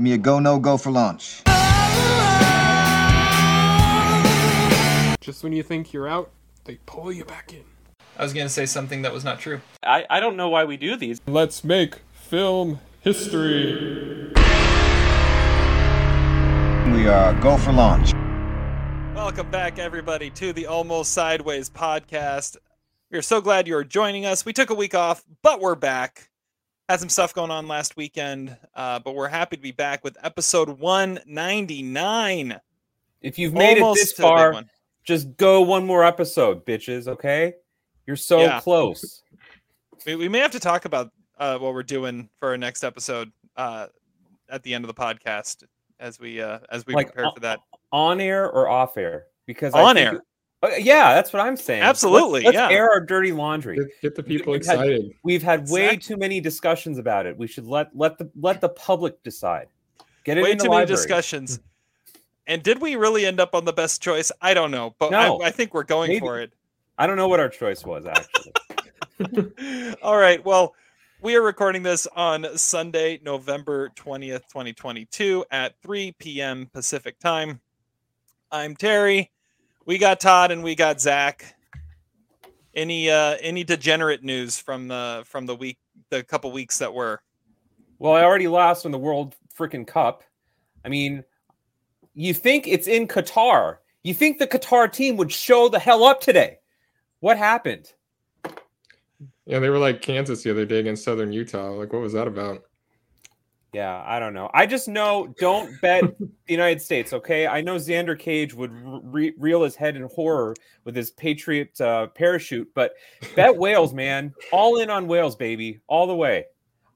Give me a go, no go for launch. Just when you think you're out, they pull you back in. I was going to say something that was not true. I, I don't know why we do these. Let's make film history. We are go for launch. Welcome back, everybody, to the Almost Sideways podcast. We are so glad you are joining us. We took a week off, but we're back. Had some stuff going on last weekend, uh, but we're happy to be back with episode 199. If you've made Almost it this to the big far, just go one more episode, bitches. Okay, you're so Yeah. close. We, we may have to talk about uh, what we're doing for our next episode uh, at the end of the podcast as we uh, as we Like, prepare uh, for that. On air or off air? Because I On think- air. Uh, yeah, that's what I'm saying. Let's- Absolutely, Let's, yeah. air our dirty laundry. Get, get the people We've had- excited. We've had way too many discussions about it. We should let let the let the public decide. Get it Way in the too many discussions. And did we really end up on the best choice? I don't know, but No. I, I think we're going Maybe. for it. I don't know what our choice was actually. All right. Well, we are recording this on Sunday, November 20th, 2022 at 3 p.m. Pacific time. I'm Terry. We got Todd and we got Zach. Any uh any degenerate news from the from the week the couple weeks that were? Well, I already lost in the World Freaking Cup. I mean, you think it's in Qatar. You think the Qatar team would show the hell up today. What happened? Yeah, they were like Kansas the other day against Southern Utah. Like, what was that about? Yeah, I don't know. I just know don't bet the United States, okay? I know Xander Cage would re- reel his head in horror with his Patriot uh, parachute, but bet Wales, man. All in on Wales, baby. All the way.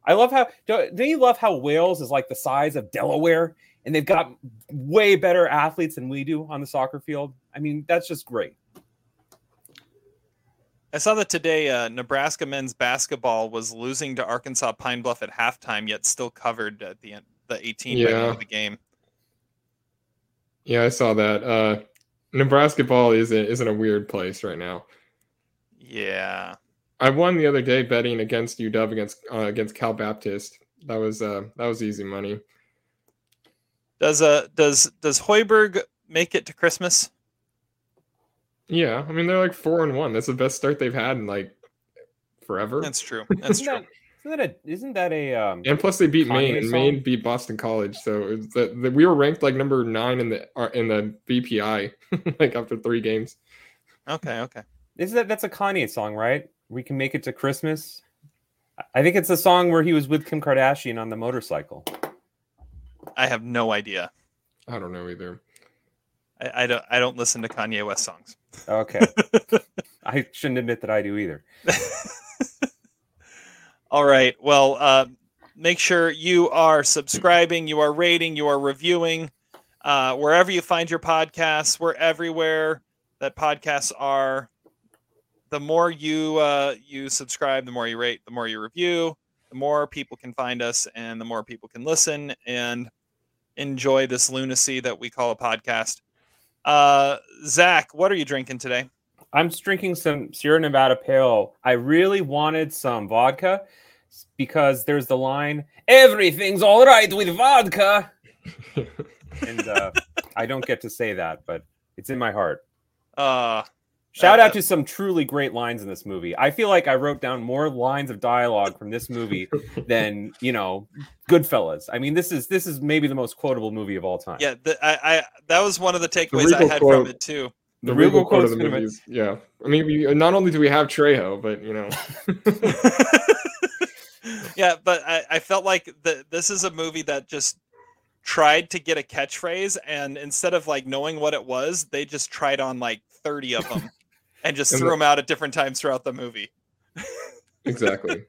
I love how, don't, don't you love how Wales is like the size of Delaware and they've got way better athletes than we do on the soccer field? I mean, that's just great. I saw that today uh, Nebraska men's basketball was losing to Arkansas Pine Bluff at halftime, yet still covered at the end the 18 by the end Yeah. of the game. Yeah, I saw that. Uh, Nebraska ball isn't isn't a weird place right now. Yeah. I won the other day betting against UW against uh, against Cal Baptist. That was uh that was easy money. Does uh does does Hoiberg make it to Christmas? Yeah, I mean they're like four and one. That's the best start they've had in like forever. That's true. That's Isn't true. that, isn't that a isn't that a um and plus they beat Maine, and? Maine beat Boston College. So it was the, the, we were ranked like number nine in the uh, in the BPI, like after three games. Okay, okay. Is that that's a Kanye song, right? We can make it to Christmas. I think it's a song where he was with Kim Kardashian on the motorcycle. I have no idea. I don't know either. I, I don't I don't listen to Kanye West songs. Okay. I shouldn't admit that I do either. All right. Well, uh, make sure you are subscribing, you are rating, you are reviewing. Uh, wherever you find your podcasts, we're everywhere that podcasts are. The more you uh, you subscribe, the more you rate, the more you review, the more people can find us, and the more people can listen and enjoy this lunacy that we call a podcast. Uh, Zach, what are you drinking today? I'm drinking some Sierra Nevada Pale. I really wanted some vodka because there's the line, everything's all right with vodka. and uh, I don't get to say that, but it's in my heart. Uh, Shout Uh, out to some truly great lines in this movie. I feel like I wrote down more lines of dialogue from this movie than you know Goodfellas. I mean, this is this is maybe the most quotable movie of all time. Yeah, the, I, I that was one of the takeaways I had quote. from it too. The, The Regal regal quote of the quote's gonna movies. Yeah, I mean, we, not only do we have Trejo, but you know, yeah, but I, I felt like the, this is a movie that just tried to get a catchphrase, and instead of like knowing what it was, they just tried on like thirty of them and just And threw the- them out at different times throughout the movie. exactly.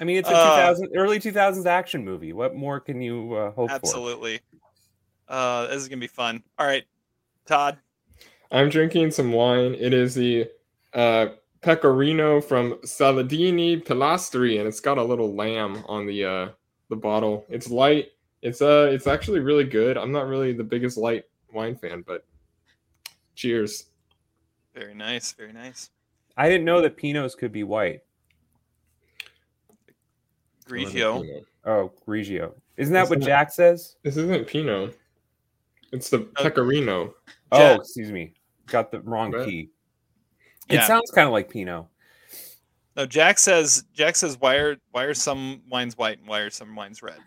I mean, it's a Uh, 2000 early 2000s action movie. What more can you uh, hope for? Absolutely. Uh, this is gonna be fun. All right, Todd. I'm drinking some wine. It is the uh, Pecorino from Saladini Pilastri, and it's got a little lamb on the uh, the bottle. It's light. It's uh, it's actually really good. I'm not really the biggest light wine fan, but cheers. Very nice. Very nice. I didn't know that Pinots could be white. Grigio. Oh, Grigio. Isn't that Isn't what it- Jack says? This isn't Pinot. It's the Uh, Pecorino. Oh, excuse me. Got the wrong Right. key. It Yeah. sounds kind of like Pinot. No, Jack says Jack says why are why are some wines white and why are some wines red?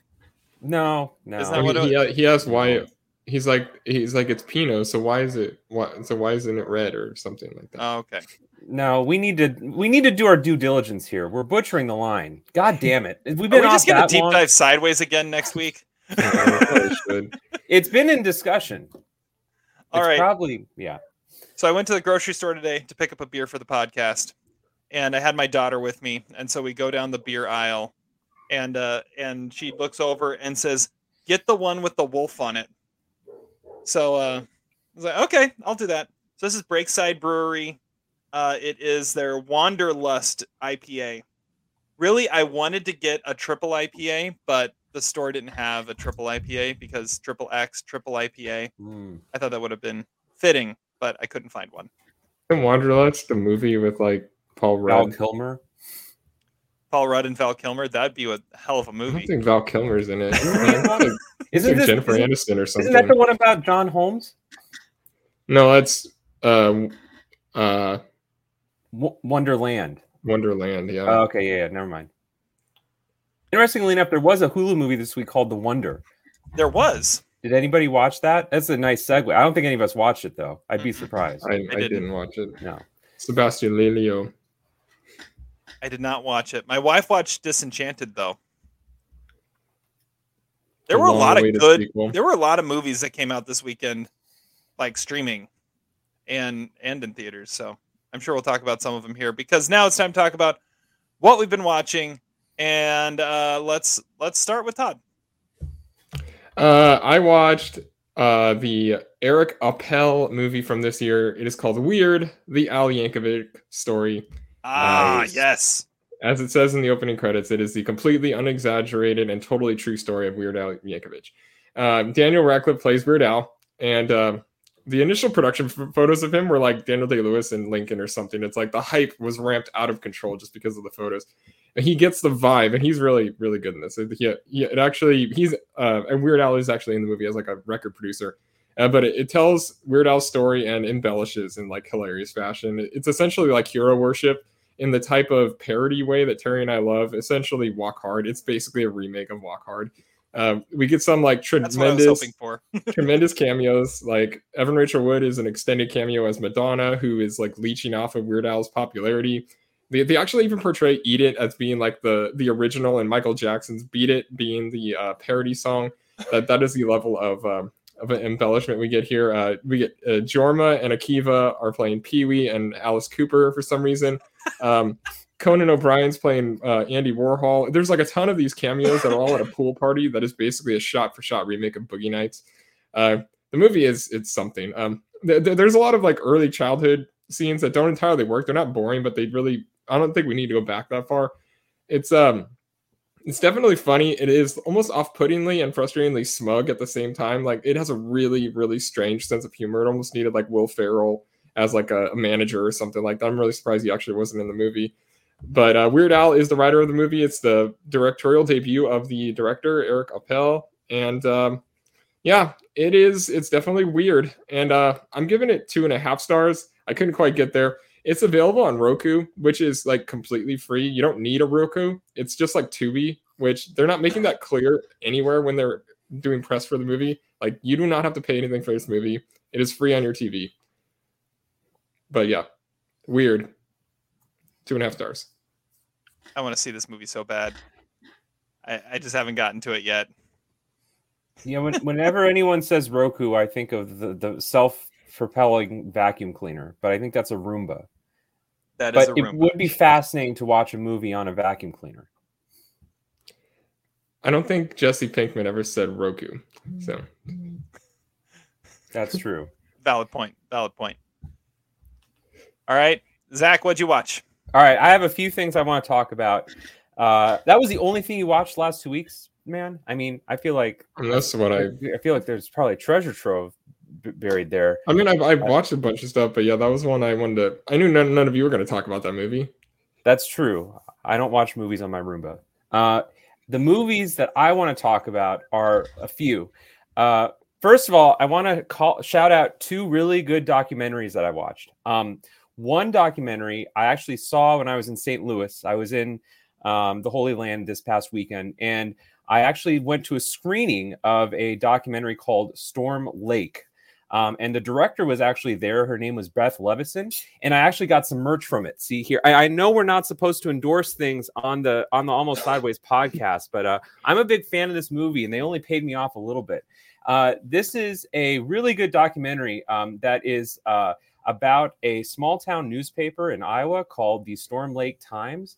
No, no. Isn't I mean, what it- he, he asked why. He's like he's like it's Pinot, so why is it why so why isn't it red or something like that? Oh, okay. No, we need to we need to do our due diligence here. We're butchering the line. God damn it. We've been Are been we off just gonna deep long. dive sideways again next week? Yeah, we probably should. It's been in discussion. All It's right. Probably, yeah. So I went to the grocery store today to pick up a beer for the podcast, and I had my daughter with me, and so we go down the beer aisle, and uh, and she looks over and says, "Get the one with the wolf on it." So uh, I was like, "Okay, I'll do that." So this is Breakside Brewery. Uh, it is their Wanderlust IPA. Really, I wanted to get a triple IPA, but the store didn't have a triple IPA because triple X, triple IPA. Mm. I thought that would have been fitting, but I couldn't find one. And Wanderlust, the movie with like Paul Val Kilmer. Paul Rudd and Val Kilmer, that'd be a hell of a I don't think Val Kilmer's in it. Isn't he in one? Like, Isn't this Jennifer isn't, Aniston or something? isn't that the one about John Holmes? No, that's um uh W- Wonderland. Wonderland. Yeah. Oh, okay, yeah, yeah, never mind. Interestingly enough, there was a Hulu movie this week called The Wonder. There was. Did anybody watch that? That's a nice segue. I don't think any of us watched it though. I'd be surprised. I, I, didn't. didn't. watch it. No. Sebastian Lelio. I did not watch it. My wife watched Disenchanted though. There The were a lot of good. There were a lot of movies that came out this weekend, like streaming, and and in theaters. So I'm sure we'll talk about some of them here because now it's time to talk about what we've been watching. And uh, let's let's start with Todd. Uh, I watched uh, the Eric Appel movie from this year. It is called Weird, the Al Yankovic story. Ah, Nice. yes. As it says in the opening credits, it is the completely unexaggerated and totally true story of Weird Al Yankovic. Um, Daniel Radcliffe plays Weird Al, and uh, the initial production f- photos of him were like Daniel Day Lewis and Lincoln or something. It's like the hype was ramped out of control just because of the photos. And he gets the vibe, and he's really, really good in this. It, he, he, it actually, he's uh, and Weird Al is actually in the movie as like a record producer. Uh, but it, it tells Weird Al's story and embellishes in like hilarious fashion. It- it's essentially like hero worship in the type of parody way that Terry and I love. Essentially, Walk Hard. It's basically a remake of Walk Hard. Um, we get some like That's what I was tremendous, for. tremendous cameos. Like Evan Rachel Wood is an extended cameo as Madonna, who is like leeching off of Weird Al's popularity. They, they actually even portray "Eat It" as being like the the original, and Michael Jackson's "Beat It" being the uh, parody song. That that is the level of um, of an embellishment we get here. Uh, we get uh, Jorma and Akiva are playing Pee Wee and Alice Cooper for some reason. Um, Conan O'Brien's playing uh, Andy Warhol. There's like a ton of these cameos that are all at a pool party that is basically a shot for shot remake of Boogie Nights. Uh, the movie is it's something. Um, th- th- there's a lot of like early childhood scenes that don't entirely work. They're not boring, but they really. I don't think we need to go back that far. It's um, it's definitely funny. It is almost off-puttingly and frustratingly smug at the same time. Like it has a really, really strange sense of humor. It almost needed like Will Ferrell as like a, a manager or something like that. I'm really surprised he actually wasn't in the movie. But uh, Weird Al is the writer of the movie. It's the directorial debut of the director Eric Appel, and um, yeah, it is. It's definitely weird, and uh, I'm giving it two and a half stars. I couldn't quite get there. It's available on Roku, which is like completely free. You don't need a Roku. It's just like Tubi, which they're not making that clear anywhere when they're doing press for the movie. Like you do not have to pay anything for this movie. It is free on your TV. But yeah, weird. Two and a half stars. I want to see this movie so bad. I, I just haven't gotten to it yet. Yeah, when, whenever anyone says Roku, I think of the, the self-propelling vacuum cleaner, but I think that's a Roomba. That is But a it would be fascinating to watch a movie on a vacuum cleaner. I don't think Jesse Pinkman ever said Roku. So That's true. Valid point. Valid point. All right, Zach, what'd you watch? All right, I have a few things I want to talk about. Uh, that was the only thing you watched last two weeks, man. I mean, I feel like and that's what I. I feel like there's probably a treasure trove b- buried there. I mean, I've, I've watched a bunch of stuff, but yeah, that was one I wanted to. I knew none, none of you were going to talk about that movie. That's true. I don't watch movies on my Roomba. Uh, the movies that I want to talk about are a few. Uh, first of all, I want to call shout out two really good documentaries that I watched. Um, one documentary I actually saw when I was in St. Louis. I was in um, the Holy Land this past weekend, and I actually went to a screening of a documentary called Storm Lake. Um, and the director was actually there. Her name was Beth Levison, and I actually got some merch from it. See here, I, I know we're not supposed to endorse things on the on the Almost Sideways podcast, but uh, I'm a big fan of this movie, and they only paid me off a little bit. Uh, this is a really good documentary um, that is uh, about a small town newspaper in Iowa called the Storm Lake Times.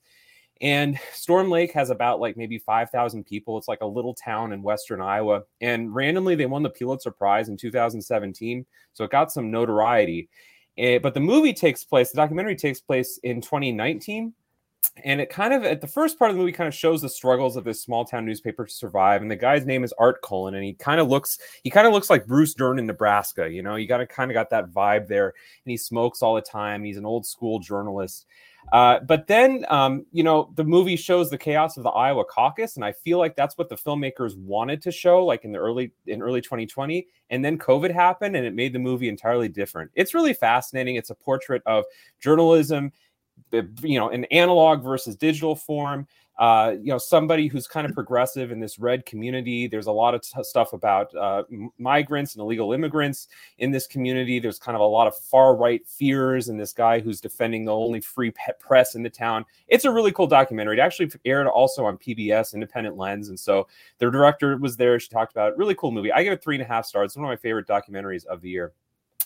And Storm Lake has about like maybe 5,000 people. It's like a little town in Western Iowa. And randomly, they won the Pulitzer Prize in 2017. So it got some notoriety. Eh, but the movie takes place, the documentary takes place in 2019 and it kind of at the first part of the movie kind of shows the struggles of this small town newspaper to survive. And the guy's name is art cullen and he kind of looks he kind of looks like bruce dern in nebraska you know? You got to kind of got that vibe there. And he smokes all the time. He's an old school journalist. Uh, but then um, you know the movie shows the chaos of the iowa caucus and i feel like that's what the filmmakers wanted to show like in the early in early 2020 and then covid happened and it made the movie entirely different. It's really fascinating. It's a portrait of journalism you know an analog versus digital form. Uh, you know somebody who's kind of progressive in this red community there's a lot of t- stuff about uh, migrants and illegal immigrants in this community. There's kind of a lot of far right fears and this guy who's defending the only free press in the town. It's a really cool documentary. It actually aired also on pbs independent lens and so their director was there. She talked about it. Really cool movie. I give it three and a half stars. It's one of my favorite documentaries of the year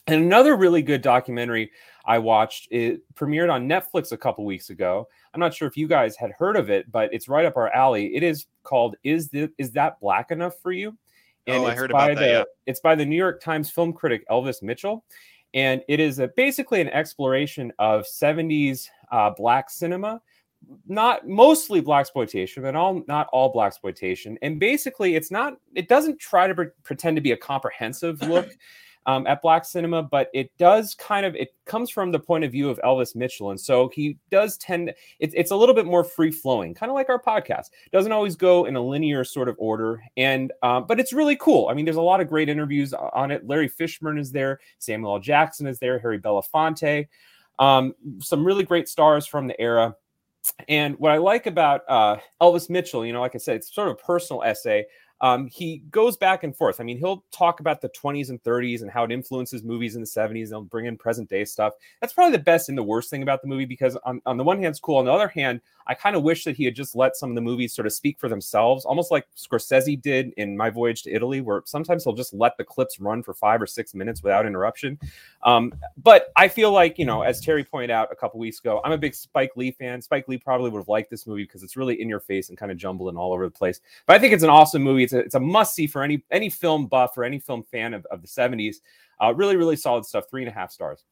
and another really good documentary I watched, it premiered on Netflix a couple weeks ago. I'm not sure if you guys had heard of it, but it's right up our alley. It is called "Is the, Is That Black Enough for You?" And oh, I heard about that. The, yeah. It's by the New York Times film critic Elvis Mitchell, and it is a, basically an exploration of 70s uh, black cinema not mostly black exploitation, but all not all black exploitation. And basically, it's not. It doesn't try to pre- pretend to be a comprehensive look um, at Black Cinema, but it does kind of it comes from the point of view of Elvis Mitchell, and so he does tend. It, it's a little bit more free flowing, kind of like our podcast. Doesn't always go in a linear sort of order, and um, but it's really cool. I mean, there's a lot of great interviews on it. Larry Fishburne is there, Samuel L. Jackson is there, Harry Belafonte, um, some really great stars from the era. And what I like about uh, Elvis Mitchell, you know, like I said, it's sort of a personal essay um, he goes back and forth. I mean, he'll talk about the 20s and 30s and how it influences movies in the 70s. And he'll bring in present day stuff. That's probably the best and the worst thing about the movie because on, on the one hand, it's cool. On the other hand, I kind of wish that he had just let some of the movies sort of speak for themselves, almost like Scorsese did in My Voyage to Italy, where sometimes he'll just let the clips run for five or six minutes without interruption. Um, but I feel like, you know, as Terry pointed out a couple weeks ago, I'm a big Spike Lee fan. Spike Lee probably would have liked this movie because it's really in your face and kind of jumbled and all over the place. But I think it's an awesome movie. It's a, it's a must see for any any film buff or any film fan of, of the 70s. Uh, really, really solid stuff. Three and a half stars.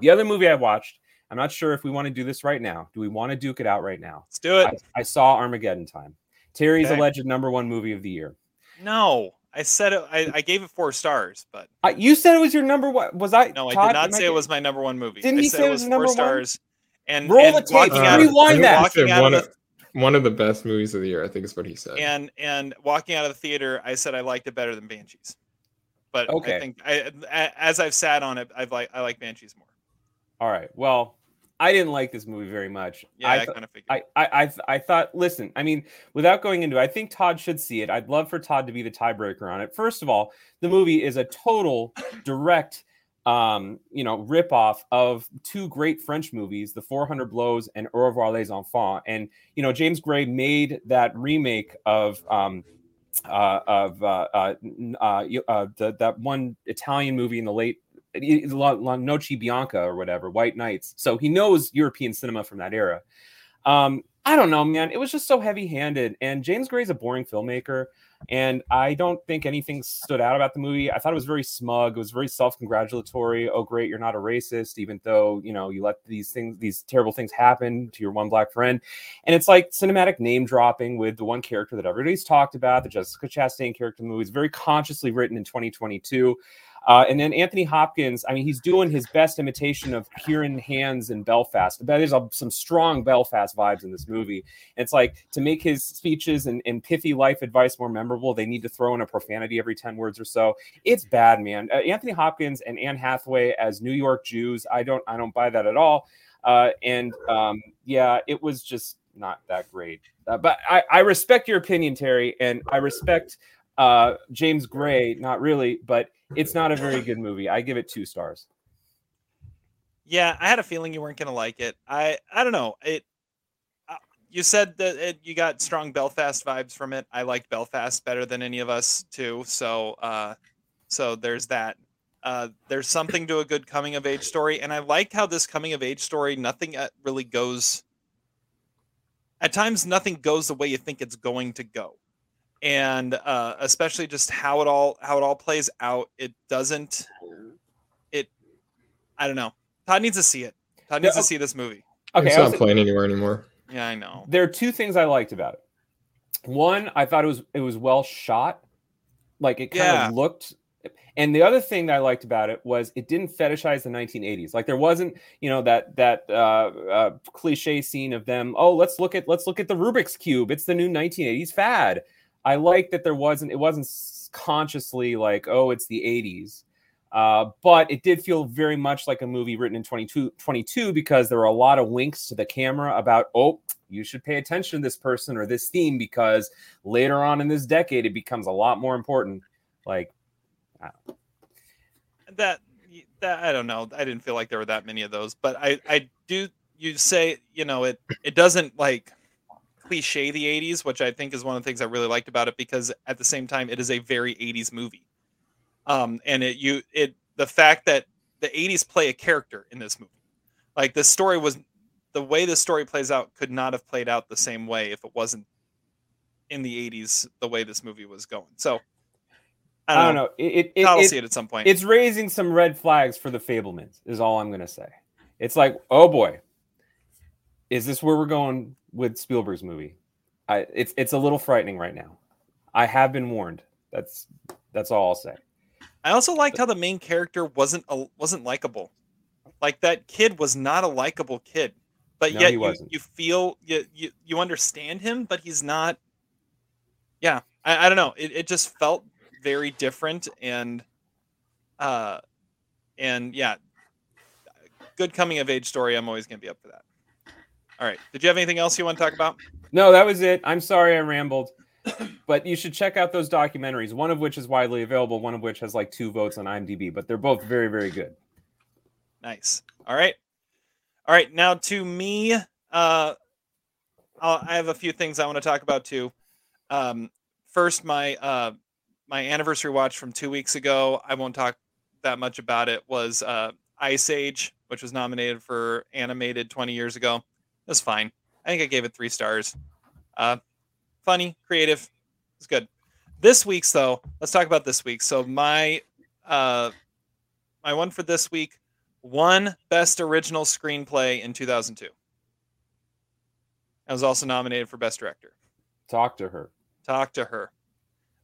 The other movie I watched, I'm not sure if we want to do this right now. Do we want to duke it out right now? Let's do it. I, I saw Armageddon Time. Terry's Okay. alleged number one movie of the year. No, I said it. I, I gave it four stars, but Uh, you said it was your number one. Was I? no, I Todd, did not am I say it was my number one movie. Didn't I he said say it it was was four one? stars. And Roll and the tape. Uh, out, Rewind that. walking out of of, one of the best movies of the year. I think is what he said. and and walking out of the theater, I said I liked it better than Banshees. But Okay. I think I, a- as I've sat on it, I've like I like Banshees more. All right. Well, I didn't like this movie very much. Yeah, I I, kind of figured. I, I, I, I thought, listen, I mean, without going into it, I think Todd should see it. I'd love for Todd to be the tiebreaker on it. First of all, the movie is a total direct, um, you know, ripoff of two great French movies, The 400 Blows and Au revoir les enfants. And, you know, James Gray made that remake of, um, uh, of uh, uh, uh, uh, the, that one Italian movie in the late La, La Noche Bianca or whatever, White Knights. So he knows European cinema from that era. Um, I don't know, man. It was just so heavy-handed, and James Gray's a boring filmmaker, and I don't think anything stood out about the movie. I thought it was very smug. It was very self-congratulatory. Oh, great, you're not a racist, even though you know you let these things, these terrible things happen to your one black friend. And it's like cinematic name dropping with the one character that everybody's talked about, the Jessica Chastain character in the movie. It's very consciously written in 2022. Uh, and then Anthony Hopkins, I mean, he's doing his best imitation of Ciarán Hinds in Belfast. There's a, some strong Belfast vibes in this movie. It's like to make his speeches and, and pithy life advice more memorable, they need to throw in a profanity every 10 words or so. It's bad, man. Uh, Anthony Hopkins and Anne Hathaway as New York Jews, I don't, I don't buy that at all. Uh, and um, yeah, it was just not that great. Uh, but I, I respect your opinion, Terry, and I respect uh, James Gray. Not really, but it's not a very good movie. I give it two stars. Yeah, I had a feeling you weren't gonna like it. I I don't know. It. Uh, you said that it, you got strong Belfast vibes from it. I liked Belfast better than any of us too. So uh, so there's that. Uh, there's something to a good coming of age story, and I like how this coming of age story nothing uh, really goes. At times, nothing goes the way you think it's going to go and uh, especially just how it all how it all plays out. It doesn't. It. I don't know. Todd needs to see it. Todd needs Yeah, to see this movie. Okay, it's not was- playing anywhere anymore. Yeah, I know. there are two things I liked about it. One, I thought it was it was well shot, like it kind Yeah. of looked. And the other thing that I liked about it was it didn't fetishize the 1980s. Like there wasn't, you know, that that uh, uh, cliche scene of them. Oh, let's look at let's look at the Rubik's cube. It's the new 1980s fad. I like that there wasn't it wasn't consciously like oh it's the 80s. Uh, but it did feel very much like a movie written in 22, 22 because there were a lot of winks to the camera about, oh, you should pay attention to this person or this theme because later on in this decade it becomes a lot more important. Like, That that I don't know. I didn't feel like there were that many of those, but I I do. You say you know it it doesn't like cliche the 80s which i think is one of the things i really liked about it because at the same time it is a very 80s movie. Um and it you it the fact that the 80s play a character in this movie. Like the story was the way the story plays out could not have played out the same way if it wasn't in the 80s the way this movie was going. So i don't, I don't know, know. It, it, i'll it- see it at some point. it's raising some red flags for the Fabelmans, is all I'm going to say. It's like, oh boy, is this where we're going with Spielberg's movie? I, it's it's a little frightening right now. I have been warned. That's that's all I'll say. I also liked how the main character wasn't a, wasn't likable. Like that kid was not a likable kid, but No, yet you, you feel you, you you understand him, but he's not. Yeah, I, I don't know. It, it just felt very different, and uh, and yeah, good coming of age story. I'm always gonna be up for that. All right. Did you have anything else you want to talk about? No, that was it. I'm sorry I rambled. But you should check out those documentaries, one of which is widely available, one of which has like two votes on IMDb, but they're both very, very good. Nice. All right. All right. Now to me, uh, I'll, I have a few things I want to talk about too. Um, first, my uh, my anniversary watch from two weeks ago. I won't talk that much about it. Was uh, Ice Age, which was nominated for animated 20 years ago. Was fine. I think I gave it three stars. Uh, funny, creative. It's good. This week's though, let's talk about this week. So my uh, my one for this week one Best Original Screenplay in 2002. I was also nominated for Best Director. Talk to her. Talk to her.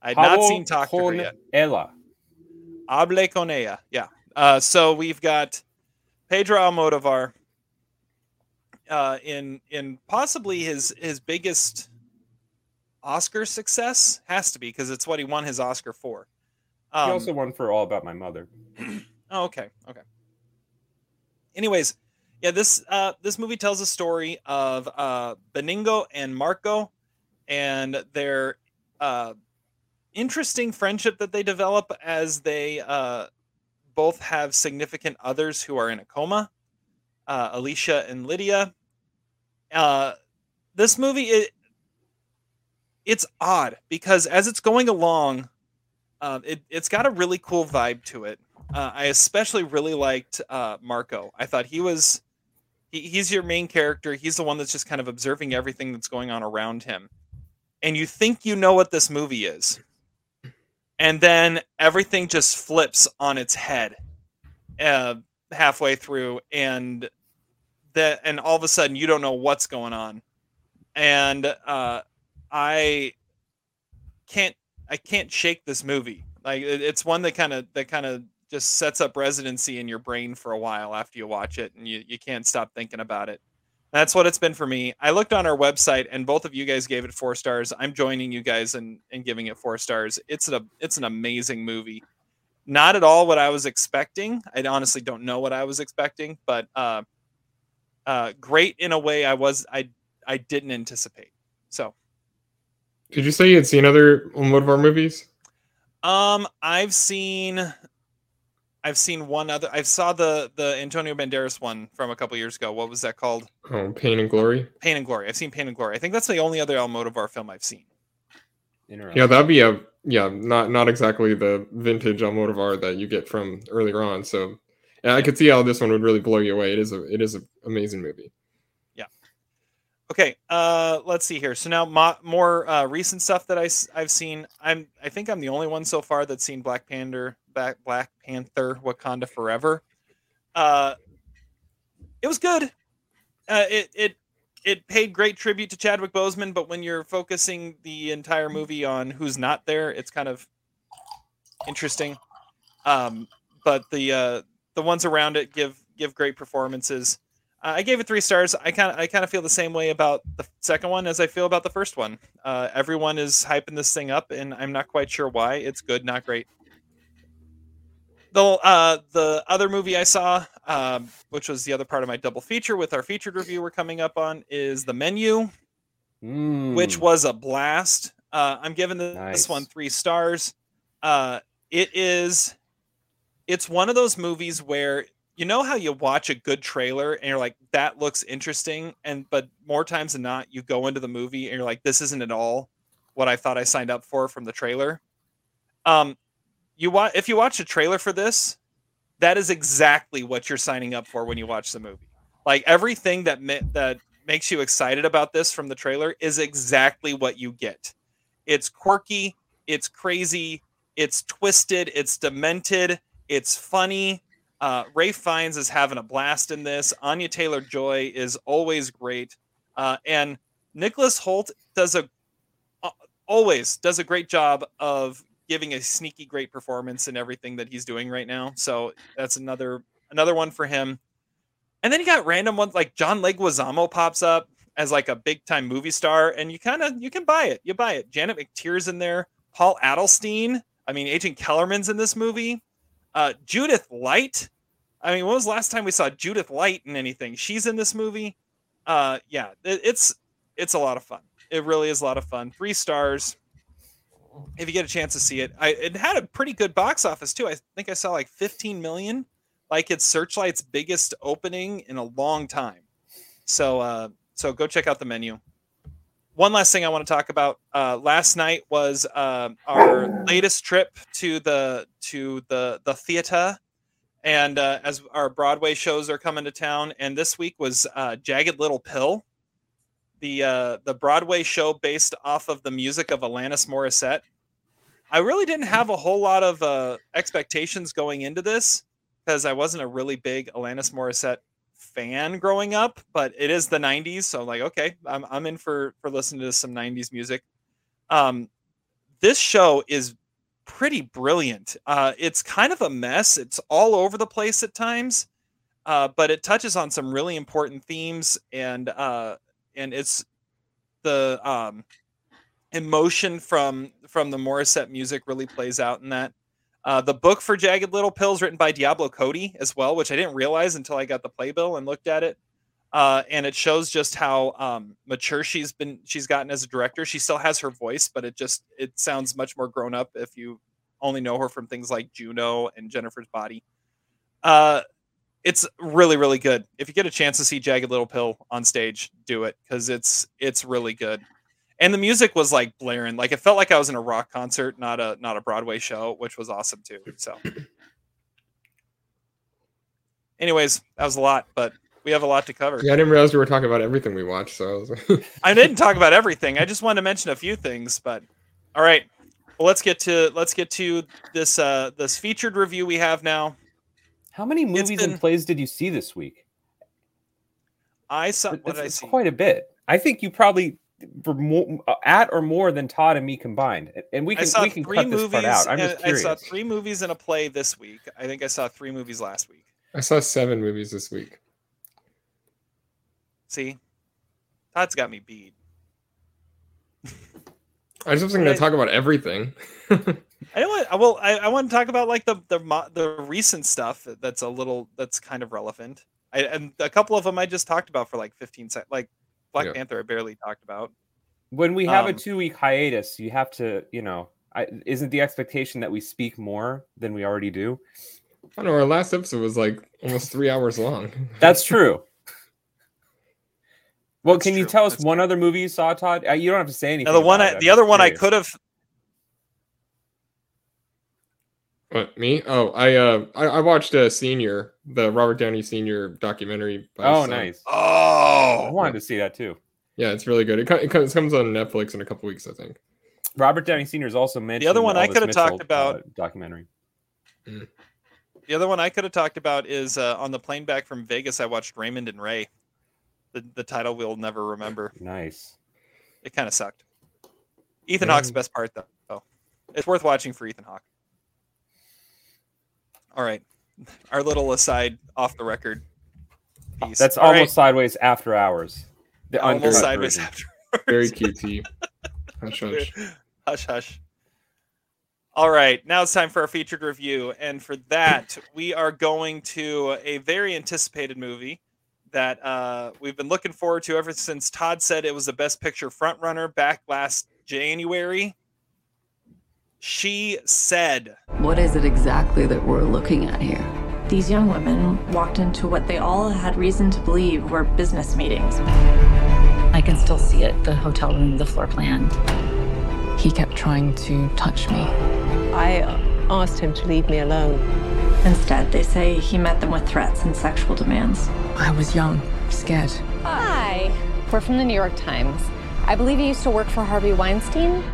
I had not seen Talk to her yet. Ella. Hable con ella. Yeah. Uh, so we've got Pedro Almodovar uh, in in possibly his his biggest Oscar success has to be because it's what he won his Oscar for. He Um, also won for All About My Mother. Oh, okay, okay. Anyways, yeah, this uh, this movie tells a story of uh, Beningo and Marco, and their uh, interesting friendship that they develop as they uh, both have significant others who are in a coma. Uh, Alicia and Lydia. Uh, this movie it it's odd because as it's going along, uh, it it's got a really cool vibe to it. Uh, I especially really liked uh, Marco. I thought he was he, he's your main character. He's the one that's just kind of observing everything that's going on around him, and you think you know what this movie is, and then everything just flips on its head uh, halfway through, and that and all of a sudden you don't know what's going on, and uh, I can't I can't shake this movie. Like it- it's one that kind of that kind of just sets up residency in your brain for a while after you watch it, and you you can't stop thinking about it. That's what it's been for me. I looked on our website, and both of you guys gave it four stars. I'm joining you guys in in giving it four stars. It's a it's an amazing movie. Not at all what I was expecting. I honestly don't know what I was expecting, but uh, uh, great in a way I was I I didn't anticipate. So Did you say you had seen other Almodovar movies? Um, I've seen, I've seen one other. I saw the the Antonio Banderas one from a couple years ago. What was that called? Oh, Pain and Glory. Pain and Glory. I've seen Pain and Glory. I think that's the only other Almodovar film I've seen. Interesting. Yeah, that'd be a yeah, not not exactly the vintage Almodovar that you get from earlier on. So yeah, I could see how this one would really blow you away. It is a it is an amazing movie. Yeah. Okay, uh, let's see here. So now mo- more uh, recent stuff that I have seen. I'm I think I'm the only one so far that's seen Black Panther, Black Black Panther, Wakanda Forever. Uh, it was good. Uh, it it it paid great tribute to Chadwick Boseman, but when you're focusing the entire movie on who's not there, it's kind of interesting. Um, but the uh, the ones around it give give great performances. Uh, I gave it three stars. I kind of I kind of feel the same way about the second one as I feel about the first one. Uh, everyone is hyping this thing up, and I'm not quite sure why. It's good, not great. The uh, the other movie I saw, um, which was the other part of my double feature with our featured review we're coming up on, is the menu, which Mm. was a blast. Uh, I'm giving this Nice. one three stars. Uh, it is, it's one of those movies where you know how you watch a good trailer and you're like, that looks interesting, and but more times than not, you go into the movie and you're like, this isn't at all what I thought I signed up for from the trailer. Um, you want if you watch a trailer for this, that is exactly what you're signing up for when you watch the movie. Like everything that ma- that makes you excited about this from the trailer is exactly what you get. It's quirky, it's crazy, it's twisted, it's demented, it's funny. Uh, Ralph Fiennes is having a blast in this. Anya Taylor Joy is always great, uh, and Nicholas Hoult does a uh, always does a great job of giving a sneaky great performance in everything that he's doing right now. So that's another another one for him. And then you got random ones like John Leguizamo pops up as like a big time movie star, and you kind of you can buy it. You buy it. Janet McTeer's in there. Paul Adelstein. I mean, Agent Kellerman's in this movie. Uh, Judith Light. I mean, when was the last time we saw Judith Light in anything? She's in this movie. Uh, yeah, it, it's it's a lot of fun. It really is a lot of fun. Three stars. If you get a chance to see it, I it had a pretty good box office too. I think I saw like 15 million, like it's Searchlight's biggest opening in a long time. So uh, so go check out the menu. One last thing I want to talk about. Uh, last night was uh, our latest trip to the to the the theater, and uh, as our Broadway shows are coming to town, and this week was uh, Jagged Little Pill, the uh, the Broadway show based off of the music of Alanis Morissette. I really didn't have a whole lot of uh, expectations going into this because I wasn't a really big Alanis Morissette fan growing up, but it is the 90s, so I'm like, okay, I'm I'm in for for listening to some 90s music. Um, this show is pretty brilliant. Uh, it's kind of a mess. It's all over the place at times, uh, but it touches on some really important themes, and uh, and it's the um, emotion from from the Morissette music really plays out in that. Uh, the book for Jagged Little Pills, written by Diablo Cody as well, which I didn't realize until I got the playbill and looked at it. Uh, and it shows just how um, mature she's been. She's gotten as a director. She still has her voice, but it just it sounds much more grown up if you only know her from things like Juno and Jennifer's Body. Uh, it's really really good. If you get a chance to see Jagged Little Pill on stage, do it because it's it's really good. And the music was like blaring, like it felt like I was in a rock concert, not a not a Broadway show, which was awesome too. So, anyways, that was a lot, but we have a lot to cover. Yeah, I didn't realize we were talking about everything we watched. So I didn't talk about everything. I just wanted to mention a few things, but all right. Well, let's get to let's get to this uh this featured review we have now. How many movies been- and plays did you see this week? I saw It- what It's, I see? quite a bit. I think you probably for more, uh, at or more than Todd and me combined, and we can we can three cut this movies. part out. I'm and just I saw three movies and a play this week. I think I saw three movies last week. I saw seven movies this week. See, Todd's got me beat. I just wasn't going to talk about everything. I know what. Well, I, I want to talk about like the the mo- the recent stuff that's a little that's kind of relevant. I, and a couple of them I just talked about for like 15 seconds. Like Black Yeah. Panther, I barely talked about. when we have a Um, two week hiatus, you have to, you know, I, isn't the expectation that we speak more than we already do? I don't know. Our last episode was like almost three hours long. That's true. Well, That's can you tell us That's one true. other movie you saw, Todd? Uh, You don't have to say anything. Now the one, I, the other just one I could have. What me? Oh, I uh, I, I watched uh, Senior, the Robert Downey Senior documentary. by Oh, his son. nice. I Oh, wanted to see that too. Yeah, it's really good. It, co- it comes comes on Netflix in a couple weeks, I think. Robert Downey Sr. is also mentioned. The other in one I could have talked about- uh, documentary. the other one I could have talked about is uh, on the plane back from Vegas. I watched Raymond and Ray. The the title we'll never remember. Nice. It kind of sucked. Ethan Hawke's Mm. best part though. Oh, it's worth watching for Ethan Hawke. All right, our little aside off the record piece. That's All right, almost sideways after hours. The almost uncut sideways version. after. Very QT. Hush, hush. hush hush. All right, now it's time for our featured review, and for that we are going to a very anticipated movie that uh, we've been looking forward to ever since Todd said it was the best picture frontrunner back last January. She said, What is it exactly that we're looking at here? These young women walked into what they all had reason to believe were business meetings. I can still see it the hotel room, the floor plan. He kept trying to touch me. I asked him to leave me alone. Instead, they say he met them with threats and sexual demands. I was young, scared. Hi. We're from the New York Times. I believe you used to work for Harvey Weinstein.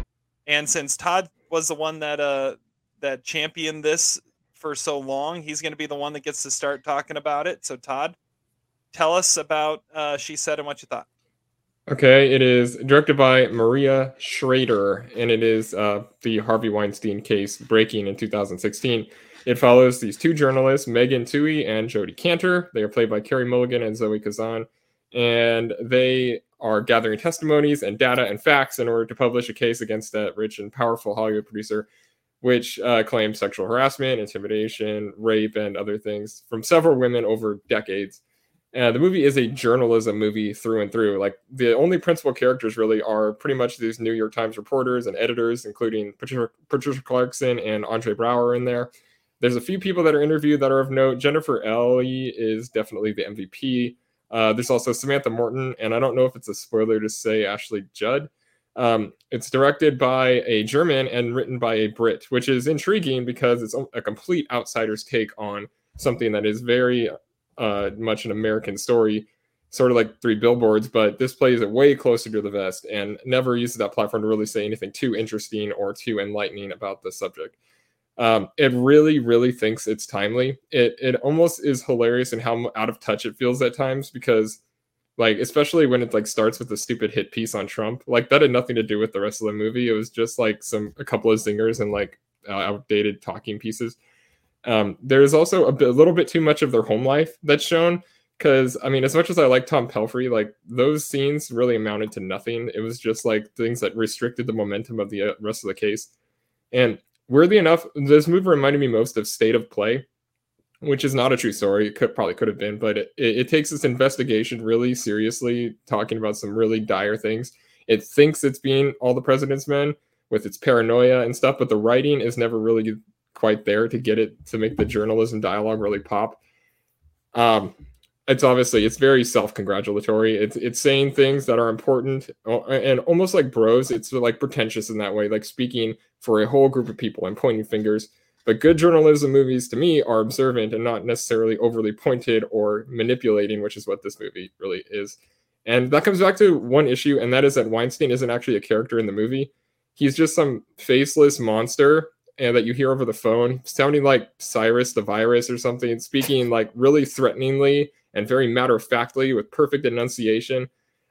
and since Todd was the one that uh that championed this for so long, he's going to be the one that gets to start talking about it. So Todd, tell us about uh, she said and what you thought. Okay, it is directed by Maria Schrader, and it is uh, the Harvey Weinstein case breaking in 2016. It follows these two journalists, Megan Twohey and Jodi Kantor. They are played by Carey Mulligan and Zoe Kazan, and they are gathering testimonies and data and facts in order to publish a case against that rich and powerful Hollywood producer, which uh, claims sexual harassment, intimidation, rape, and other things from several women over decades. Uh, the movie is a journalism movie through and through. Like the only principal characters really are pretty much these New York Times reporters and editors, including Patricia, Patricia Clarkson and Andre Braugher in there. There's a few people that are interviewed that are of note. Jennifer Ehle is definitely the MVP. Uh, there's also Samantha Morton, and I don't know if it's a spoiler to say Ashley Judd. Um, it's directed by a German and written by a Brit, which is intriguing because it's a complete outsider's take on something that is very uh, much an American story, sort of like Three Billboards, but this plays it way closer to the vest and never uses that platform to really say anything too interesting or too enlightening about the subject. Um, it really, really thinks it's timely. It it almost is hilarious in how out of touch it feels at times because, like, especially when it like starts with a stupid hit piece on Trump, like that had nothing to do with the rest of the movie. It was just like some a couple of zingers and like uh, outdated talking pieces. Um, there's also a, bit, a little bit too much of their home life that's shown because I mean, as much as I like Tom Pelphrey, like those scenes really amounted to nothing. It was just like things that restricted the momentum of the uh, rest of the case. And weirdly enough, this movie reminded me most of State of Play, which is not a true story. It could probably could have been, but it, it, it takes this investigation really seriously, talking about some really dire things. It thinks it's being all the president's men with its paranoia and stuff, but the writing is never really quite there to get it to make the journalism dialogue really pop. Um, it's obviously it's very self-congratulatory. It's it's saying things that are important uh, and almost like bros. It's like pretentious in that way, like speaking for a whole group of people and pointing fingers. But good journalism movies to me are observant and not necessarily overly pointed or manipulating, which is what this movie really is. And that comes back to one issue, and that is that Weinstein isn't actually a character in the movie. He's just some faceless monster and that you hear over the phone, sounding like Cyrus the virus or something, speaking like really threateningly and very matter of factly with perfect enunciation.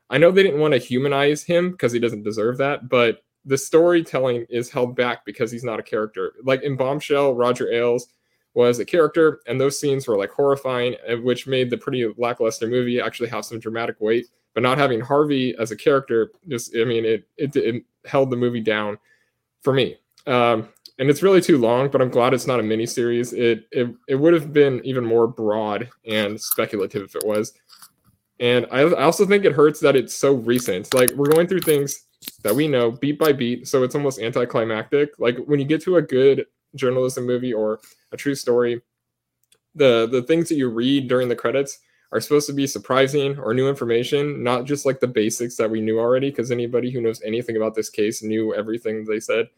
I know they didn't want to humanize him because he doesn't deserve that, but the storytelling is held back because he's not a character. Like in Bombshell, Roger Ailes was a character, and those scenes were like horrifying, which made the pretty lackluster movie actually have some dramatic weight. But not having Harvey as a character, just I mean, it it, it held the movie down for me. Um, and it's really too long, but I'm glad it's not a mini series. It it it would have been even more broad and speculative if it was. And I, I also think it hurts that it's so recent. Like we're going through things that we know beat by beat, so it's almost anticlimactic. Like when you get to a good journalism movie or a true story, the the things that you read during the credits are supposed to be surprising or new information, not just like the basics that we knew already. Because anybody who knows anything about this case knew everything they said.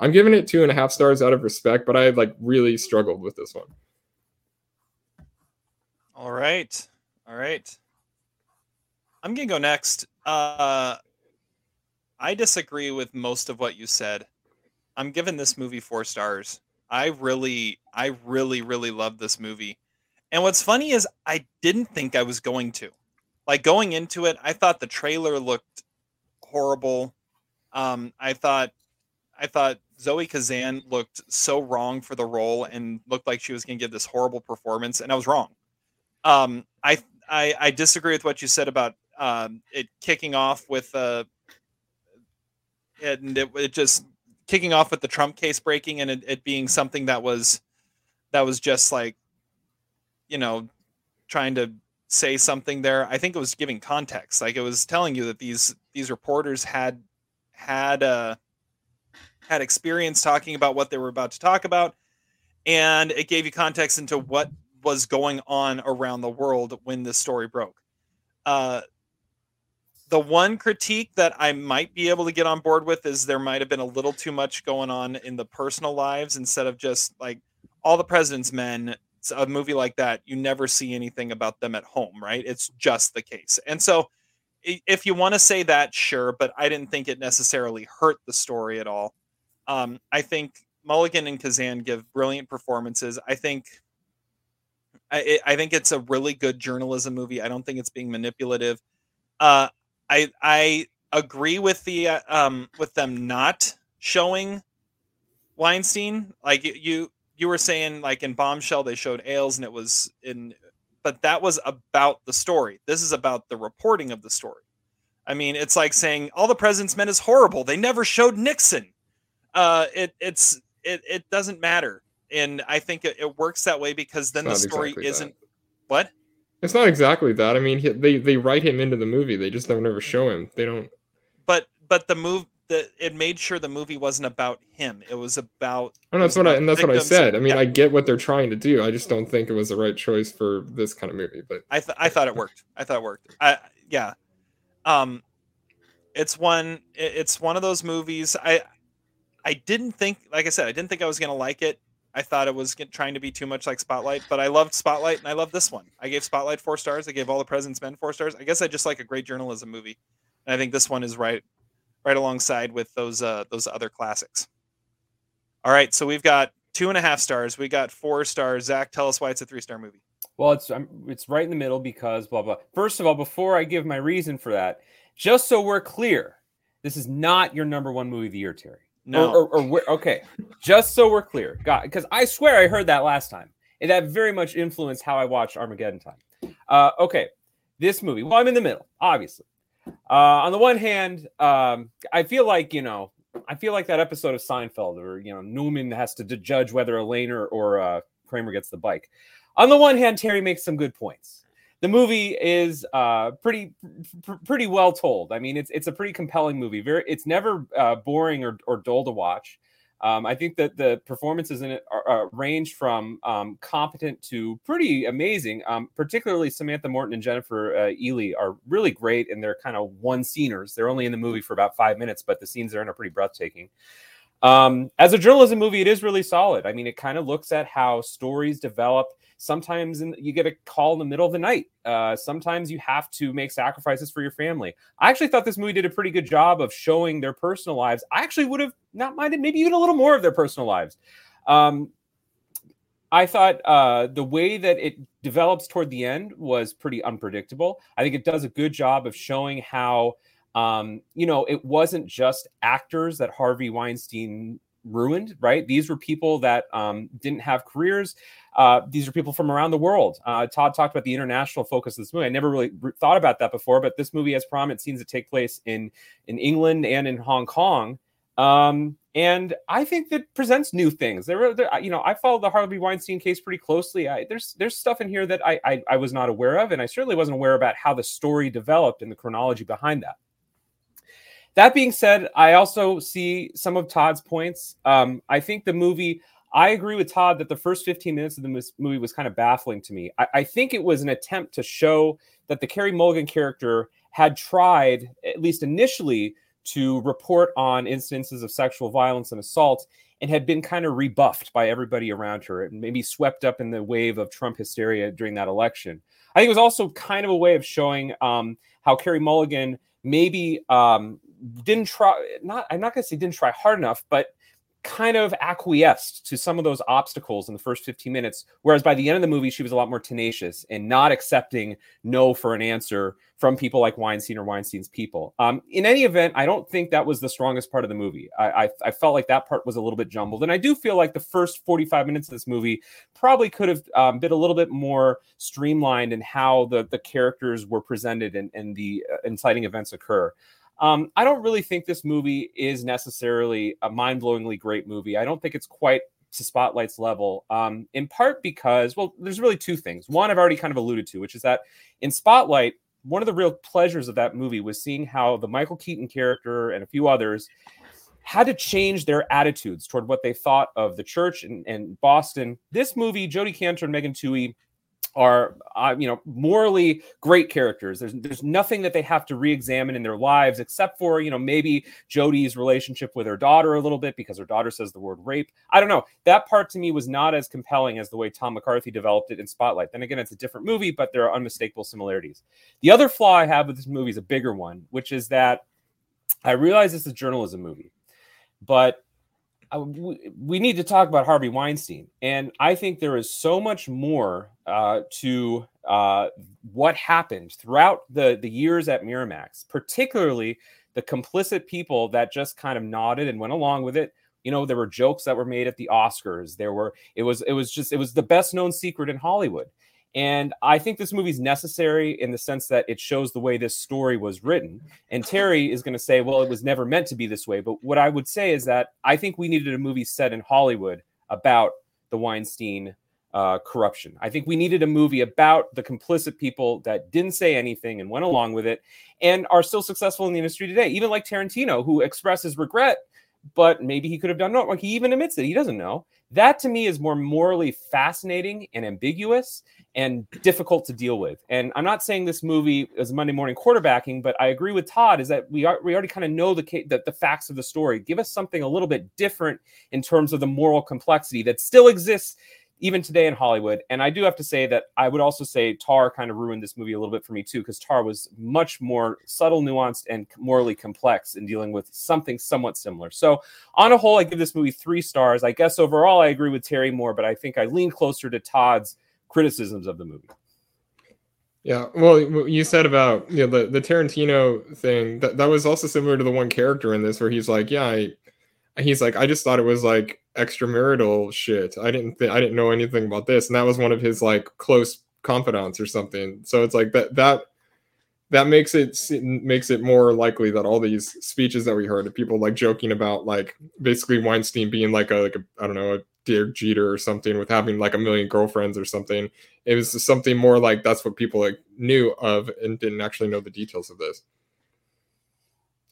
I'm giving it two and a half stars out of respect, but I like really struggled with this one. All right, all right. I'm gonna go next. Uh, I disagree with most of what you said. I'm giving this movie four stars. I really, I really, really love this movie. And what's funny is I didn't think I was going to. Like going into it, I thought the trailer looked horrible. Um, I thought, I thought Zoe Kazan looked so wrong for the role and looked like she was going to give this horrible performance, and I was wrong. Um, I, I, I disagree with what you said about um, it kicking off with uh, and it, it just kicking off with the Trump case breaking and it, it being something that was that was just like you know trying to say something there i think it was giving context like it was telling you that these these reporters had had uh had experience talking about what they were about to talk about and it gave you context into what was going on around the world when this story broke. Uh the one critique that I might be able to get on board with is there might have been a little too much going on in the personal lives instead of just like all the president's men. A movie like that you never see anything about them at home right? It's just the case. And so if you want to say that sure but i didn't think it necessarily hurt the story at all um, i think mulligan and kazan give brilliant performances i think I, I think it's a really good journalism movie i don't think it's being manipulative uh, I I agree with the uh, um with them not showing Weinstein. Like you you were saying, like in Bombshell, they showed Ailes, and it was in, but that was about the story. This is about the reporting of the story. I mean, it's like saying all the president's men is horrible. They never showed Nixon. Uh, it it's it it doesn't matter, and I think it, it works that way because then the story exactly isn't that. what it's not exactly that. I mean, he, they they write him into the movie. They just don't ever show him. They don't. But but the move that it made sure the movie wasn't about him. It was about. And that's what I and that's what I said. I mean, yeah. I get what they're trying to do. I just don't think it was the right choice for this kind of movie. But I th- I thought it worked. I thought it worked. I yeah. Um, it's one. It's one of those movies. I I didn't think, like I said, I didn't think I was gonna like it. I thought it was trying to be too much like Spotlight, but I loved Spotlight and I love this one. I gave Spotlight four stars. I gave All the President's Men four stars. I guess I just like a great journalism movie, and I think this one is right, right alongside with those uh, those other classics. All right, so we've got two and a half stars. We got four stars. Zach, tell us why it's a three star movie. Well, it's um, it's right in the middle because blah blah. First of all, before I give my reason for that, just so we're clear, this is not your number one movie of the year, Terry. No. Or, or, or okay, just so we're clear, God, because I swear I heard that last time, and that very much influenced how I watched Armageddon Time. Uh, okay, this movie. Well, I'm in the middle, obviously. Uh, on the one hand, um, I feel like you know, I feel like that episode of Seinfeld, where you know Newman has to judge whether Elaine or, or uh, Kramer gets the bike. On the one hand, Terry makes some good points the movie is uh, pretty pr- pretty well told. I mean, it's it's a pretty compelling movie. Very, it's never uh, boring or, or dull to watch. Um, I think that the performances in it are, uh, range from um, competent to pretty amazing. Um, particularly Samantha Morton and Jennifer uh, Ehle are really great, and they're kind of one sceners. They're only in the movie for about five minutes, but the scenes they're in are pretty breathtaking. Um, as a journalism movie, it is really solid. I mean, it kind of looks at how stories develop Sometimes in, you get a call in the middle of the night. Uh, sometimes you have to make sacrifices for your family. I actually thought this movie did a pretty good job of showing their personal lives. I actually would have not minded maybe even a little more of their personal lives. Um, I thought uh, the way that it develops toward the end was pretty unpredictable. I think it does a good job of showing how, um, you know, it wasn't just actors that Harvey Weinstein ruined, right? These were people that um, didn't have careers. Uh, these are people from around the world. Uh, Todd talked about the international focus of this movie. I never really re- thought about that before, but this movie has prominent scenes that take place in in England and in Hong Kong. Um, and I think that presents new things. There, there, you know, I followed the Harvey Weinstein case pretty closely. I, there's there's stuff in here that I, I I was not aware of, and I certainly wasn't aware about how the story developed and the chronology behind that. That being said, I also see some of Todd's points. Um, I think the movie. I agree with Todd that the first 15 minutes of the movie was kind of baffling to me. I, I think it was an attempt to show that the Carey Mulligan character had tried, at least initially, to report on instances of sexual violence and assault and had been kind of rebuffed by everybody around her and maybe swept up in the wave of Trump hysteria during that election. I think it was also kind of a way of showing um, how Carey Mulligan maybe um, didn't try, not, I'm not going to say didn't try hard enough, but kind of acquiesced to some of those obstacles in the first 15 minutes. Whereas by the end of the movie, she was a lot more tenacious and not accepting no for an answer from people like Weinstein or Weinstein's people. Um, in any event, I don't think that was the strongest part of the movie. I, I, I, felt like that part was a little bit jumbled. And I do feel like the first 45 minutes of this movie probably could have um, been a little bit more streamlined in how the, the characters were presented and, and the uh, inciting events occur. Um, I don't really think this movie is necessarily a mind blowingly great movie. I don't think it's quite to Spotlight's level, um, in part because, well, there's really two things. One, I've already kind of alluded to, which is that in Spotlight, one of the real pleasures of that movie was seeing how the Michael Keaton character and a few others had to change their attitudes toward what they thought of the church and, and Boston. This movie, Jodi Kantor and Megan Twohey are uh, you know morally great characters. There's there's nothing that they have to re-examine in their lives except for you know maybe Jodi's relationship with her daughter a little bit because her daughter says the word rape. I don't know. That part to me was not as compelling as the way tom mccarthy developed it in spotlight. Then again it's a different movie but there are unmistakable similarities. The other flaw i have with this movie is a bigger one which is that i realize it's a journalism movie but we need to talk about Harvey Weinstein. And I think there is so much more uh, to uh, what happened throughout the, the years at Miramax, particularly the complicit people that just kind of nodded and went along with it. You know, there were jokes that were made at the Oscars. There were, it was, it was just, it was the best known secret in Hollywood. And I think this movie's necessary in the sense that it shows the way this story was written. And Terry is going to say, well, it was never meant to be this way. But what I would say is that I think we needed a movie set in Hollywood about the Weinstein uh, corruption. I think we needed a movie about the complicit people that didn't say anything and went along with it and are still successful in the industry today. Even like Tarantino, who expresses regret, but maybe he could have done no. Like he even admits it. He doesn't know. That to me is more morally fascinating and ambiguous and difficult to deal with. And I'm not saying this movie is Monday morning quarterbacking, but I agree with Todd is that we are we already kind of know the, the the facts of the story. Give us something a little bit different in terms of the moral complexity that still exists even today in Hollywood. And I do have to say that I would also say Tar kind of ruined this movie a little bit for me too, because Tar was much more subtle, nuanced, and morally complex in dealing with something somewhat similar. So, on a whole, I give this movie three stars. I guess overall, I agree with Terry more, but I think I lean closer to Todd's criticisms of the movie. Yeah, well, you said about you know, the the Tarantino thing that that was also similar to the one character in this where he's like, yeah, I, he's like, I just thought it was like extramarital shit. I didn't th- I didn't know anything about this, and that was one of his like close confidants or something. So it's like that that that makes it makes it more likely that all these speeches that we heard of people like joking about like basically Weinstein being like a like a I don't know a Derek Jeter or something with having like a million girlfriends or something. It was something more like that's what people like knew of and didn't actually know the details of this.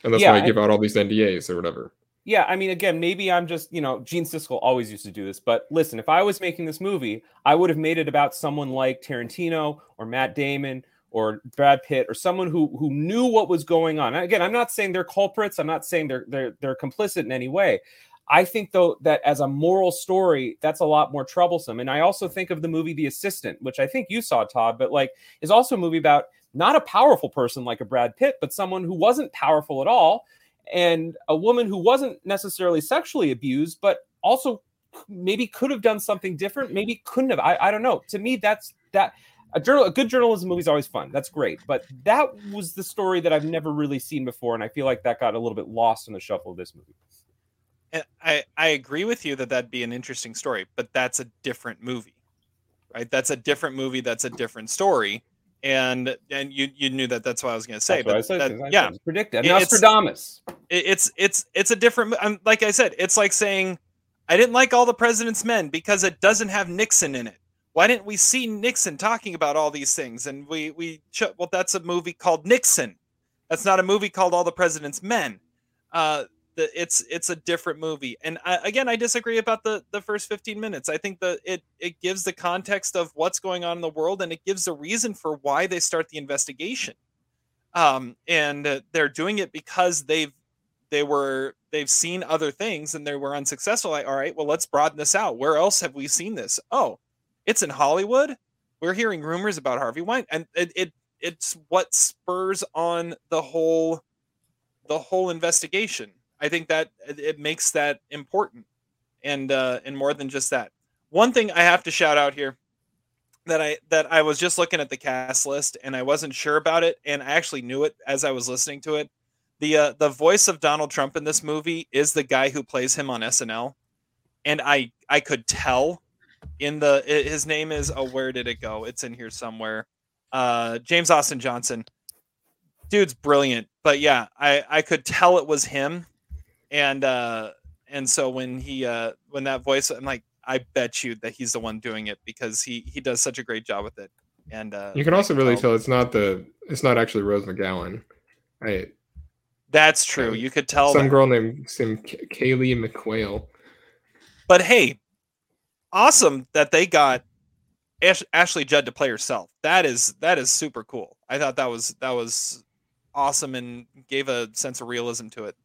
And that's yeah, why I give out all these NDAs or whatever. Yeah, I mean, again, maybe I'm just, you know, Gene Siskel always used to do this, but listen, if I was making this movie, I would have made it about someone like Tarantino or Matt Damon or Brad Pitt or someone who who knew what was going on. again, I'm not saying they're culprits. I'm not saying they're they're they're complicit in any way. I think though that as a moral story, that's a lot more troublesome. And I also think of the movie The Assistant, which I think you saw, Todd, but like is also a movie about not a powerful person like a Brad Pitt, but someone who wasn't powerful at all, and a woman who wasn't necessarily sexually abused, but also maybe could have done something different, maybe couldn't have. I, I don't know. To me, that's that a journal a good journalism movie is always fun. That's great. But that was the story that I've never really seen before, and I feel like that got a little bit lost in the shuffle of this movie. And I, I agree with you that that'd be an interesting story, but that's a different movie, right? That's a different movie. That's a different story. And and you you knew that. That's what I was going to say. That's but I said, that- yeah, said, predicted. It's- Nostradamus. it's it's it's a different. um, Like I said, it's like saying I didn't like all the President's Men because it doesn't have Nixon in it. Why didn't we see Nixon talking about all these things? And we we well, that's a movie called Nixon. That's not a movie called All the President's Men. Uh, the, it's it's a different movie. And I, again, I disagree about the the first 15 minutes. I think that it it gives the context of what's going on in the world, and it gives a reason for why they start the investigation. Um, and uh, they're doing it because they've they were they've seen other things and they were unsuccessful. Like, all right, well, let's broaden this out. Where else have we seen this? Oh, it's in Hollywood. We're hearing rumors about Harvey Weinstein, and it, it it's what spurs on the whole the whole investigation. I think that it- makes that important, and uh, and more than just that. One thing I have to shout out here that I that I was just looking at the cast list and I wasn't sure about it, and I actually knew it as I was listening to it. The uh, the voice of Donald Trump in this movie is the guy who plays him on SNL, and I I could tell in the his name is oh where did it go? It's in here somewhere. Uh, James Austin Johnson, dude's brilliant. But yeah, I I could tell it was him, and uh and so when he uh when that voice, I'm like I bet you that he's the one doing it because he he does such a great job with it. And uh, You can also really tell- tell it's not the it's not actually Rose McGowan. Right. That's true. You could tell some that. girl named some K- Keilly McQuail. But hey, awesome that they got Ash- Ashley Judd to play herself. That is that is super cool. I thought that was that was awesome and gave a sense of realism to it.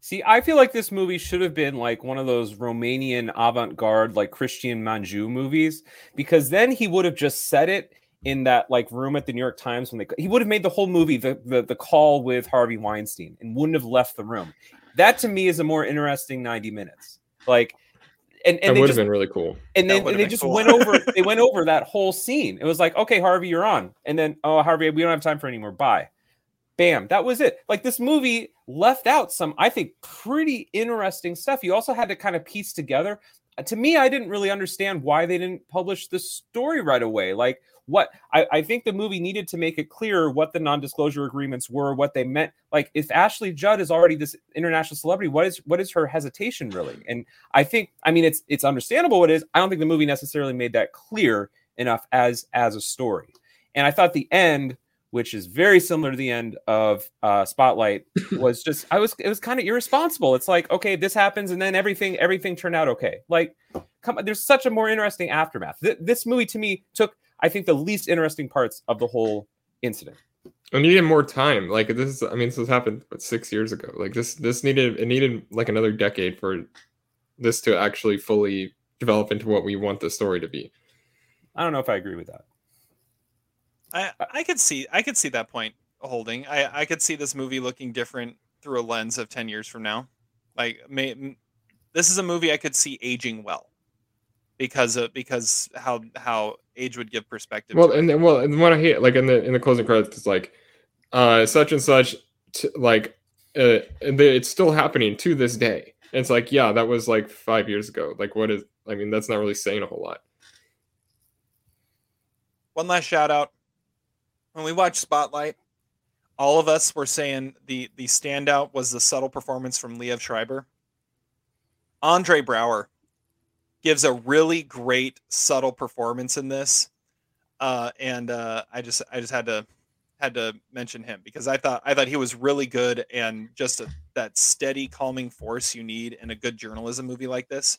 See, I feel like this movie should have been like one of those Romanian avant-garde, like Cristian Mungiu movies, because then he would have just said it in that like room at the New York Times when they he would have made the whole movie the, the the call with Harvey Weinstein and wouldn't have left the room. That to me is a more interesting 90 minutes. Like and, and they would just have been really cool. and then and they just cool. went over they went over that whole scene. It was like, okay, Harvey, you're on. And then, oh Harvey, we don't have time for any more. Bye. Bam. That was it. Like this movie left out some, I think, pretty interesting stuff. You also had to kind of piece together. Uh, To me, I didn't really understand why they didn't publish the story right away. Like what I, I think the movie needed to make it clear what the non-disclosure agreements were, what they meant. Like if Ashley Judd is already this international celebrity, what is what is her hesitation really? And I think, I mean, it's it's understandable what it is. I don't think the movie necessarily made that clear enough as as a story. And I thought the end, which is very similar to the end of uh, Spotlight, was just I was it was kind of irresponsible. It's like okay, this happens, and then everything everything turned out okay. Like, come on, there's such a more interesting aftermath. Th- this movie to me took I think the least interesting parts of the whole incident. I needed more time. Like this is, I mean, this happened what, six years ago. Like this, this needed it needed like another decade for this to actually fully develop into what we want the story to be. I don't know if I agree with that. I I could see I could see that point holding. I I could see this movie looking different through a lens of 10 years from now. Like may, this is a movie I could see aging well because of because how how age would give perspective. Well, and then- well, and what I hate, like in the in the closing credits, it's like, uh, such and such, t- like, uh, and they, it's still happening to this day. And it's like, yeah, that was like five years ago. Like, what is? I mean, that's not really saying a whole lot. One last shout out. When we watched Spotlight, all of us were saying the the standout was the subtle performance from Liev Schreiber. Andre Braugher gives a really great subtle performance in this, uh, and uh, I just I just had to had to mention him because I thought I thought he was really good and just a, that steady calming force you need in a good journalism movie like this,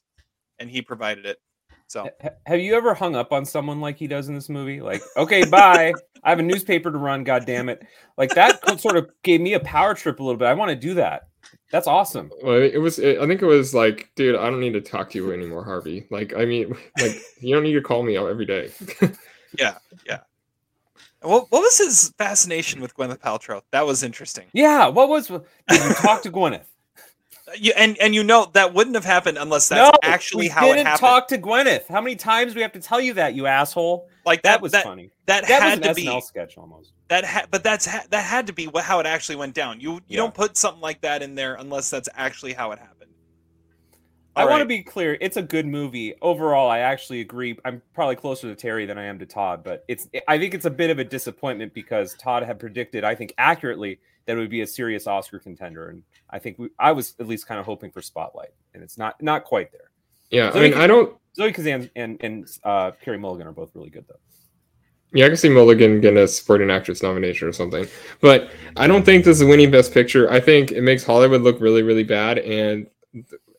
and he provided it. So H- have you ever hung up on someone like he does in this movie? Like, okay, bye. I have a newspaper to run. God damn it! Like that sort of gave me a power trip a little bit. I want to do that. That's awesome. Well, it was. It, I think it was like, dude, I don't need to talk to you anymore, Harvey. Like, I mean, like, you don't need to call me out every day. yeah, yeah. What what was his fascination with Gwyneth Paltrow? That was interesting. Yeah. What was? Did you talk to Gwyneth? You, and and you know that wouldn't have happened unless that's no, actually we how it happened. Didn't talk to Gwyneth. How many times do we have to tell you that, you asshole? like That that was that, funny. That, That had was to an be SNL sketch almost. that. Ha- but that's ha- that had to be wha- how it actually went down. You you Yeah. don't put something like that in there unless that's actually how it happened. I All want to be clear. It's a good movie overall. I actually agree. I'm probably closer to Terry than I am to Todd, but it's. I think it's a bit of a disappointment because Todd had predicted, I think accurately, that it would be a serious Oscar contender, and I think we, I was at least kind of hoping for Spotlight, and it's not not quite there. Yeah, I mean, Kaz- I don't. Zoe Kazan and and uh, Carey Mulligan are both really good though. Yeah, I can see Mulligan getting a supporting actress nomination or something, but I don't think this is the winning Best Picture. I think it makes Hollywood look really, really bad, and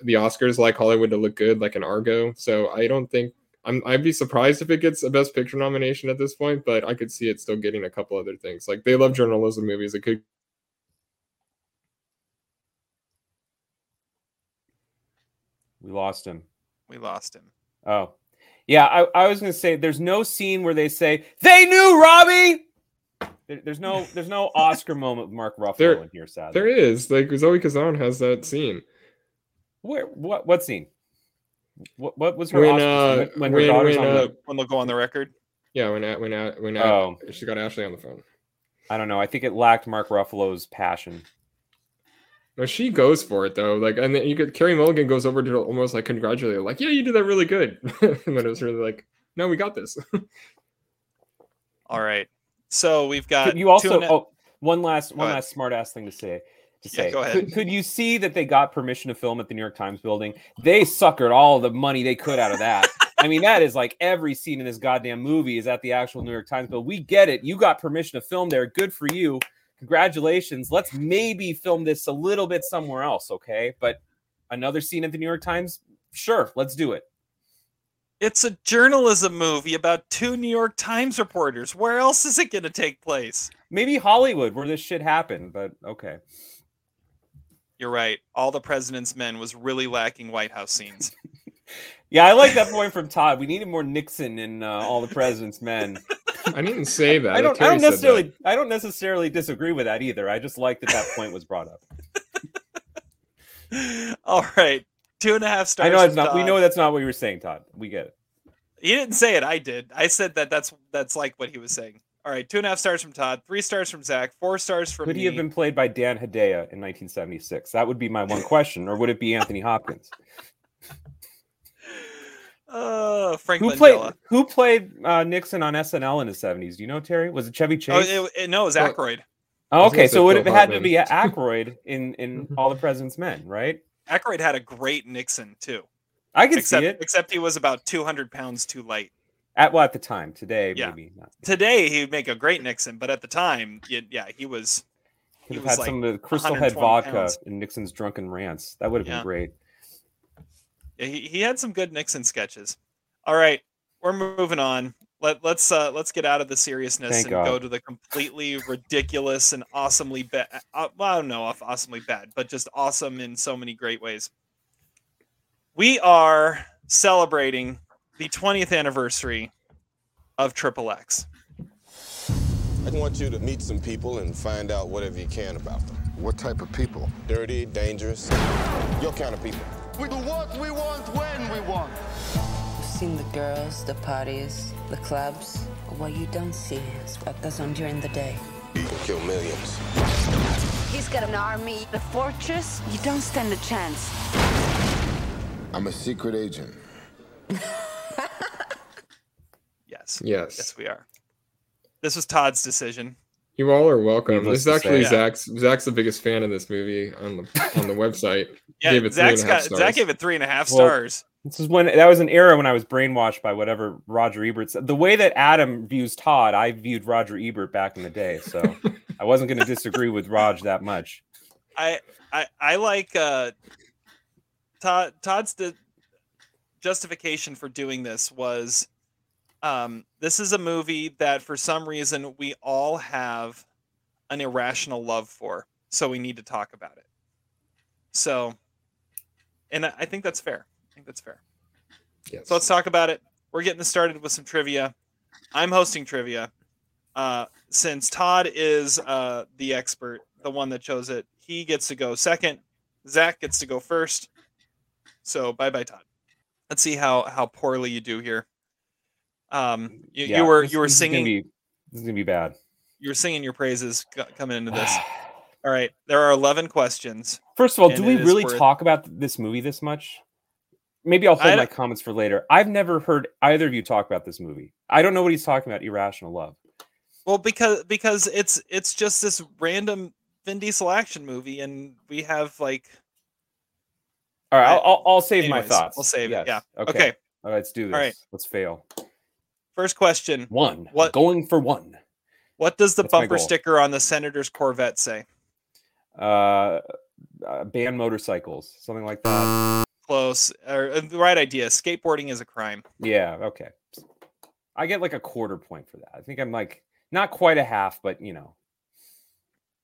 the Oscars like Hollywood to look good, like an Argo. So I don't think I'm. I'd be surprised if it gets a Best Picture nomination at this point, but I could see it still getting a couple other things. Like they love journalism movies. It could. We lost him. We lost him. Oh, yeah. I, I was gonna say there's no scene where they say they knew Robbie. There, there's no there's no Oscar moment with Mark Ruffalo There- in here. Sadly, There is like Zoe Kazan has that scene Where what what scene? What what was her when Oscar uh scene? when, when her daughter's when, on uh, the When they'll go on the record. yeah when A- when A- when A- Oh. she got Ashley on the phone. I don't know. I think it lacked Mark Ruffalo's passion. No, she goes for it though. Like, and then you could Carey Mulligan goes over to almost like congratulate her, like, "Yeah, you did that really good." and then it was really like, "No, we got this." All right. So we've got Could you two also and a- oh one last one last smart ass thing to say. To Yeah, say, go ahead. Could, could you see that they got permission to film at the New York Times building? They suckered all the money they could out of that. I mean, that is like every scene in this goddamn movie is at the actual New York Times building. We get it. You got permission to film there. Good for you. Congratulations. Let's maybe film this a little bit somewhere else, okay? But another scene at the New York Times, sure, let's do it. It's a journalism movie about two New York Times reporters. Where else is it going to take place? Maybe Hollywood, where this shit happened, but okay. You're right. All the President's Men was really lacking White House scenes. Yeah, I like that point from Todd. We needed more Nixon in uh, all the president's men. I didn't say that. I don't. I don't necessarily. I don't necessarily disagree with that either. I just like that that point was brought up. All right. Two and a half stars. I know it's from not. We know that's not what you were saying, Todd. We get it. He didn't say it. I did. I said that. That's that's like what he was saying. All right. Two and a half stars from Todd. Three stars from Zach. Four stars from Could me. he have been played by Dan Hedaya in 1976? That would be my one question. Or would it be Anthony Hopkins? Uh, Frank Who played Langella. Who played uh, Nixon on SNL in the 70s? Do you know Terry? Was it Chevy Chase? Oh, it, it, no, it was Well, Aykroyd. Oh, I was okay, so it would have had to be Aykroyd in in All the President's Men, right? Aykroyd had a great Nixon too. I can except see it. except he was about 200 pounds too light. At well, at the time, today Yeah. maybe not. Today he would make a great Nixon, but at the time, yeah, he was. Could He have was had like some of the Crystal Head vodka pounds. in Nixon's drunken rants. That would have Yeah. been great. Yeah, he, he had some good Nixon sketches. All right, we're moving on. Let let's uh let's get out of the seriousness Thank and God. go to the completely ridiculous and awesomely bad. Uh, well, I don't know if awesomely bad, but just awesome in so many great ways. We are celebrating the 20th anniversary of Triple X. I want you to meet some people and find out whatever you can about them. What type of people? Dirty, dangerous, your kind of people. We do what we want when we want. You've seen the girls, the parties, the clubs. But what you don't see is what goes on during the day. You can kill millions. He's got an army, a fortress. You don't stand a chance. I'm a secret agent. Yes. Yes. Yes, we are. This was Todd's decision. You all are welcome. Needless This is actually say. Zach's. Zach's the biggest fan of this movie on the on the website. Yeah, Gave it three Zach's and a half got. Zach gave it three and a half Well, stars. This is when that was an era when I was brainwashed by whatever Roger Ebert said. The way that Adam views Todd, I viewed Roger Ebert back in the day. So I wasn't going to disagree with Raj that much. I I I like uh Todd Todd's the justification for doing this was um this is a movie that for some reason we all have an irrational love for so we need to talk about it so and I think that's fair I think that's fair Yes. so let's talk about it we're getting started with some trivia I'm hosting trivia uh since Todd is uh the expert the one that chose it he gets to go second Zach gets to go first. So bye bye, Todd. Let's see how how poorly you do here. Um, you, Yeah, you were this- you were this is singing be- this is gonna be bad. you were singing your praises coming into this. All right, there are eleven questions. First of all, do we really worth- talk about this movie this much? Maybe I'll hold my comments for later. I've never heard either of you talk about this movie. I don't know what he's talking about. Irrational love. Well, because because it's it's just this random Vin Diesel action movie, and we have like All right, I- I'll, I'll, I'll save my thoughts. we'll save it, yeah. Okay. Okay. All right, let's do this. All right. Let's fail. First question. One. What- Going for one. What does the That's bumper sticker on the Senator's Corvette say? Uh, uh, band motorcycles, something like that. Close. Or uh, the right idea. Skateboarding is a crime. Yeah. Okay. I get like a quarter point for that. I think I'm like not quite a half, but you know.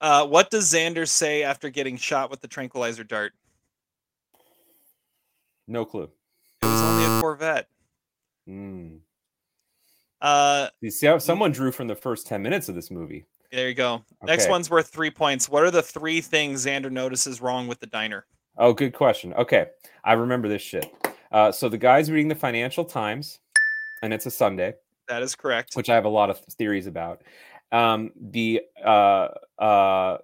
Uh, what does Xander say after getting shot with the tranquilizer dart? No clue. It was only a Corvette. Mm. Uh, You see how someone drew from the first 10 minutes of this movie. there you go. Next one's worth three points. What are the three things Xander notices wrong with the diner? Oh, good question. Okay. I remember this shit. Uh, so the guy's reading the Financial Times, and it's a Sunday, That is correct. which I have a lot of theories about. Um, the uh, uh,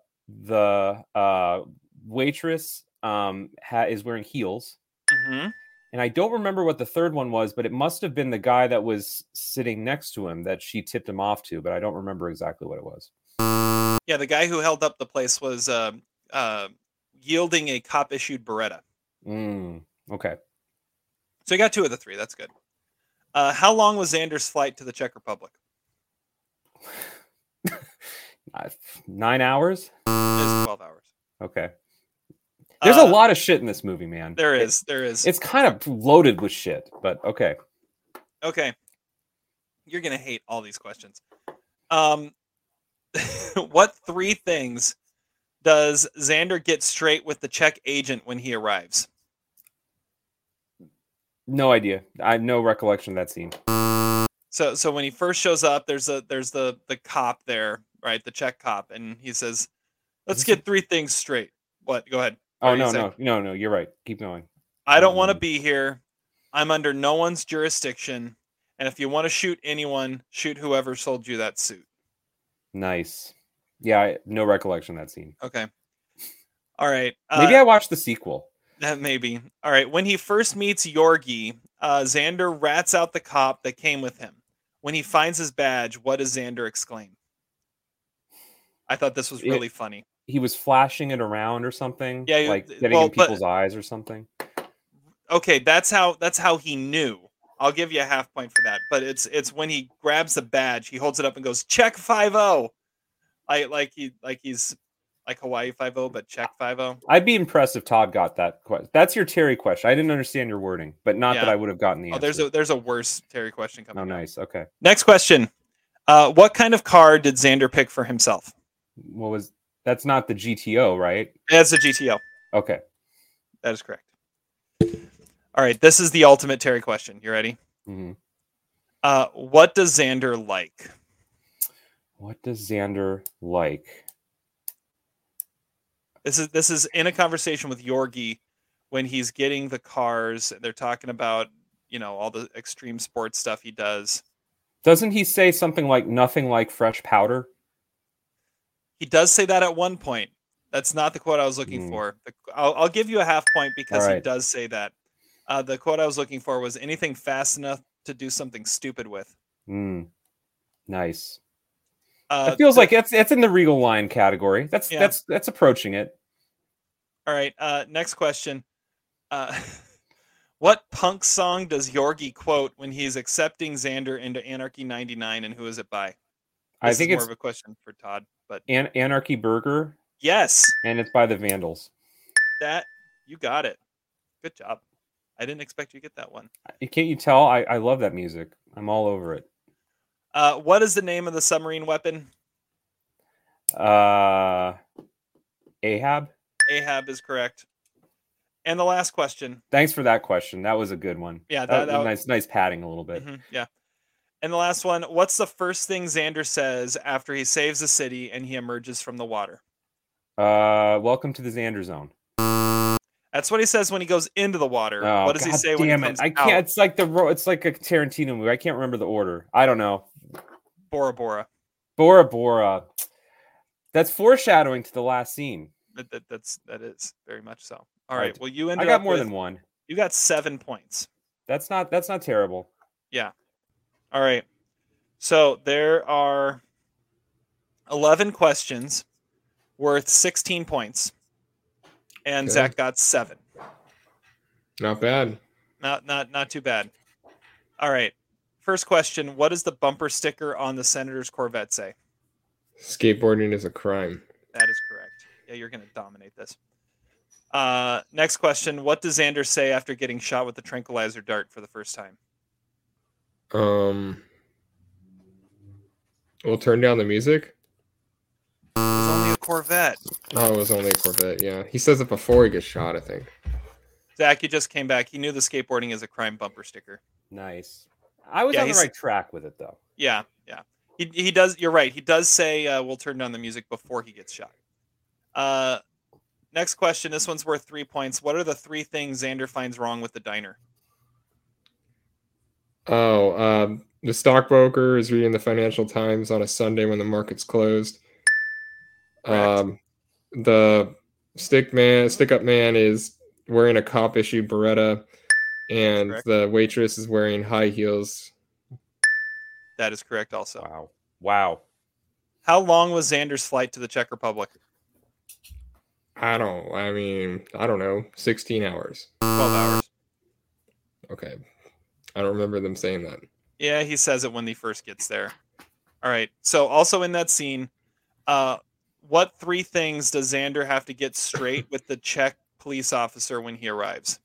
the uh, waitress um, ha- is wearing heels. hmm And I don't remember what the third one was, but it must have been the guy that was sitting next to him that she tipped him off to, but I don't remember exactly what it was. Yeah, the guy who held up the place was uh, uh, yielding a cop issued Beretta. Mm, okay. So you got two of the three. That's good. Uh, how long was Xander's flight to the Czech Republic? Nine hours? It was 12 hours. Okay. There's a Uh, lot of shit in this movie, man. There is. There is. It's kind of loaded with shit, but okay. Okay. You're going to hate all these questions. Um, what three things does Xander get straight with the Czech agent when he arrives? No idea. I have no recollection of that scene. So so when he first shows up, there's a there's the the cop there, right? The Czech cop, and he says, "Let's get three things straight." What? Go ahead. Oh no, no, no, no. You're right. Keep going. I don't want to Um, be here. I'm under no one's jurisdiction, and if you want to shoot anyone, shoot whoever sold you that suit. Nice. Yeah, I, no recollection of that scene. Okay. All right. Maybe uh, I watched the sequel. That maybe. All right. When he first meets Yorgi, uh, Xander rats out the cop that came with him. When he finds his badge, what does Xander exclaim? I thought this was It- really funny. He was flashing it around or something. Yeah, like getting well, in but- people's eyes or something. Okay, that's how that's how he knew. I'll give you a half point for that. But it's it's when he grabs the badge, he holds it up and goes Czech five zero. I like he like he's like Hawaii five zero, but Czech five oh. I'd be impressed if Todd got that question. That's your Terry question. I didn't understand your wording, but not that I would have gotten the Oh, answer. there's a there's a worse Terry question coming. oh, nice. Okay. Next question. Uh, what kind of car did Xander pick for himself? What was that's not the GTO, right? That's the GTO. Okay. That is correct. All right, this is the ultimate Terry question. You ready? Mhm. Uh, what does Xander like? What does Xander like? This is this is in a conversation with Yorgi when he's getting the cars. They're talking about you know all the extreme sports stuff he does. Doesn't he say something like nothing like fresh powder? He does say that at one point. That's not the quote I was looking Hmm. for. I'll, I'll give you a half point because he does say that. Uh, the quote I was looking for was anything fast enough to do something stupid with. Mm. Nice. Uh, it feels the- like it's it's in the regal line category. That's Yeah. that's that's approaching it. All right. Uh, next question. Uh, what punk song does Yorgi quote when he's accepting Xander into Anarchy 99 and who is it by? I think it's more of a question for Todd, but An- Anarchy Burger, yes, and it's by the Vandals. that you got it. Good job. I didn't expect you to get that one. Can't you tell? I, I love that music. I'm all over it. Uh, what is the name of the submarine weapon? Uh, Ahab. Ahab is correct. And the last question. Thanks for that question. That was a good one. Yeah, that, that- that- was nice, nice padding a little bit. Mhm, yeah. And the last one. What's the first thing Xander says after he saves the city and he emerges from the water? Uh, welcome to the Xander Zone. That's what he says when he goes into the water. Oh, what does he God say when he comes it. I can't. out? It's like the it's like a Tarantino movie. I can't remember the order. I don't know. Bora Bora. Bora Bora. That's foreshadowing to the last scene. That, that, that's that is very much so. All Right. right. Well, you I got more with- than one. You got seven points. That's not that's not terrible. Yeah. All right. So there are 11 questions worth 16 points. And. Zach got seven. Not bad. Not not not too bad. All right. First question, what does the bumper sticker on the Senator's Corvette say? Skateboarding is a crime. That is correct. Yeah, you're going to dominate this. Uh, next question, what does Xander say after getting shot with the tranquilizer dart for the first time? Um, we'll turn down the music. It was only a Corvette. Oh, it was only a Corvette. Yeah, he says it before he gets shot. I think. Zach, you just came back. He knew the skateboarding is a crime bumper sticker. Nice. I was Yeah, on the right track with it though. Yeah, yeah. He he does. You're right. He does say uh, we'll turn down the music before he gets shot. Uh, next question. This one's worth three points. What are the three things Xander finds wrong with the diner? Oh, um, the stockbroker is reading the Financial Times on a Sunday when the market's closed. Um, the stick man, stick up man is wearing a cop issue Beretta, and the waitress is wearing high heels. That is correct. Also, Wow. Wow. how long was Xander's flight to the Czech Republic? I don't. I mean, I don't know. Sixteen hours. Twelve hours. Okay, I don't remember them saying that. Yeah, he says it when he first gets there. All right. So also in that scene, uh, what three things does Xander have to get straight with the Czech police officer when he arrives?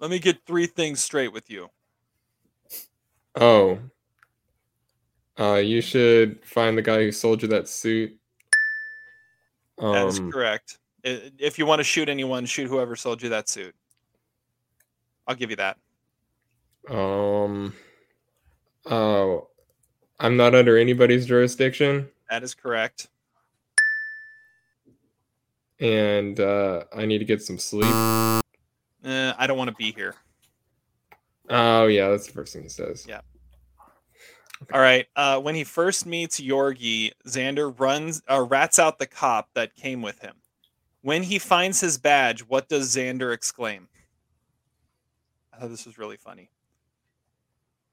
Let me get three things straight with you. Oh. Uh, you should find the guy who sold you that suit. That is Um, correct. If you want to shoot anyone, shoot whoever sold you that suit. I'll give you that. Um. Oh, I'm not under anybody's jurisdiction, That is correct. and uh, I need to get some sleep. Uh, I don't want to be here. Oh yeah, that's the first thing he says. Yeah. All right. Uh, when he first meets Yorgi, Xander runs, uh, rats out the cop that came with him. When he finds his badge, what does Xander exclaim? I thought this was really funny.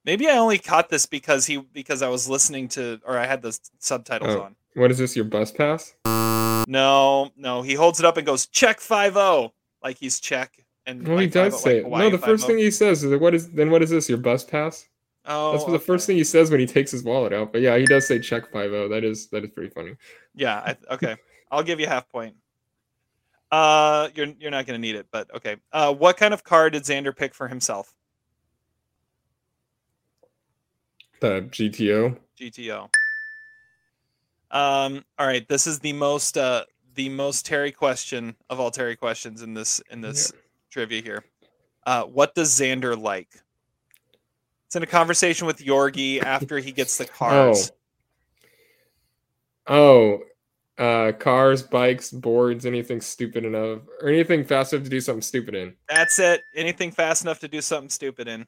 Maybe I only caught this because he because I was listening to or I had the subtitles Oh, on. what is this? Your bus pass? No, no, he holds it up and goes Czech five zero like he's check and Well, he oh, does 5-0 say like it. No, the first 5-0. thing he says is, "What is then? What is this? Your bus pass?" Oh, That's what the first thing he says when he takes his wallet out. But yeah, he does say Czech five zero. That is that is pretty funny. Yeah. I, okay. I'll give you half point. Uh, you're you're not gonna need it, but okay. Uh, what kind of car did Xander pick for himself? The GTO. GTO. Um. All right. This is the most uh the most Terry question of all Terry questions in this in this trivia here. Uh, what does Xander like? It's in a conversation with Yorgi after he gets the cars. Oh, uh, cars, bikes, boards, anything stupid enough, or anything fast enough to do something stupid in. That's it. Anything fast enough to do something stupid in.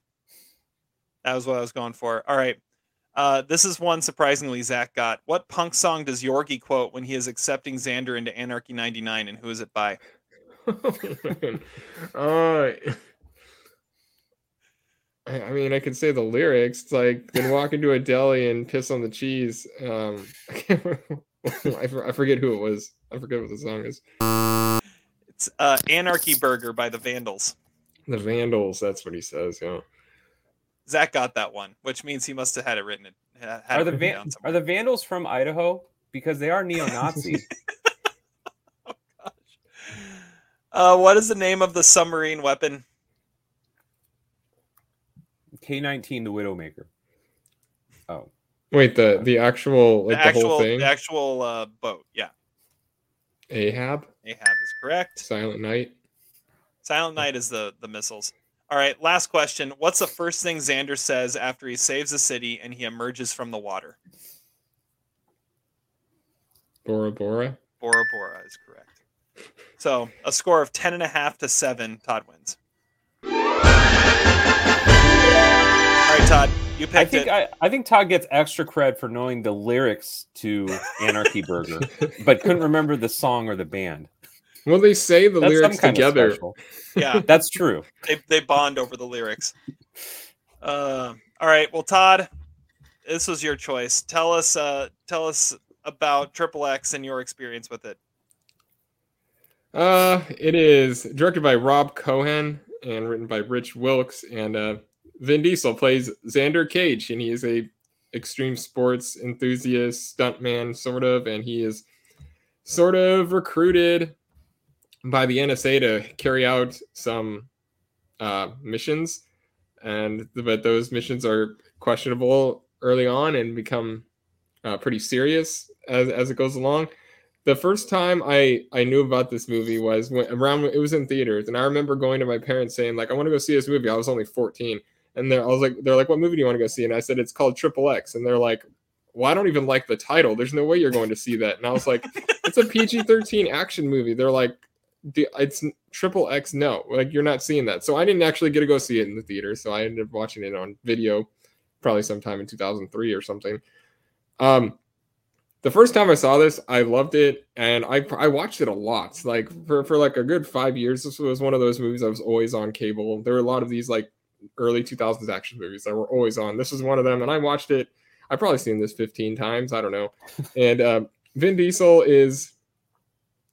That was what I was going for. All right. Uh, this is one surprisingly Zach got. What punk song does Yorgi quote when he is accepting Xander into Anarchy 99 and who is it by? uh, I, I mean, I could say the lyrics. It's like, then walk into a deli and piss on the cheese. Um, I, can't remember- I for- I forget who it was. I forget what the song is. It's uh, Anarchy Burger by the Vandals. The Vandals. That's what he says. Yeah. Zach got that one, which means he must have had it written. Had Are it the written van- down are the Vandals from Idaho? Because they are neo-Nazi. Uh, what is the name of the submarine weapon? K-19, the Widowmaker. Wait, the the actual like the the, actual, whole thing. the actual uh, boat. Yeah, Ahab, Ahab is correct. Silent Night. Silent Night is the the missiles. All right, last question. What's the first thing Xander says after he saves the city and he emerges from the water? Bora Bora. Bora Bora is correct. So a score of 10 and a half to seven, Todd wins. All right, Todd, you picked I think it. I, I think Todd gets extra cred for knowing the lyrics to Anarchy Burger, but couldn't remember the song or the band. Well, they say the That's lyrics together. yeah, That's true. they, they bond over the lyrics. Uh, all right, well, Todd, this was your choice. Tell us, uh, tell us about Triple X and your experience with it. Uh, it is directed by Rob Cohen and written by Rich Wilkes. And uh, Vin Diesel plays Xander Cage, and he is a extreme sports enthusiast, stuntman, sort of, and he is sort of recruited by the NSA to carry out some uh, missions, and but those missions are questionable early on and become uh, pretty serious as as it goes along. The first time I I knew about this movie was when around it was in theaters, and I remember going to my parents saying like I want to go see this movie. I was only 14, and they're I was like they're like what movie do you want to go see? And I said it's called Triple X, and they're like, well I don't even like the title. There's no way you're going to see that. And I was like, it's a PG-13 action movie. They're like, "D- it's Triple X. No, like you're not seeing that. So I didn't actually get to go see it in the theater. So I ended up watching it on video, probably sometime in 2003 or something. Um, the first time I saw this, I loved it, and I I watched it a lot. Like for for like a good five years, this was one of those movies I was always on cable. There were a lot of these like early 2000s action movies that were always on. This was one of them, and I watched it. I've probably seen this 15 times. I don't know. And uh, Vin Diesel is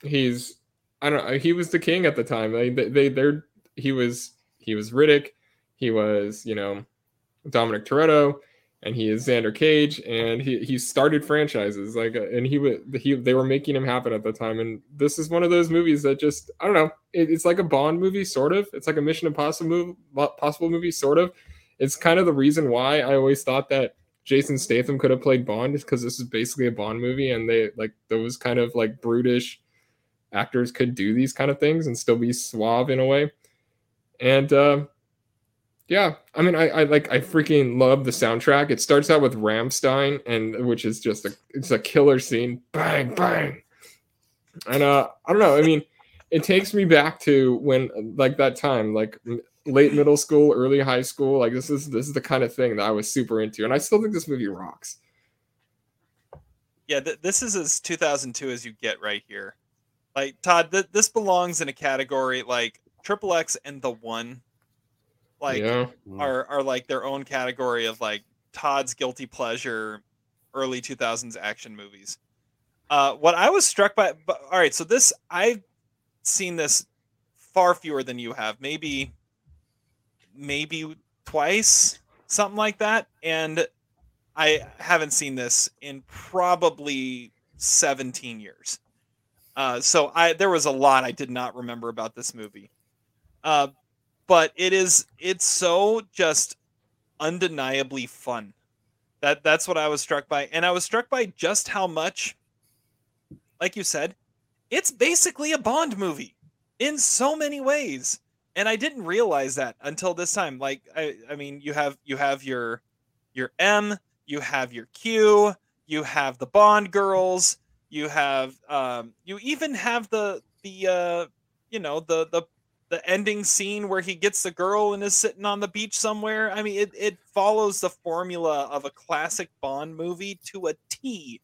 he's I don't know. He was the king at the time. They they, they they're he was he was Riddick. He was you know Dominic Toretto and he is Xander Cage, and he he started franchises like, uh, and he would he they were making him happen at the time, and this is one of those movies that just I don't know, it, it's like a Bond movie sort of, it's like a Mission Impossible movie, possible movie sort of. It's kind of the reason why I always thought that Jason Statham could have played Bond, because this is basically a Bond movie, and they like those kind of like brutish actors could do these kind of things and still be suave in a way, and. uh yeah, I mean, I, I like I freaking love the soundtrack. It starts out with Rammstein, and which is just a it's a killer scene, bang bang, and uh, I don't know. I mean, it takes me back to when like that time, like late middle school, early high school. Like this is this is the kind of thing that I was super into, and I still think this movie rocks. Yeah, th- this is as 2002 as you get right here. Like Todd, th- this belongs in a category like Triple X and the One. Like Yeah. are are like their own category of like Todd's guilty pleasure early 2000s action movies. Uh, what I was struck by, but, all right, so this I've seen this far fewer than you have, maybe, maybe twice, something like that, and I haven't seen this in probably 17 years. Uh, so I there was a lot I did not remember about this movie. Uh, but it is it's so just undeniably fun. That that's what I was struck by, and I was struck by just how much, like you said, it's basically a Bond movie in so many ways, and I didn't realize that until this time. Like I, I mean, you have you have your your M, you have your Q, you have the Bond girls, you have um, you even have the the uh, you know the the the ending scene where he gets the girl and is sitting on the beach somewhere. I mean, it, it follows the formula of a classic Bond movie to a T.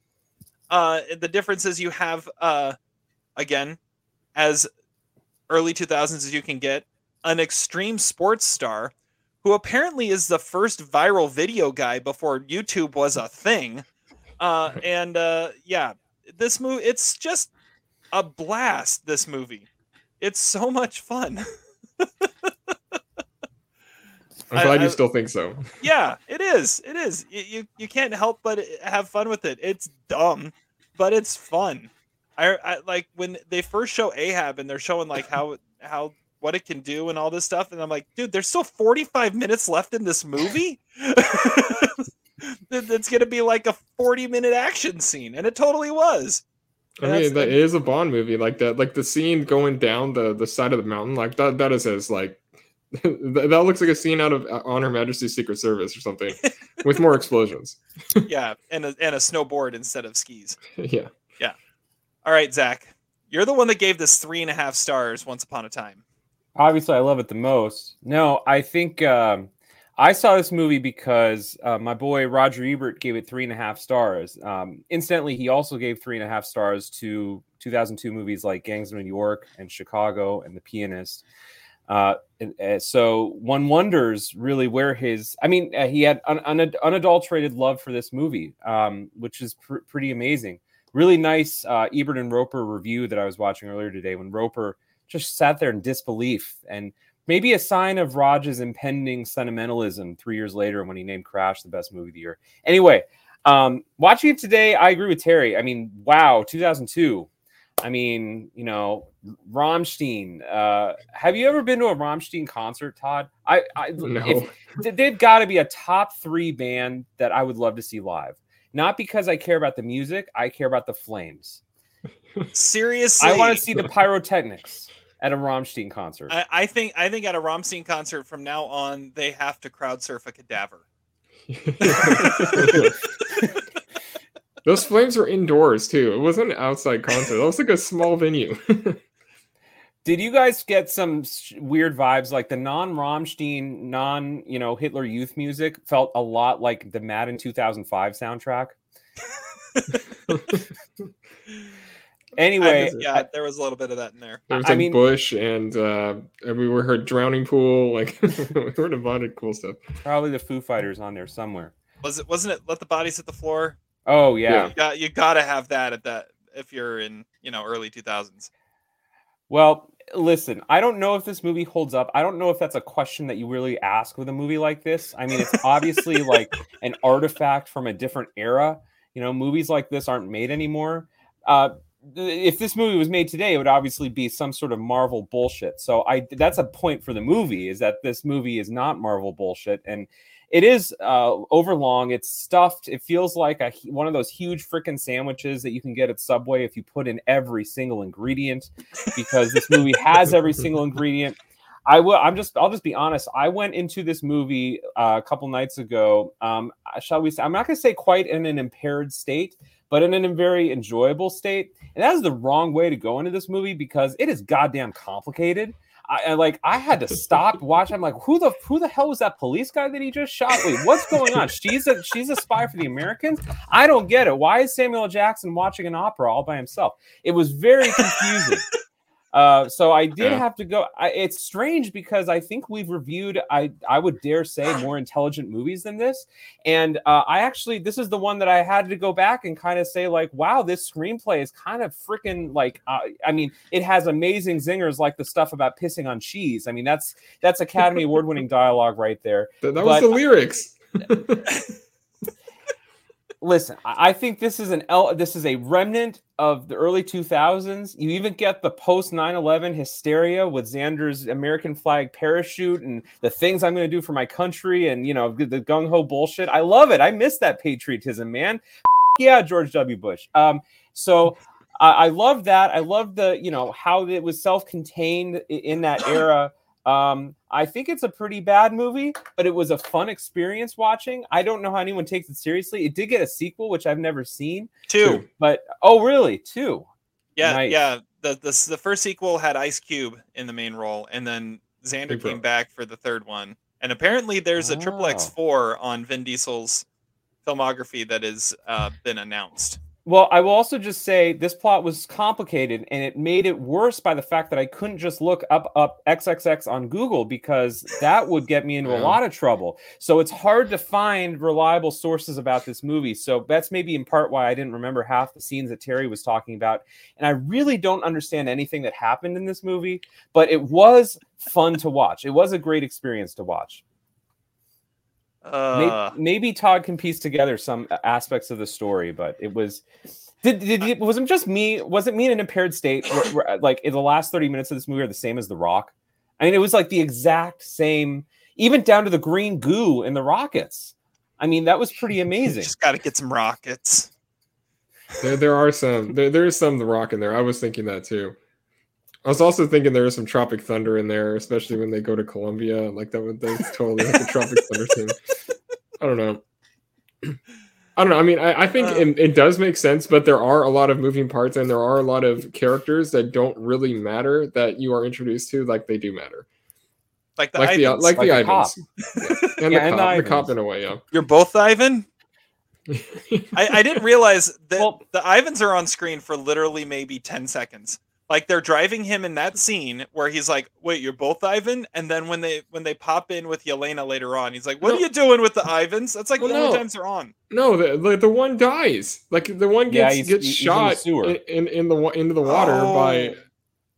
Uh, the difference is you have, uh, again, as early 2000s as you can get, an extreme sports star who apparently is the first viral video guy before YouTube was a thing. Uh, and uh, yeah, this movie, it's just a blast, this movie. It's so much fun. I'm glad I- you still think so. yeah, it is. It is. You, you you can't help but have fun with it. It's dumb, but it's fun. I, I like when they first show Ahab and they're showing like how how what it can do and all this stuff, and I'm like, dude, there's still 45 minutes left in this movie. That's gonna be like a 40 minute action scene, and it totally was. I And mean, that's- that it is a Bond movie like that. Like the scene going down the the side of the mountain, like that. That is as like that that looks like a scene out of uh, On Her Majesty's Secret Service or something, with more explosions. yeah, and a, and a snowboard instead of skis. yeah. Yeah. All right, Zach, You're the one that gave this three and a half stars once upon a time. Obviously, I love it the most. No, I think um, I saw this movie because uh, my boy Roger Ebert gave it three and a half stars. Um, incidentally, he also gave three and a half stars to 2002 movies like Gangs of New York and Chicago and The Pianist. Uh, and, uh, so one wonders really where his, I mean, uh, he had un- un- unadulterated love for this movie, um, which is pr- pretty amazing. Really nice uh, Ebert and Roeper review that I was watching earlier today when Roeper just sat there in disbelief and maybe a sign of Raj's impending sentimentalism three years later when he named Crash the best movie of the year. Anyway, um, watching it today, I agree with Terry. I mean, wow, 2002. I mean, you know, Rammstein. Uh, have you ever been to a Rammstein concert, Todd? I, I No. if, they've got to be a top three band that I would love to see live. Not because I care about the music, I care about the flames. Seriously, I want to see the pyrotechnics at a Rammstein concert. I, I think I think at a Rammstein concert from now on they have to crowd surf a cadaver. Those flames were indoors too. It wasn't an outside concert. That was like a small venue. Did you guys get some sh- weird vibes? Like the non-Rammstein, non you know Hitler Youth music felt a lot like the Madden 2005 soundtrack. anyway, I- yeah, there was a little bit of that in there. There was I like mean- Bush and uh, we were heard drowning pool. Like we heard a lot of cool stuff. probably the Foo Fighters on there somewhere. Was it? Wasn't it? Let the bodies hit the floor. Oh yeah. You got you got to have that at that if you're in you know early 2000s. Well, listen, I don't know if this movie holds up. I don't know if that's a question that you really ask with a movie like this. I mean, it's obviously like an artifact from a different era. You know, movies like this aren't made anymore. Uh, th- if this movie was made today, it would obviously be some sort of Marvel bullshit. So I that's a point for the movie is that this movie is not Marvel bullshit and it is uh, overlong. It's stuffed. It feels like a one of those huge freaking sandwiches that you can get at Subway if you put in every single ingredient, because this movie has every single ingredient. I will. I'm just. I'll just be honest. I went into this movie uh, a couple nights ago. Um, shall we say? I'm not going to say quite in an impaired state, but in a very enjoyable state. And that is the wrong way to go into this movie because it is goddamn complicated. I, I like. I had to stop watching. I'm like, who the who the hell was that police guy that he just shot? Wait, what's going on? She's a she's a spy for the Americans. I don't get it. Why is Samuel Jackson watching an opera all by himself? It was very confusing. Uh, so I did Yeah. have to go. I, it's strange because I think we've reviewed. I I would dare say more intelligent movies than this, and uh, I actually this is the one that I had to go back and kind of say like, wow, this screenplay is kind of freaking like. Uh, I mean, it has amazing zingers like the stuff about pissing on cheese. I mean, that's that's Academy Award winning dialogue right there. That, that was But- the lyrics. listen i think this is an el- this is a remnant of the early 2000s you even get the post 9-11 hysteria with xander's american flag parachute and the things i'm going to do for my country and you know the, the gung-ho bullshit. I love it. I miss that patriotism man. Yeah george w. Bush. Um so I, I love that. I love the you know how it was self-contained in that era um, I think it's a pretty bad movie, but it was a fun experience watching. I don't know how anyone takes it seriously. It did get a sequel, which I've never seen. Two. But oh, really? Two? Yeah, Nice. yeah. The, the the first sequel had Ice Cube in the main role, and then Xander Big bro. came back for the third one. And apparently, there's a triple X four on Vin Diesel's filmography that has uh, been announced. Well, I will also just say this plot was complicated, and it made it worse by the fact that I couldn't just look up up XXX on Google because that would get me into a lot of trouble. So it's hard to find reliable sources about this movie. So that's maybe in part why I didn't remember half the scenes that Terry was talking about, and I really don't understand anything that happened in this movie. But it was fun to watch. It was a great experience to watch. May- Uh, maybe, Todd can piece together some aspects of the story, but it was. Did, did it was it just me? Was it me in an impaired state? Where, where, like in the last thirty minutes of this movie are the same as The Rock. I mean, it was like the exact same, even down to the green goo in the rockets. I mean, that was pretty amazing. just got to get some rockets. There, there are some. There, there is some The Rock in there. I was thinking that too. I was also thinking there is some Tropic Thunder in there, especially when they go to Colombia. Like that would that's totally like a Tropic Thunder scene. I don't know. I don't know. I mean, I, I think Uh. it, it does make sense, but there are a lot of moving parts and there are a lot of characters that don't really matter that you are introduced to, like they do matter. Like the Like the Ivans. like, Like the the. Ivans, Yeah. and, Yeah, the, and cop, the the cop in a way. Yeah, You're both Ivan. I, I didn't realize that Well- the Ivans are on screen for literally maybe 10 seconds. Like they're driving him in that scene where he's like, "Wait, you're both Ivan?" And then when they when they pop in with Yelena later on, he's like, "What No. are you doing with the Ivans?" That's like Well, the only no. times they're on. no, the, the the one dies. Like the one Yeah, gets he's- gets he's in the shot sewer. in, in in the into the water oh. by Oh.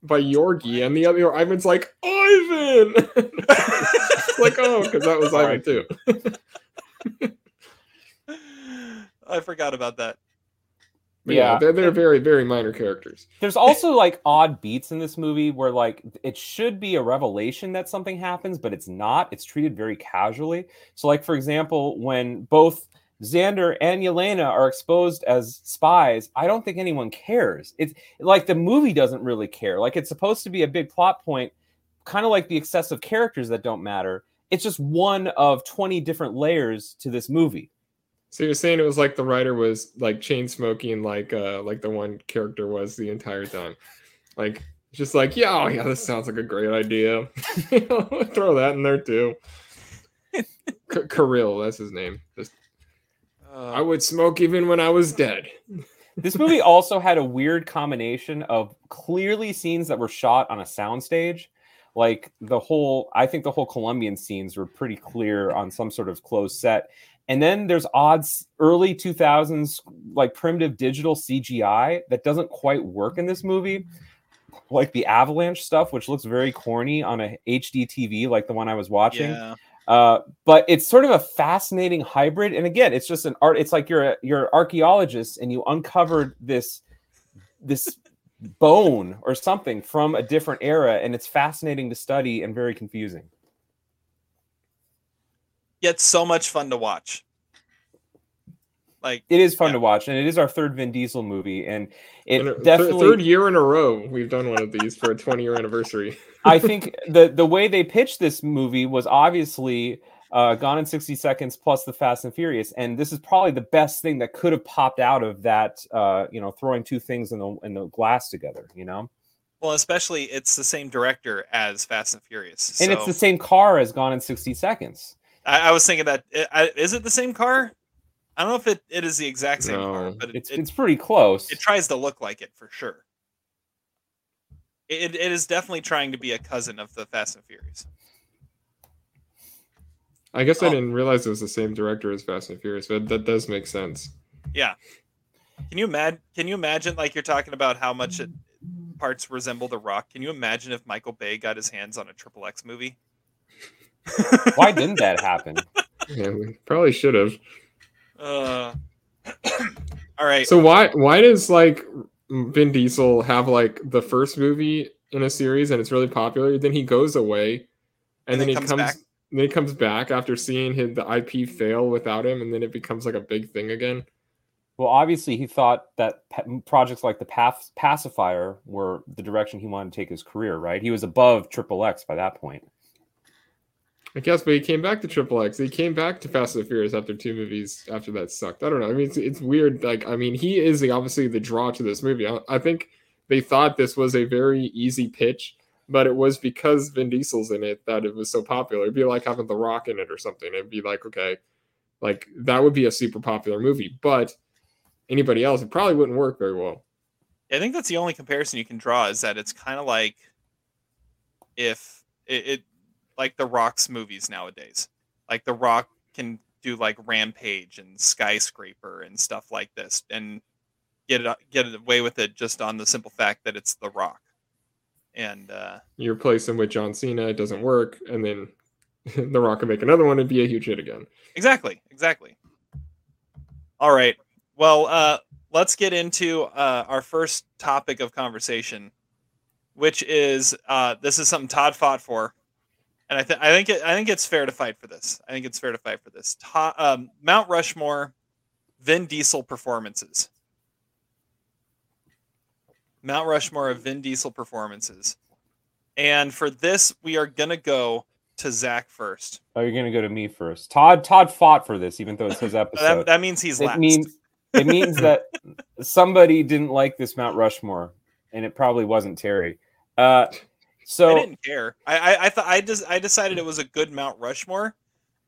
by Yorgi, and the other Ivan's like Ivan. like oh, because that was Ivan too. I forgot about that. Yeah, Yeah. they're, they're very very minor characters. There's also like odd beats in this movie where like it should be a revelation that something happens, but it's not. It's treated very casually. So, like for example, when both Xander and Yelena are exposed as spies, I don't think anyone cares. It's like the movie doesn't really care. Like it's supposed to be a big plot point, kind of like the excessive characters that don't matter. It's just one of 20 different layers to this movie. So you're saying it was like the writer was like chain smoking, like uh like the one character was the entire time, like just like yeah, oh yeah, this sounds like a great idea. Throw that in there too. K- Kirill, that's his name. Just, I Uh, would smoke even when I was dead. This movie also had a weird combination of clearly scenes that were shot on a soundstage. Like the whole, I think the whole Colombian scenes were pretty clear on some sort of closed set. And then there's odds early 2000s, like primitive digital CGI that doesn't quite work in this movie. Like the avalanche stuff, which looks very corny on a HD TV, like the one I was watching. yeah. Uh, but it's sort of a fascinating hybrid. And again, it's just an art. It's like you're a, you're an archaeologist and you uncovered this this bone or something from a different era, and it's fascinating to study and very confusing. Yet so much fun to watch. Like It is fun Yeah. to watch, and it is our third Vin Diesel movie, and it And a- thir- definitely. third year in a row we've done one of these for a 20 year anniversary. I think the the way they pitched this movie was obviously uh, Gone in 60 Seconds plus the Fast and Furious, and this is probably the best thing that could have popped out of that. Uh, you know, throwing two things in the in the glass together. You know, well, especially it's the same director as Fast and Furious. and it's the same car as Gone in 60 Seconds. I, I was thinking that i- I- is it the same car? I don't know if it, it is the exact same car, but it, It's it, it's pretty close. it tries to look like it for sure. It, it is definitely trying to be a cousin of the Fast and Furious. I guess I Oh. didn't realize it was the same director as Fast and Furious, but that does make sense. Yeah. Can you imagine? Can you imagine like you're talking about how much it, parts resemble The Rock? Can you imagine if Michael Bay got his hands on a Triple X movie? Why didn't that happen? Yeah, we probably should have. Uh, all right. So why why does like Vin Diesel have like the first movie in a series and it's really popular? Then he goes away, and, And then, then he comes comes. back? Then he comes back after seeing his, the IP fail without him, and then it becomes like a big thing again. Well, obviously, he thought that pa- projects like the Path- Pacifier were the direction he wanted to take his career. Right? He was above Triple X by that point. I guess, but he came back to Triple X. He came back to Fast and the Furious after two movies after that sucked. I don't know. I mean, it's, it's weird. Like, I mean, he is the, obviously the draw to this movie. I, I think they thought this was a very easy pitch, but it was because Vin Diesel's in it that it was so popular. It'd be like having The Rock in it or something. It'd be like, okay, like that would be a super popular movie, but anybody else, it probably wouldn't work very well. I think that's the only comparison you can draw is that it's kind of like if it, it like the Rock's movies nowadays. Like the Rock can do like Rampage and Skyscraper and stuff like this and get it get it away with it just on the simple fact that it's the Rock. And uh You replace him with John Cena, it doesn't work, and then The Rock can make another one and be a huge hit again. Exactly, exactly. All right. Well, uh, let's get into uh, our first topic of conversation, which is uh, this is something Todd fought for, and I think I think it, I think it's fair to fight for this. I think it's fair to fight for this. Todd, um, Mount Rushmore, Vin Diesel performances. Mount Rushmore of Vin Diesel performances, and for this we are gonna go to Zach first. Oh, you're gonna go to me first. Todd. Todd fought for this, even though it's his episode. That, that means he's it last. means it means that somebody didn't like this Mount Rushmore, and it probably wasn't Terry. Uh, so I didn't care. I I, I thought I just I decided it was a good Mount Rushmore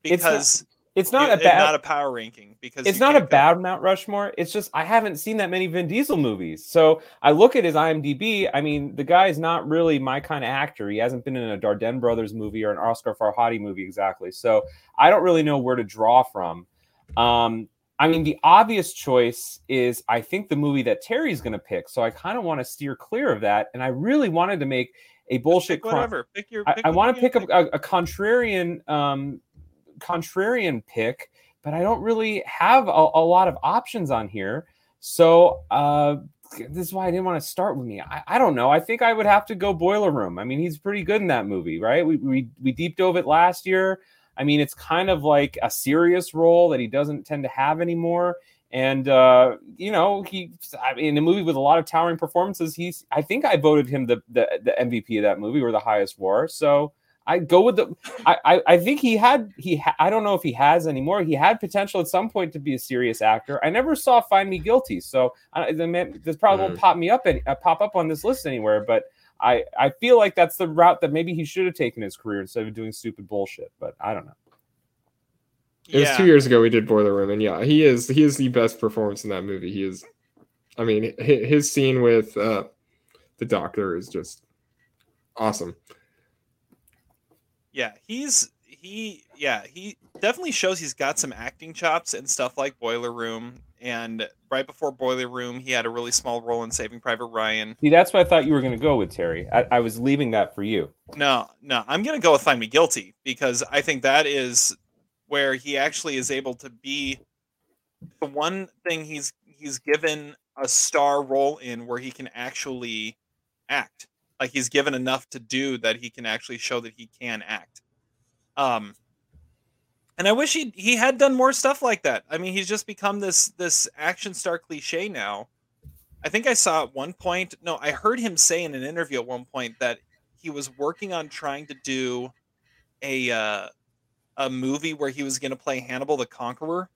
It's not- because it's not you- a bad not a power ranking because it's not a bad Mount Rushmore. It's just I haven't seen that many Vin Diesel movies. So I look at his IMDb. I mean, the guy's not really my kind of actor. He hasn't been in a Dardenne Brothers movie or an Asghar Farhadi movie exactly. So I don't really know where to draw from. Um, I mean, the obvious choice is I think the movie that Terry's going to pick. So I kind of want to steer clear of that. And I really wanted to make a bullshit. Pick whatever. Pick your. I, pick I what want to pick a, a, a contrarian um, contrarian pick, but I don't really have a, a lot of options on here. So uh, this is why I didn't want to start with me. I, I don't know. I think I would have to go Boiler Room. I mean, he's pretty good in that movie, right? We we we deep dove it last year. I mean, it's kind of like a serious role that he doesn't tend to have anymore. And uh, you know, he I mean, in a movie with a lot of towering performances, he's I think I voted him the the, the MVP of that movie or the highest war. So I go with the I, I I think he had he ha, I don't know if he has anymore. He had potential at some point to be a serious actor. I never saw Find Me Guilty, so I, the man this probably won't pop me up and uh, pop up on this list anywhere. But I I feel like that's the route that maybe he should have taken his career instead of doing stupid bullshit. But I don't know. It was two years ago we did Boiler Room, and yeah, he is he is the best performance in that movie. He is, I mean, his, his scene with uh, the doctor is just awesome. Yeah, he's he yeah, he definitely shows he's got some acting chops and stuff like Boiler Room and right before Boiler Room he had a really small role in Saving Private Ryan. See, that's what I thought you were going to go with Terry. I, I was leaving that for you. No, no, I'm going to go with Find Me Guilty because I think that is where he actually is able to be the one thing he's he's given a star role in where he can actually act. Like he's given enough to do that he can actually show that he can act. Um and I wish he he had done more stuff like that. I mean, he's just become this this action star cliche now. I think I saw at one point, no, I heard him say in an interview at one point that he was working on trying to do a uh, a movie where he was going to play Hannibal the Conqueror.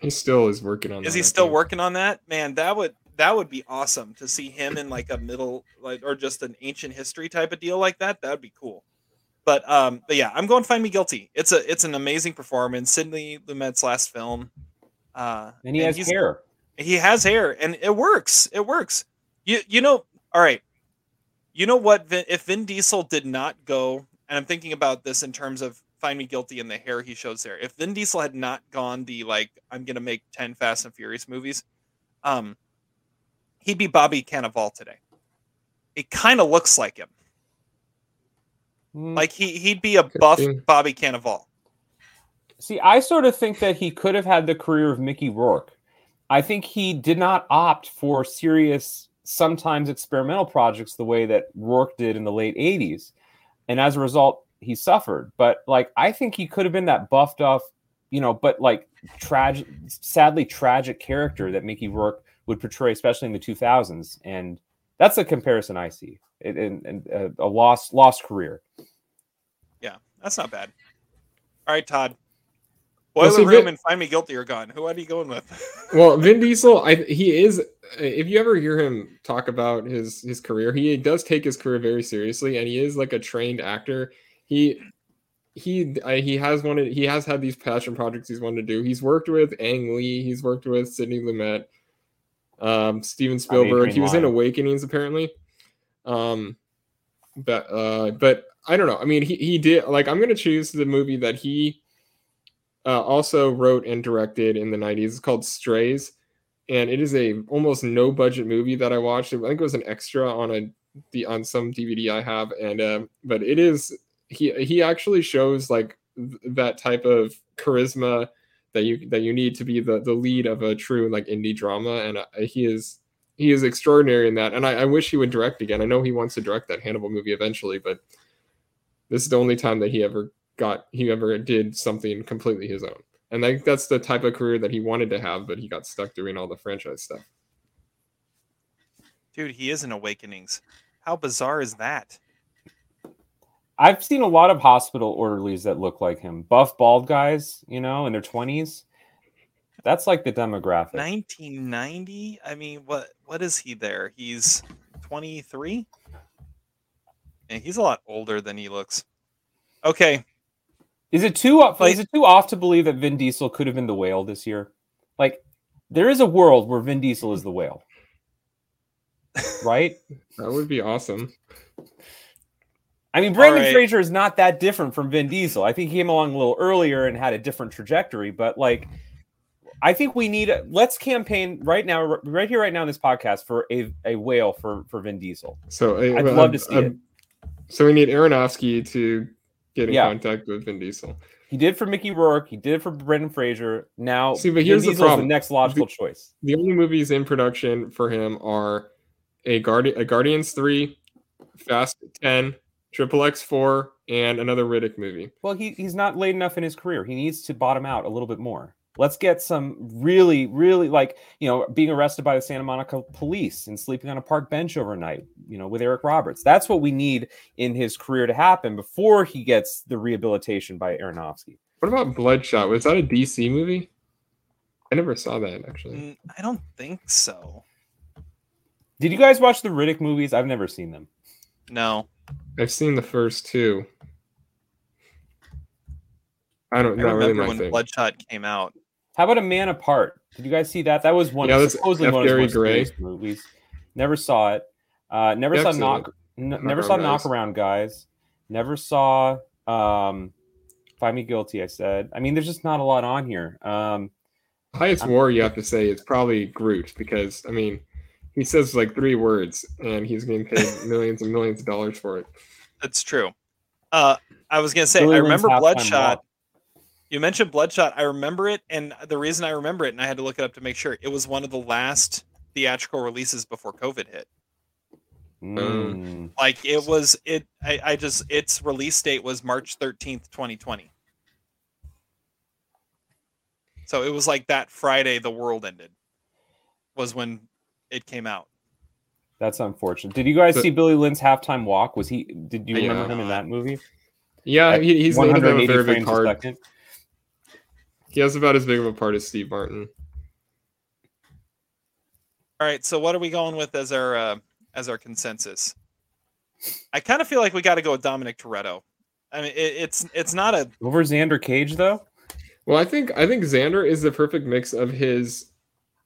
He still is working on. Is that, he still working on that? Man, that would that would be awesome to see him in like a middle like or just an ancient history type of deal like that. That would be cool. But um, but yeah, I'm going Find Me Guilty. It's a it's an amazing performance. Sidney Lumet's last film. Uh, And he has hair. He has hair, and it works. It works. You you know. All right. You know what? Vin, if Vin Diesel did not go, and I'm thinking about this in terms of Find Me Guilty and the hair he shows there. If Vin Diesel had not gone the like, I'm gonna make ten Fast and Furious movies, um, he'd be Bobby Cannavale today. It kind of looks like him. Mm. Like he he'd be a buff. Bobby Cannavale. See, I sort of think that he could have had the career of Mickey Rourke. I think he did not opt for serious, sometimes experimental projects the way that Rourke did in the late 80s. And as a result, he suffered. But like, I think he could have been that buffed off, you know, but like tragic, sadly tragic character that Mickey Rourke would portray, especially in the 2000s. And that's a comparison I see in, in, in a, a lost, lost career. Yeah, that's not bad. All right, Todd. Well, Boiler see, Room Vin- and Find Me Guilty are gone. Who are you going with? well, Vin Diesel, I he is. If you ever hear him talk about his his career, he does take his career very seriously, and he is like a trained actor. He he I, he has wanted he has had these passion projects he's wanted to do. He's worked with Ang Lee. He's worked with Sidney Lumet, um, Steven Spielberg. Adrian He was in Awakenings apparently. Um, but uh, but I don't know. I mean, he he did like I'm gonna choose the movie that he uh, also wrote and directed in the 90s. It's called Strays, and it is a almost no budget movie that I watched. I think it was an extra on a the on some DVD I have, and um, but it is he he actually shows like th- that type of charisma that you that you need to be the the lead of a true like indie drama, and uh, he is he is extraordinary in that. And I, I wish he would direct again. I know he wants to direct that Hannibal movie eventually, but this is the only time that he ever got he ever did something completely his own. And I that's the type of career that he wanted to have, but he got stuck doing all the franchise stuff. Dude, he is in Awakenings. How bizarre is that? I've seen a lot of hospital orderlies that look like him. Buff, bald guys, you know, in their twenties. That's like the demographic. 1990. I mean, what what is he there? He's 23. And he's a lot older than he looks. Okay. Is it too off? Like- is it too off to believe that Vin Diesel could have been the whale this year? Like, there is a world where Vin Diesel is the whale, right? That would be awesome. I mean, Brendan right. Fraser is not that different from Vin Diesel. I think he came along a little earlier and had a different trajectory, but like, I think we need. Let's campaign right now, right here, right now in this podcast for a, a whale for for Vin Diesel. So uh, I'd well, love to see uh, it. So we need Aronofsky to get in Yeah. contact with Vin Diesel. He did for Mickey Rourke. He did for Brendan Fraser. Now, See, but Vin here's the Diesel's problem. the next logical The- choice. The only movies in production for him are a Guardian, a Guardians three, Fast ten, Triple X four, and another Riddick movie. Well, he, he's not late enough in his career. He needs to bottom out a little bit more. Let's get some really, really like, you know, being arrested by the Santa Monica police and sleeping on a park bench overnight, you know, with Eric Roberts. That's what we need in his career to happen before he gets the rehabilitation by Aronofsky. What about Bloodshot? Was that a DC movie? I never saw that actually. Mm, I don't think so. Did you guys watch the Riddick movies? I've never seen them. No. I've seen the first two. I don't I not really remember my when thing. Bloodshot came out. How about A Man Apart? Did you guys see that? That was one Yeah, of that's supposedly F. one of his Gary most Gray. movies. Never saw it. Uh, never Yeah, saw knock. N- never saw Guys. knock around guys. Never saw um, find me guilty. I said. I mean, there's just not a lot on here. Um, Highest war you have to say is probably Groot because I mean he says like three words and he's getting paid millions and millions of dollars for it. That's true. Uh, I was gonna say Billy I remember Bloodshot. You mentioned Bloodshot. I remember it, and the reason I remember it, and I had to look it up to make sure, it was one of the last theatrical releases before COVID hit. mm, Like it was it. I, I just its release date was March thirteenth, twenty twenty. So it was like that Friday the world ended. Was when it came out. that's unfortunate. Did you guys But- see Billy Lynn's halftime walk? Was he? Did you Yeah. remember him in that movie? Yeah, he, he's made about a 180 very big frames a part. second. He has about as big of a part as Steve Martin. All right, so what are we going with as our uh, as our consensus? I kind of feel like we got to go with Dominic Toretto. I mean, it, it's it's not a Over Xander Cage though. Well, I think I think Xander is the perfect mix of his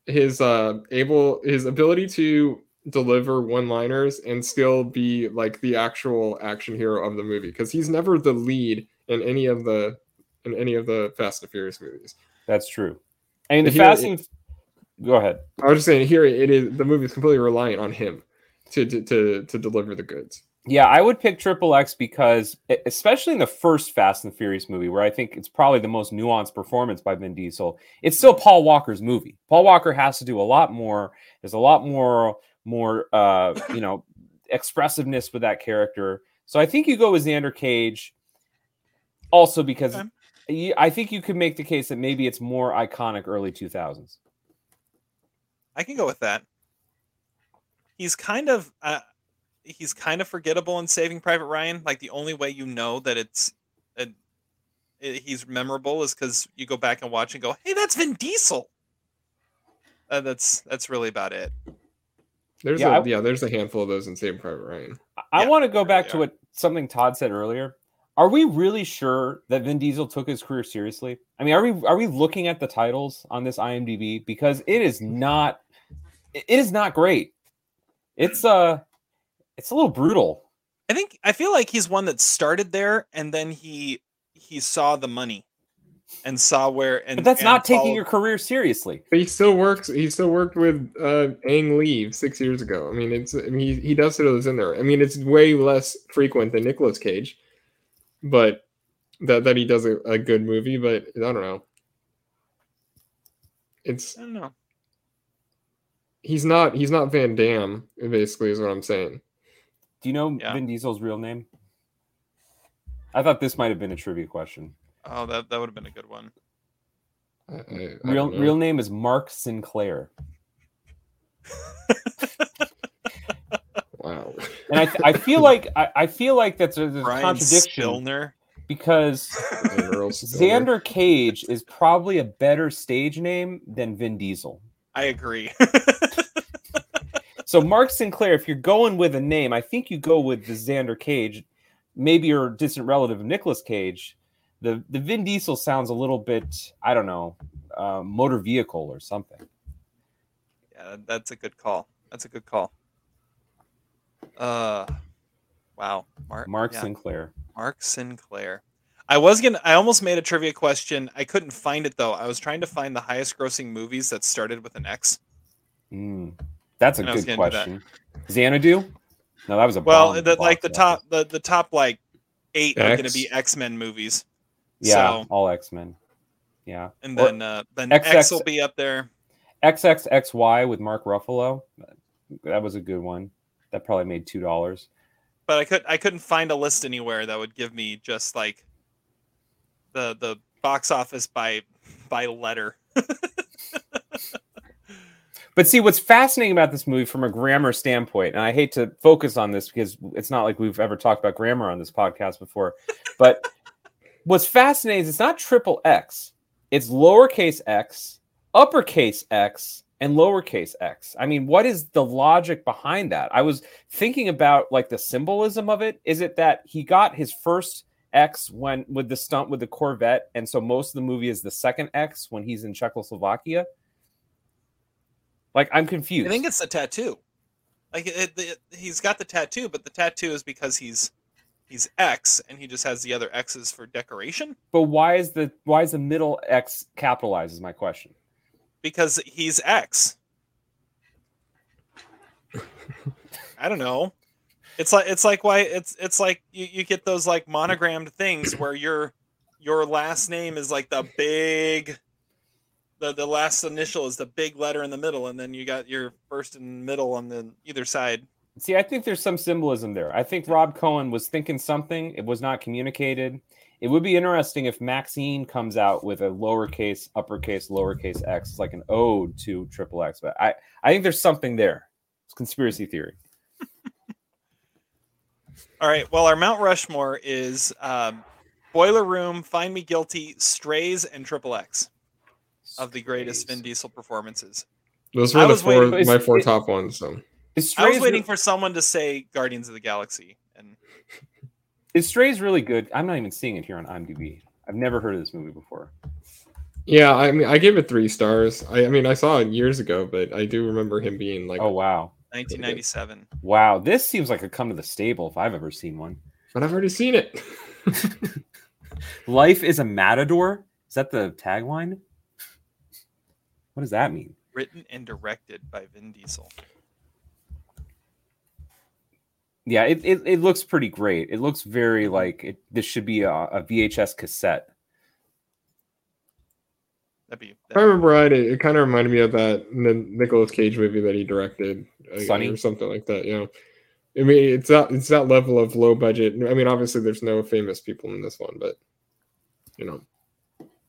his uh able his ability to deliver one-liners and still be like the actual action hero of the movie because he's never the lead in any of the in any of the Fast and Furious movies. That's true. I mean, the Here- Fast and go ahead. I was just saying here it is the movie is completely reliant on him to to to, to deliver the goods. Yeah, I would pick Triple X because, especially in the first Fast and Furious movie, where I think it's probably the most nuanced performance by Vin Diesel, it's still Paul Walker's movie. Paul Walker has to do a lot more. There's a lot more, more, uh, you know, expressiveness with that character. So I think you go with Xander Cage, also because Okay. I think you could make the case that maybe it's more iconic early 2000s. I can go with that. He's kind of uh, he's kind of forgettable in Saving Private Ryan. Like the only way you know that it's uh, i- he's memorable is because you go back and watch and go, "Hey, that's Vin Diesel." Uh, that's that's really about it. There's Yeah, a, I- yeah, there's a handful of those in Saving Private Ryan. I Yeah, want to go back to what something Todd said earlier. Are we really sure that Vin Diesel took his career seriously? I mean, are we are we looking at the titles on this IMDb because it is not it is not great. It's uh it's a little brutal. I think I feel like he's one that started there and then he he saw the money and saw where and But that's and not taking your career seriously. But he still works. He still worked with uh, Ang Lee six years ago. I mean, it's. I mean, he, he does throw those in there. I mean, it's way less frequent than Nicolas Cage, but that that he does a, a good movie. But I don't know. It's I don't know. he's not he's not Van Damme. Basically, is what I'm saying. Do you know Yeah. Vin Diesel's real name? I thought this might have been a trivia question. Oh, that that would have been a good one. I, I, I Real know. real name is Mark Sinclair. Wow. and I, I feel like I, I feel like that's a, there's a contradiction Spillner. because And Earl Spiller. Xander Cage is probably a better stage name than Vin Diesel. I agree. So Mark Sinclair, if you're going with a name, I think you go with the Xander Cage. Maybe you're distant relative of Nicolas Cage. The the Vin Diesel sounds a little bit, I don't know, uh, motor vehicle or something. yeah, that's a good call. That's a good call. Uh, wow, Mark. Mark yeah. Sinclair. Mark Sinclair. I was gonna. I almost made a trivia question. I couldn't find it though. I was trying to find the highest grossing movies that started with an X. Mm, that's a And I was good do question. Xanadu? No, that was a Well, bomb the, like the box top, the the top like eight are going to be X Men movies. Yeah, So, all X Men. Yeah, and Or then uh, then XX X will be up there. XXXY with Mark Ruffalo. That was a good one. That probably made two dollars. but I could I couldn't find a list anywhere that would give me just like the the box office by by letter. But see, what's fascinating about this movie from a grammar standpoint, and I hate to focus on this because it's not like we've ever talked about grammar on this podcast before, but what's fascinating is it's not triple X, it's lowercase x, uppercase x, and lowercase x. I mean, what is the logic behind that? I was thinking about like the symbolism of it. Is it that he got his first X when with the stunt with the Corvette, and so most of the movie is the second X when he's in Czechoslovakia? Like I'm confused. I think it's the tattoo. Like it, it, he's got the tattoo, but the tattoo is because he's he's X and he just has the other X's for decoration. But why is the why is the middle X capitalized? Is my question. Because he's X. I don't know. It's like it's like why it's it's like you, you get those like monogrammed things where your your last name is like the big the the last initial is the big letter in the middle and then you got your first and middle on the either side. See, I think there's some symbolism there. I think Rob Cohen was thinking something. It was not communicated. It would be interesting if MaXXXine comes out with a lowercase, uppercase, lowercase x. It's like an ode to triple X. But I, I think there's something there. It's conspiracy theory. All right. Well, our Mount Rushmore is um, Boiler Room, Find Me Guilty, Strays, and Triple X of the greatest Vin Diesel performances. Those were the four, waiting- my four is- top ones. So I was waiting for someone to say Guardians of the Galaxy, and is Strays really good? I'm not even seeing it here on IMDb. I've never heard of this movie before. yeah, I mean, I gave it three stars. I, I mean, I saw it years ago, but I do remember him being like, Oh wow, 1997. wow! This seems like a come to the stable if I've ever seen one. but I've already seen it. Life is a matador. Is that the tagline? What does that mean? Written and directed by Vin Diesel. Yeah, it, it, it looks pretty great. It looks very like it, this should be a, a VHS cassette. That'd be If I remember right, it, it kind of reminded me of that N- Nicolas Cage movie that he directed, uh, Sonny? or something like that. You know, I mean, it's that it's that level of low budget. I mean, obviously, there's no famous people in this one, but you know,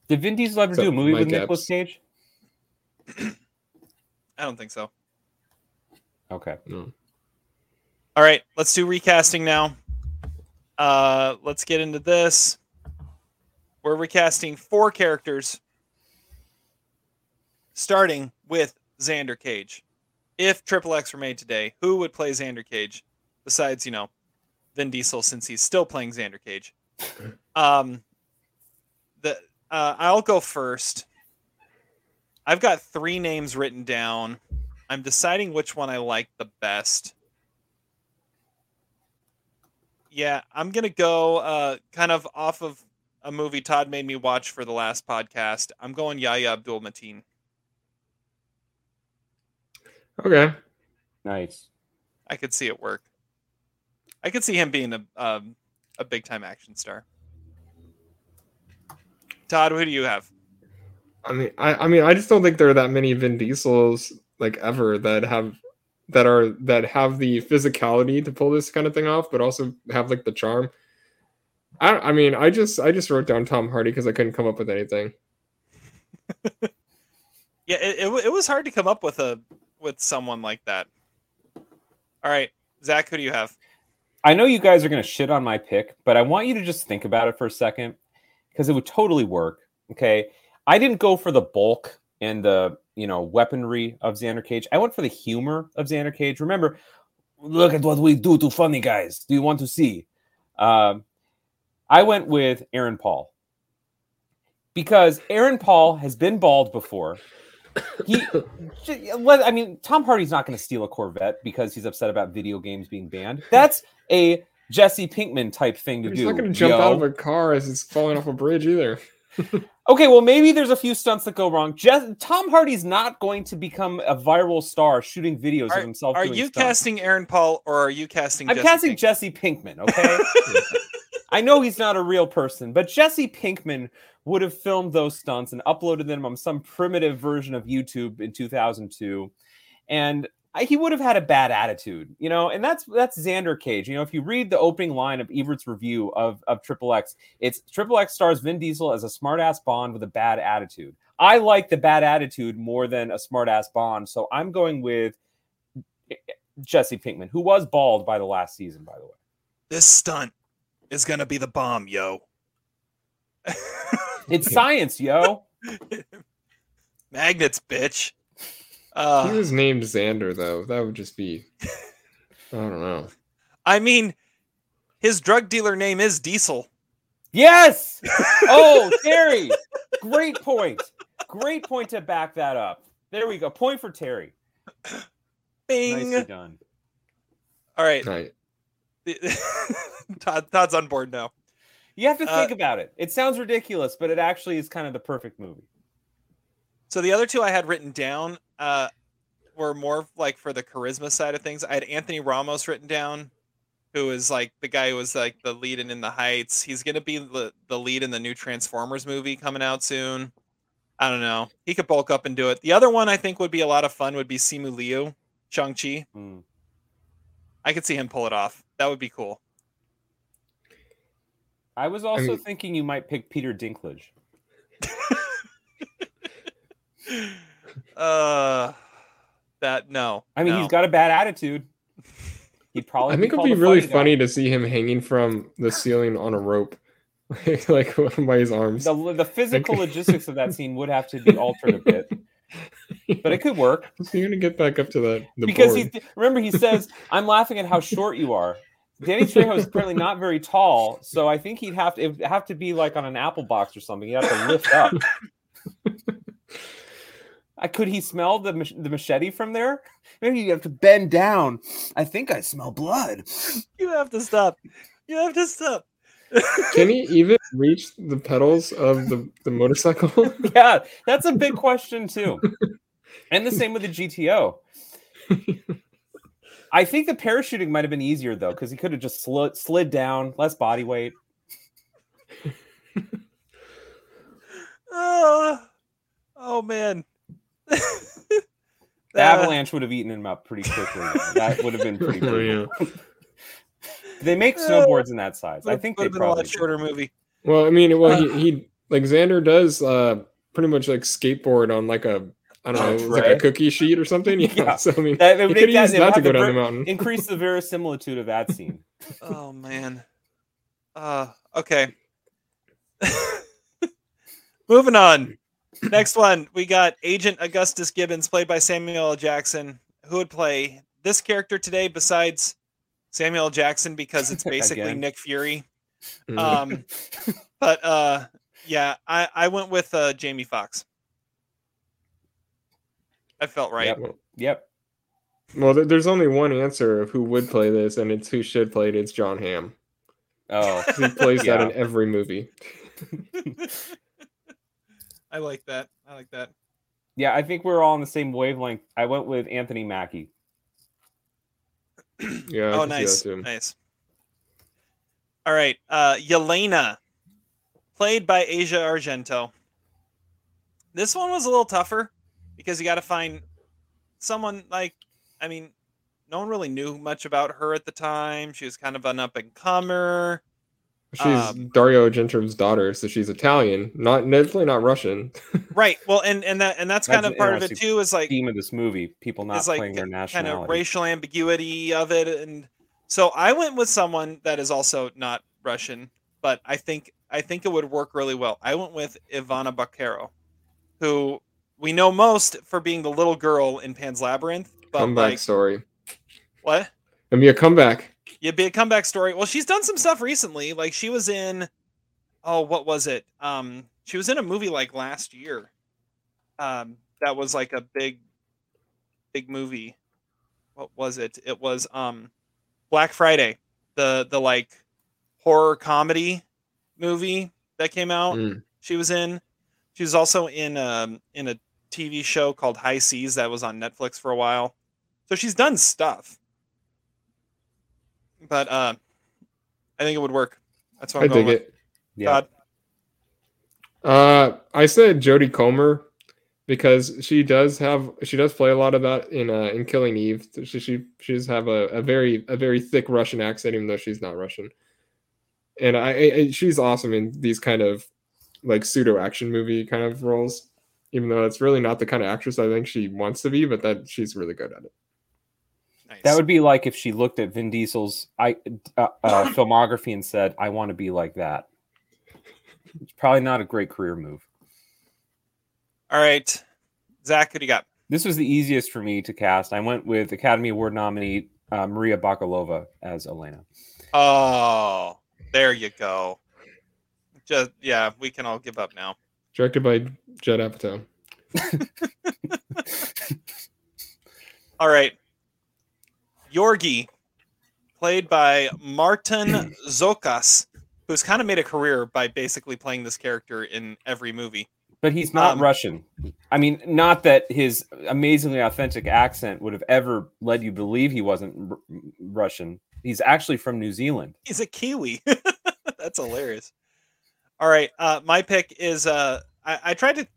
Did Vin Diesel ever do a movie with Mike Nicolas Cage? I don't think so. Okay. no. All right, let's do recasting now. Uh, let's get into this. We're recasting four characters, starting with Xander Cage. If Triple X were made today, who would play Xander Cage besides, you know, Vin Diesel, since he's still playing Xander Cage? Um, the uh, I'll go first. I've got three names written down. I'm deciding which one I like the best. Yeah, I'm gonna go uh, kind of off of a movie Todd made me watch for the last podcast. I'm going Yahya Abdul Mateen. Okay. Nice. I could see it work. I could see him being a um, a big time action star. Todd, who do you have? I mean, I, I mean, I just don't think there are that many Vin Diesels like ever that have that are that have the physicality to pull this kind of thing off, but also have like the charm. I, I mean, I just I just wrote down Tom Hardy because I couldn't come up with anything. Yeah, it, it, it was hard to come up with a with someone like that. All right, Zach, who do you have? I know you guys are going to shit on my pick, but I want you to just think about it for a second because it would totally work. Okay. I didn't go for the bulk and the, you know, weaponry of Xander Cage. I went for the humor of Xander Cage. Remember, look at what we do to funny guys. Do you want to see? Um, I went with Aaron Paul because Aaron Paul has been bald before. He, I mean, Tom Hardy's not going to steal a Corvette because he's upset about video games being banned. That's a Jesse Pinkman type thing to He's do. He's not going to jump out of a car as it's falling off a bridge either. Okay, well, maybe there's a few stunts that go wrong. Tom Hardy's not going to become a viral star shooting videos Are, of himself. are you stunts. casting Aaron Paul or are you casting? I'm Jesse casting? Jesse Pinkman. Okay, I know he's not a real person, but Jesse Pinkman would have filmed those stunts and uploaded them on some primitive version of YouTube in 2002, and I- he would have had a bad attitude, you know. And that's that's Xander Cage. You know, if you read the opening line of Ebert's review of of Triple X, it's Triple X stars Vin Diesel as a smartass Bond with a bad attitude. I like the bad attitude more than a smartass Bond, so I'm going with Jesse Pinkman, who was bald by the last season, by the way. This stunt is gonna be the bomb, yo. It's science, yo. Magnets, bitch. He Uh, was named Xander though. That would just be. I don't know. I mean, his drug dealer name is Diesel. Yes. Oh, Terry. Great point. Great point to back that up. There we go. Point for Terry. Bing. Nicely done. All right. Right. Todd, Todd's on board now. You have to Uh, think about it. It sounds ridiculous, but it actually is kind of the perfect movie. So the other two I had written down uh, were more like for the charisma side of things. I had Anthony Ramos written down, who is like the guy who was like the lead in In the Heights. He's gonna be the, the lead in the new Transformers movie coming out soon. I don't know. He could bulk up and do it. The other one I think would be a lot of fun would be Simu Liu, Shang Chi. Mm. I could see him pull it off. That would be cool. I was also mean- thinking you might pick Peter Dinklage. Uh, that no. I mean, no. he's got a bad attitude. He'd probably. I think it'd be really guy. funny to see him hanging from the ceiling on a rope, like by his arms. The, the physical logistics of that scene would have to be altered a bit, but it could work. So you're gonna get back up to that the because board. he remember he says, "I'm laughing at how short you are." Danny Trejo is apparently not very tall, so I think he'd have to it'd have to be like on an apple box or something. He'd have to lift up. Uh, could he smell the mach- the machete from there? Maybe you have to bend down. I think I smell blood. You have to stop. You have to stop. Can he even reach the pedals of the, the motorcycle? yeah, that's a big question too. And the same with the GTO. I think the parachuting might have been easier though, because he could have just slid slid down, less body weight. Oh, oh man. The avalanche would have eaten him up pretty quickly. That would have been pretty Oh, brutal. yeah. They make snowboards in that size. I Would've- think they would've been a lot shorter movie. Well, I mean, well, he, he like Xander does uh pretty much like skateboard on like a I don't know, like a cookie sheet or something. Yeah. Yeah. So I mean, That, he could that- use they that to go down ver- the mountain. Increase the verisimilitude of that scene. Oh man. Uh okay. Moving on. Next one, we got Agent Augustus Gibbons, played by Samuel L. Jackson. Who would play this character today besides Samuel L. Jackson because it's basically Nick Fury. Mhm. Um, but uh, yeah, I I went with uh, Jamie Foxx. I felt right. Yep. Well, Yep. well, there's only one answer of who would play this, and it's who should play it. It's Jon Hamm. Oh, He plays that in every movie. I like that. I like that. yeah. I think we're all on the same wavelength. I went with Anthony Mackie. Yeah. I oh, nice, nice. All right, uh, Yelena, played by Asia Argento. This one was a little tougher because you got to find someone like, I mean, no one really knew much about her at the time. She was kind of an up and comer. She's Um, Dario Argento's daughter, so she's Italian, not definitely not Russian. Right. Well, and and that and that's, kind of part of it too. Is like theme of this movie: people not it's like playing their national. kind of racial ambiguity of it, and So I went with someone that is also not Russian, but I think I think it would work really well. I went with Ivana Baquero, who we know most for being the little girl in Pan's Labyrinth. But comeback like, story. what? Gonna be a comeback. Yeah, be a comeback story. Well, she's done some stuff recently. Like she was in, oh, what was it? Um, she was in a movie like last year. Um, that was like a big, big movie. What was it? It was um, Black Friday, the the like horror comedy movie that came out. Mm. She was in. She was also in um in a TV show called High Seas that was on Netflix for a while. So she's done stuff. But uh I think it would work. That's what I'm I going dig with. it. Yeah. God. Uh, I said Jodie Comer because she does have she does play a lot of that in uh in Killing Eve. She she she does have a, a very a very thick Russian accent, even though she's not Russian. And I, I she's awesome in these kind of like pseudo action movie kind of roles, even though it's really not the kind of actress I think she wants to be, but that she's really good at it. Nice. That would be like if she looked at Vin Diesel's I, uh, uh, filmography and said, "I want to be like that." It's probably not a great career move. All right. Zach, who do you got? This was the easiest for me to cast. I went with Academy Award nominee uh, Maria Bakalova as Elena. Oh, there you go. Just yeah, we can all give up now. Directed by Judd Apatow. All right. Yorgi, played by Martin Csokas, who's kind of made a career by basically playing this character in every movie. But he's not Um, Russian. I mean, not that his amazingly authentic accent would have ever led you believe he wasn't R- Russian. He's actually from New Zealand. He's a Kiwi. That's hilarious. All right. Uh, my pick is uh, I, I tried to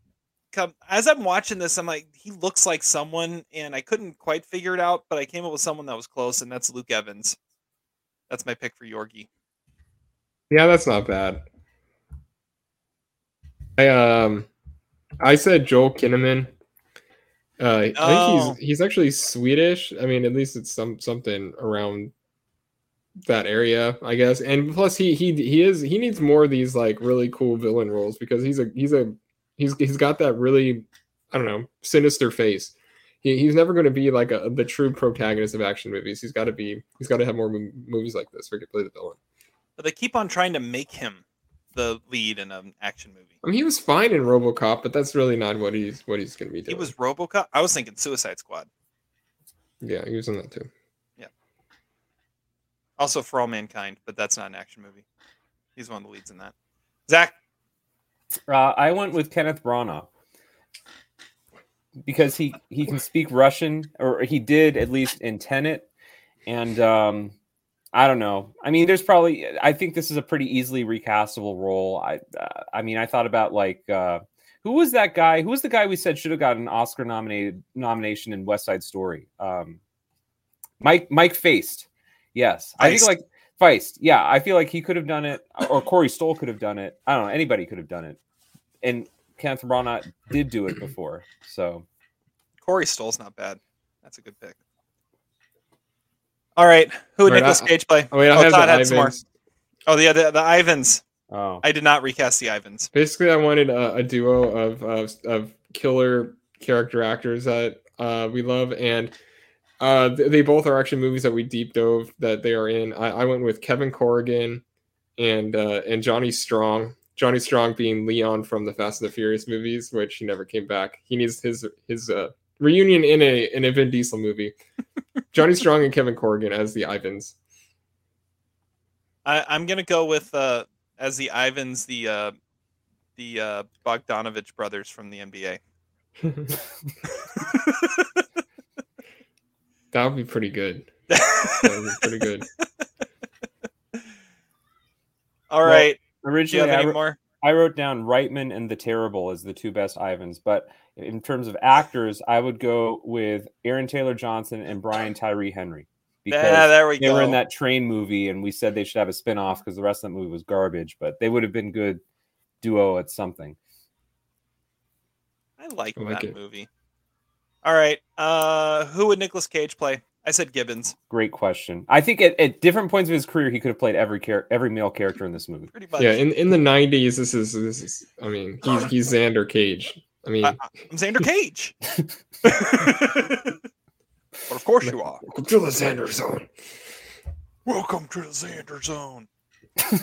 come as I'm watching this, I'm like, he looks like someone, and I couldn't quite figure it out, but I came up with someone that was close, and that's Luke Evans. That's my pick for Yorgi. Yeah, that's not bad. I um, I said Joel Kinnaman. Uh, I Oh. think he's he's actually Swedish. I mean, at least it's some something around that area, I guess. And plus, he he he is he needs more of these like really cool villain roles because he's a he's a he's he's got that really I don't know sinister face. He, he's never going to be like a, the true protagonist of action movies. He's got to be he's got to have more mo- movies like this where he can play the villain. But they keep on trying to make him the lead in an action movie. I mean, he was fine in RoboCop, but that's really not what he's what he's going to be doing. He was RoboCop. I was thinking Suicide Squad. yeah, he was in that too. Yeah. Also For All Mankind, but that's not an action movie. He's one of the leads in that. Zach, Uh, I went with Kenneth Branagh because he he can speak Russian, or he did at least in Tenet, and um, I don't know. I mean, there's probably I think this is a pretty easily recastable role. I uh, I mean, I thought about like uh, who was that guy? Who was the guy we said should have got an Oscar nominated nomination in West Side Story? Um, Mike Mike Faist. Yes, I think like Faist. Yeah, I feel like he could have done it, or Corey Stoll could have done it. I don't know. Anybody could have done it, and Kenneth Branagh did do it before. So Corey Stoll's not bad. That's a good pick. All right, who would All right, Nicolas Cage play? Oh wait, I oh, have Todd the had some more. Oh, yeah, the, the Ivans. oh, I did not recast the Ivans. Basically, I wanted a, a duo of, of of killer character actors that uh, we love, and uh, th- they both are actually movies that we deep dove that they are in. I, I went with Kevin Corrigan and uh, and Johnny Strong. Johnny Strong being Leon from the Fast and the Furious movies, which he never came back. He needs his his uh, reunion in a in a Vin Diesel movie. Johnny Strong and Kevin Corrigan as the Ivans. I, I'm gonna go with uh, as the Ivans, the uh, the uh, Bogdanovich brothers from the NBA. That would be pretty good. That would be pretty good. All Well, right. Do you originally have I, any wrote- more? I wrote down Reitman and the Terrible as the two best Ivans, but in terms of actors, I would go with Aaron Taylor Johnson and Brian Tyree Henry. Yeah, there we they were in that train movie, and we said they should have a spin-off because the rest of that movie was garbage, but they would have been good duo at something. I like I like that it. movie. All right. Uh, who would Nicolas Cage play? I said Gibbons. Great question. I think at, at different points of his career, he could have played every char- every male character in this movie. Pretty much. Yeah, in, in the '90s, this is this is. I mean, he's he's Xander Cage. I mean, I, I'm Xander Cage. but of course you are. welcome to the Xander Zone. Welcome to the Xander Zone.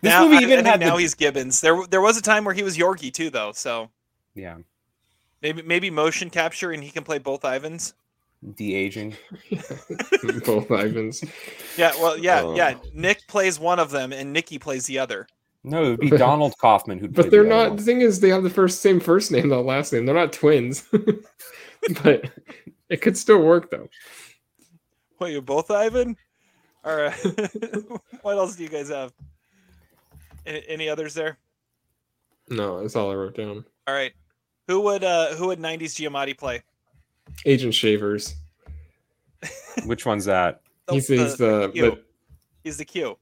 This now, movie I- I even think had now the- he's Gibbons. There, there was a time where he was Yorkie too, though. So Yeah, maybe, maybe motion capture, and he can play both Ivans. de aging. Both Ivans. Yeah, well, yeah, Oh. yeah. Nick plays one of them, and Nikki plays the other. No, it would be Donald Kaufman who'd. But play they're the not. one. The thing is, they have the first same first name, not last name. They're not twins. but it could still work though. Wait, you're both Ivan? All right. what else do you guys have? Any, any others there? No, that's all I wrote down. All right. Who would uh who would 90s Giamatti play? Agent Shavers. Which one's that? He's, he's the, Q. the He's the Q.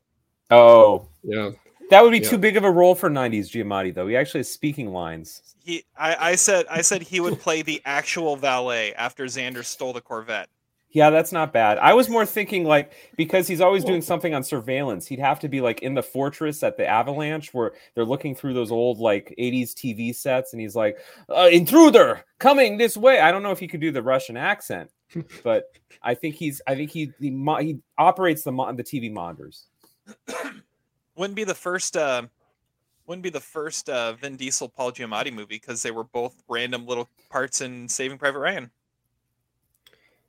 Oh, yeah. that would be Yeah. too big of a role for '90s Giamatti, though. He actually has speaking lines. He I, I said I said he would play the actual valet after Xander stole the Corvette. Yeah, that's not bad. I was more thinking like because he's always doing something on surveillance, he'd have to be like in the fortress at the Avalanche where they're looking through those old like 80s TV sets and he's like, uh, intruder coming this way. I don't know if he could do the Russian accent, but I think he's I think he he, he operates the mo- the TV monitors. Wouldn't be the first uh wouldn't be the first uh Vin Diesel Paul Giamatti movie because they were both random little parts in Saving Private Ryan.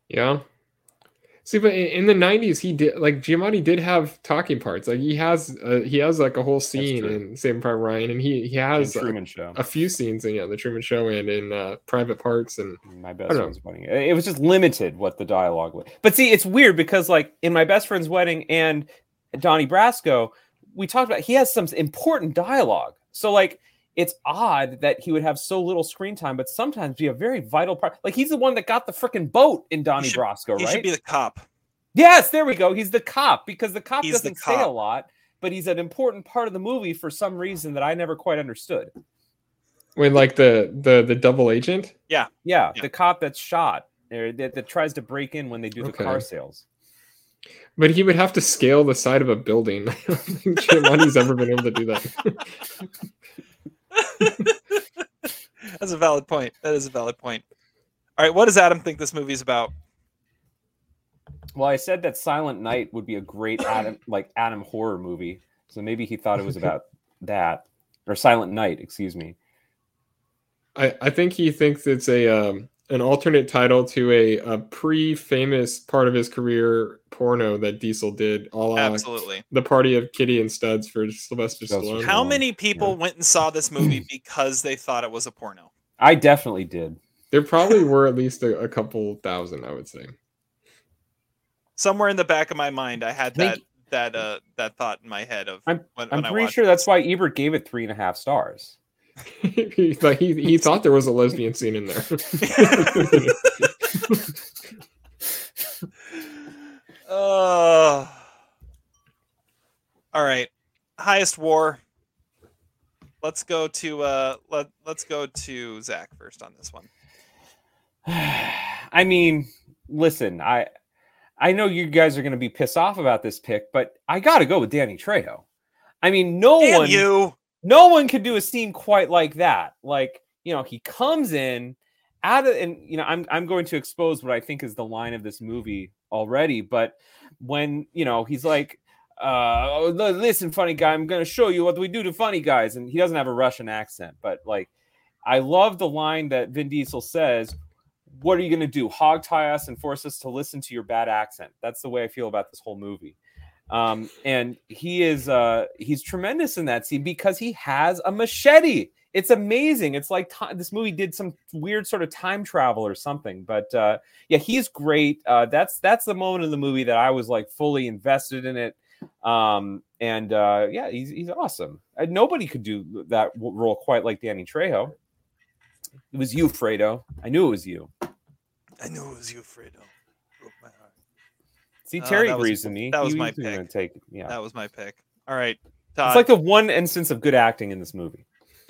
Yeah. See, but in, in the '90s, he did like Giamatti did have talking parts. Like he has, uh, he has like a whole scene in Saving Private Ryan, and he he And has a, Truman Show. a few scenes in yeah, the Truman Show and in uh, Private Parts, and My best friend's wedding. It was just limited what the dialogue was. But see, it's weird because like in my best friend's wedding and Donnie Brasco, we talked about he has some important dialogue. So like it's odd that he would have so little screen time, but sometimes be a very vital part. Like he's the one that got the freaking boat in Donnie He should- Brasco, He right? should be the cop. yes, there we go. He's the cop because the cop He's doesn't say a lot, but he's an important part of the movie for some reason that I never quite understood. when like the the the double agent. Yeah. Yeah, Yeah. the cop that's shot or that, that tries to break in when they do the Okay. car sales. But he would have to scale the side of a building. I don't think Giamatti's ever been able to do that. That's a valid point. That is a valid point. All right, what does Adam think this movie's about? Well, I said that Silent Night would be a great Adam like Adam horror movie. So maybe he thought it was about that. Or Silent Night, excuse me. I, I think he thinks it's a um, an alternate title to a, a pre-famous part of his career porno that Diesel did. All Absolutely. the party of Kitty and Studs for Sylvester Sylvester Stallone. How many people went and saw this movie because they thought it was a porno? I definitely did. There probably were at least a, a couple thousand, I would say. Somewhere in the back of my mind, I had think- that that uh that thought in my head of I'm, when, I'm when pretty watched sure it. that's why Ebert gave it three and a half stars. he, like he, he thought there was a lesbian scene in there. Uh, all right. Highest war. Let's go to uh let let's go to Zach first on this one. I mean, listen, I I know you guys are going to be pissed off about this pick, but I got to go with Danny Trejo. I mean, no Damn one you. No one could do a scene quite like that. Like, you know, he comes in out of and you know, I'm I'm going to expose what I think is the line of this movie already, but when, you know, he's like uh oh, listen funny guy, I'm going to show you what we do to funny guys and he doesn't have a Russian accent, but like I love the line that Vin Diesel says, what are you going to do? Hog tie us and force us to listen to your bad accent. That's the way I feel about this whole movie um and he is uh he's tremendous in that scene because he has a machete. It's amazing. It's like ti- this movie did some weird sort of time travel or something but uh yeah he's great. Uh that's that's the moment in the movie that i was like fully invested in it. Um and uh yeah he's, he's awesome. Uh, nobody could do that role quite like danny trejo. It was you fredo. I knew it was you. I knew it was you, Fredo. Broke my heart. see Uh, terry that was- agrees with me that was He my gonna pick. take yeah That was my pick. All right. Todd. it's like the one instance of good acting in this movie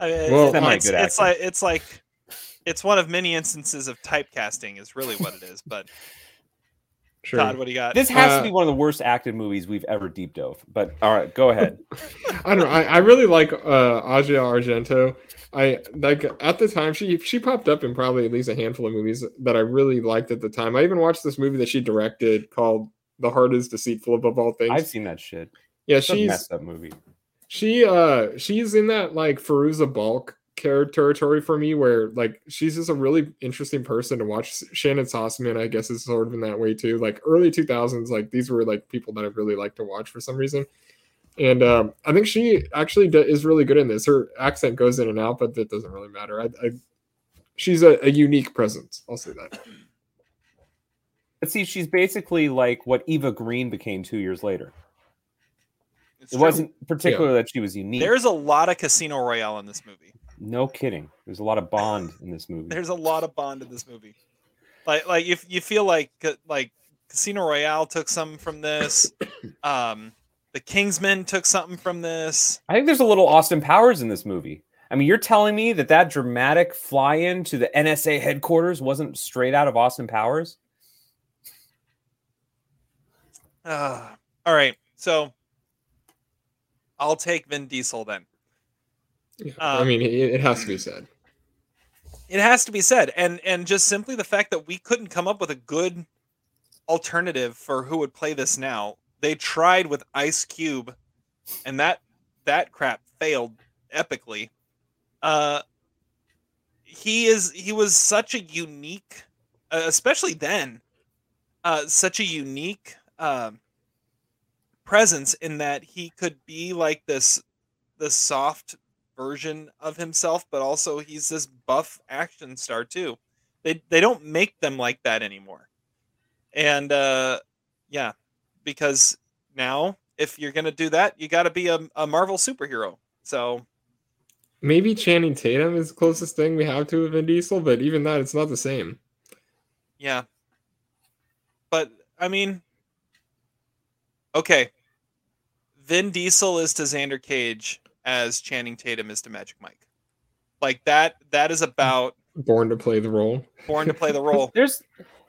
I mean, Well, it's, it's, good it's like it's like it's one of many instances of typecasting is really what it is. But Sure. Todd, what do you got? This has Uh, to be one of the worst acted movies we've ever deep dove. But all right, go ahead. I don't know. I, I really like uh Asia Argento. I like at the time she she popped up in probably at least a handful of movies that I really liked at the time. I even watched this movie that she directed called The Heart is Deceitful Above All Things. I've seen that shit. yeah, It's a she's messed up movie. she uh she's in that like Fairuza Balk care territory for me where like she's just a really interesting person to watch. Shannyn Sossamon, I guess, is sort of in that way too. Like early 2000s, like these were like people that I really like to watch for some reason. And um, I think she actually d- is really good in this. Her accent goes in and out, but that doesn't really matter. I, I she's a, a unique presence. I'll say that. But see, she's basically like what Eva Green became two years later. It's It true. wasn't particular that she was unique. There's a lot of Casino Royale in this movie. No kidding. There's a lot of Bond in this movie. There's a lot of Bond in this movie. Like like if you feel like like Casino Royale took some from this, um, the Kingsmen took something from this. I think there's a little Austin Powers in this movie. I mean, you're telling me that that dramatic fly-in to the NSA headquarters wasn't straight out of Austin Powers? Uh, all right, so I'll take Vin Diesel then. I Um, mean, it, it has to be said. it has to be said and and just simply the fact that we couldn't come up with a good alternative for who would play this now. They tried with ice cube and that that crap failed epically. Uh he is he was such a unique uh, especially then uh such a unique um presence in that he could be like this this soft version of himself, but also he's this buff action star too. They they don't make them like that anymore. And uh yeah, because now if you're gonna do that, you gotta be a, a Marvel superhero. So Maybe Channing Tatum is the closest thing we have to a Vin Diesel, but even that, it's not the same. yeah. But I mean okay. Vin Diesel is to Xander Cage as Channing Tatum is to Magic Mike. Like that that is about Born to play the role. born to play the role. There's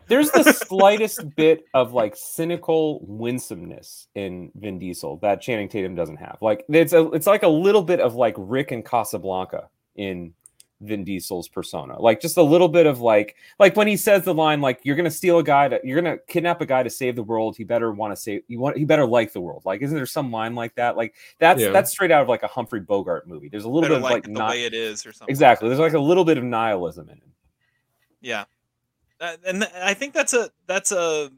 there's the slightest bit of like cynical winsomeness in Vin Diesel that Channing Tatum doesn't have. Like it's a it's like a little bit of like Rick and Casablanca in Vin Diesel's persona. Like just a little bit of like like when he says the line like you're gonna steal a guy to you're gonna kidnap a guy to save the world. He better want to save you want he better like the world. Like isn't there some line like that? Like that's Yeah. that's straight out of like a Humphrey Bogart movie. There's a little Better bit of like like the not way it is or something. exactly. There's like a little bit of nihilism in it. Yeah, Uh, and th- I think that's a that's a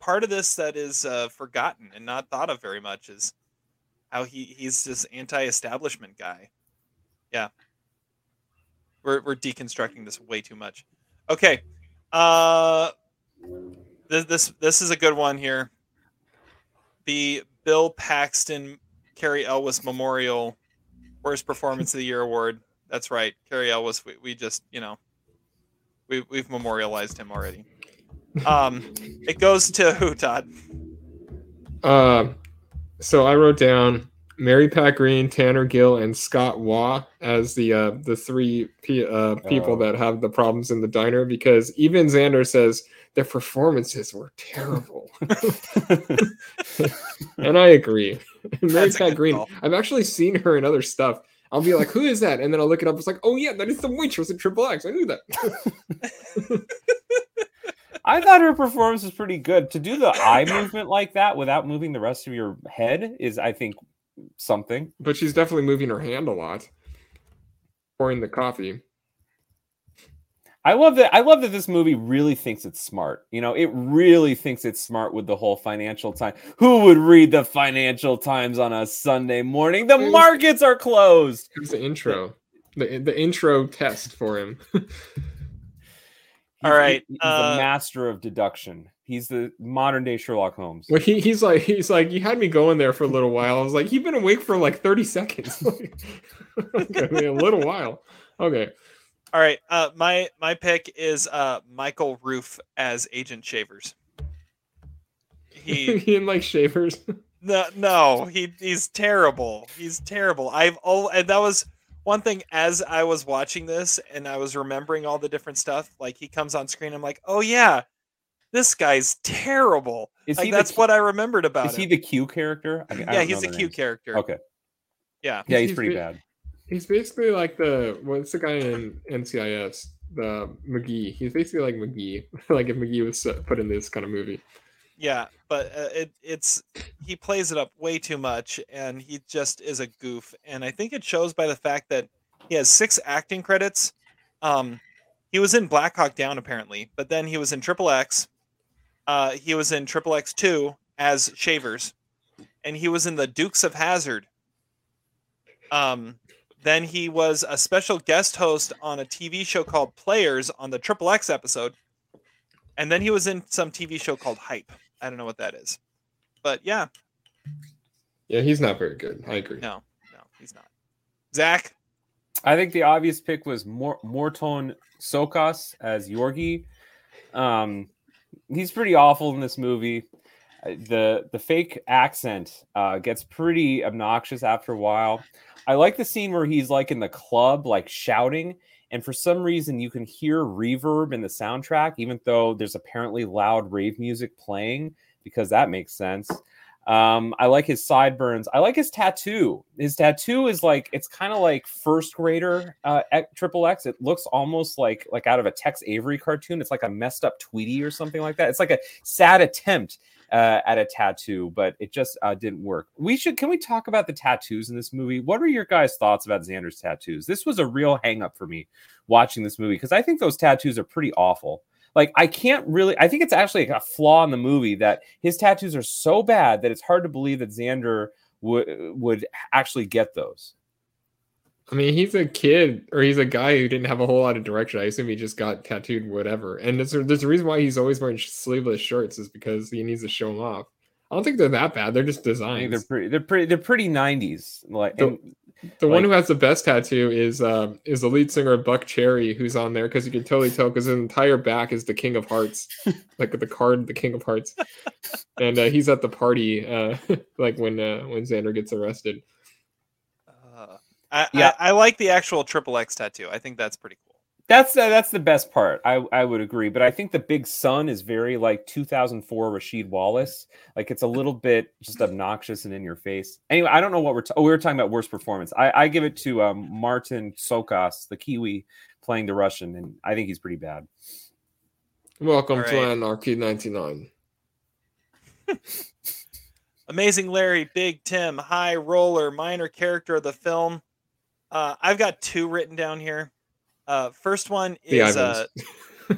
part of this that is uh, forgotten and not thought of very much is how he he's this anti-establishment guy. Yeah, we're we're deconstructing this way too much. Okay, uh, this this this is a good one here. The Bill Paxton Cary Elwes Memorial Worst Performance of the Year Award. That's right, Cary Elwes. We, we just you know we we've memorialized him already. Um, it goes to who, Todd? Uh, so I wrote down Mary Pat Green, Tanner Gill, and Scott Waugh as the uh, the three pe- uh, people Oh. that have the problems in the diner because even Xander says their performances were terrible, and I agree. Mary That's Pat Green, call. I've actually seen her in other stuff. I'll be like, "Who is that?" And then I'll look it up. It's like, "Oh yeah, that is the waitress at Triple X. I knew that." I thought her performance was pretty good. To do the eye movement like that without moving the rest of your head is, I think, something. but she's definitely moving her hand a lot, pouring the coffee. I love that. I love that this movie really thinks it's smart. You know, it really thinks it's smart with the whole Financial Times. Who would read the Financial Times on a Sunday morning? The markets are closed. It was the intro, the the intro test for him. All right, he's uh, the master of deduction. He's the modern day Sherlock Holmes. Well, he, he's like he's like you had me going there for a little while. I was like, you've been awake for like thirty seconds, okay, a little while. Okay, All right, uh, my my pick is uh, Michael Roof as Agent Shavers. He he in like shavers. no no he he's terrible. He's terrible. I've oh and that was one thing as I was watching this and I was remembering all the different stuff, like he comes on screen, I'm like, oh yeah, this guy's terrible. Is like he that's Q- what I remembered about Is he the Q character? I- I yeah, he's know a the Q names. character. Okay. Yeah. Yeah, he's He's pretty ba- bad. He's basically like the what's the guy in NCIS, the McGee. He's basically like McGee, like if McGee was put in this kind of movie. Yeah, but uh, it it's he plays it up way too much, and he just is a goof. And I think it shows by the fact that he has six acting credits. Um, he was in Black Hawk Down apparently, but then he was in Triple X. Uh, he was in Triple X Two as Shavers, and he was in the Dukes of Hazzard. Um, then he was a special guest host on a TV show called Players on the Triple X episode. And then he was in some TV show called Hype. I don't know what that is. But yeah, Yeah, he's not very good. I agree. no, no, he's not. Zach, I think the obvious pick was Mor- Morton Csokas as Yorgi. Um, he's pretty awful in this movie. Uh, The the fake accent uh, gets pretty obnoxious after a while. I like the scene where he's like in the club, like shouting, and for some reason you can hear reverb in the soundtrack, even though there's apparently loud rave music playing, because that makes sense. Um, I like his sideburns. I like his tattoo. His tattoo is like it's kind of like first grader uh, triple X. It looks almost like like out of a Tex Avery cartoon. It's like a messed up Tweety or something like that. It's like a sad attempt uh, at a tattoo, but it just uh, didn't work. We should. Can we talk about the tattoos in this movie? What are your guys' thoughts about Xander's tattoos? This was a real hang up for me watching this movie because I think those tattoos are pretty awful. Like I can't really. I think it's actually a flaw in the movie that his tattoos are so bad that it's hard to believe that Xander would would actually get those. I mean, he's a kid or he's a guy who didn't have a whole lot of direction. I assume he just got tattooed, whatever. And there's a, there's a reason why he's always wearing sleeveless shirts is because he needs to show them off. I don't think they're that bad. They're just designs. they're pretty. They're pretty. They're pretty nineties. Like The- and, The one who has the best tattoo is um is the lead singer of Buckcherry, who's on there because you can totally tell because his entire back is the King of Hearts, like the card, the King of Hearts, and uh, he's at the party, uh, like when uh, when Xander gets arrested. uh, I, Yeah. I I like the actual Triple X tattoo. I think that's pretty cool. That's uh, that's the best part. I I would agree, but I think the big sun is very like 2004 Rasheed Wallace. Like it's a little bit just obnoxious and in your face. Anyway, I don't know what we're. ta- oh, we were talking about worst performance. I I give it to um, Martin Csokas, the Kiwi, playing the Russian, and I think he's pretty bad. Welcome All to. Anarchy '99. Amazing Larry, Big Tim, High Roller, minor character of the film. Uh, I've got two written down here. Uh, first one The is uh,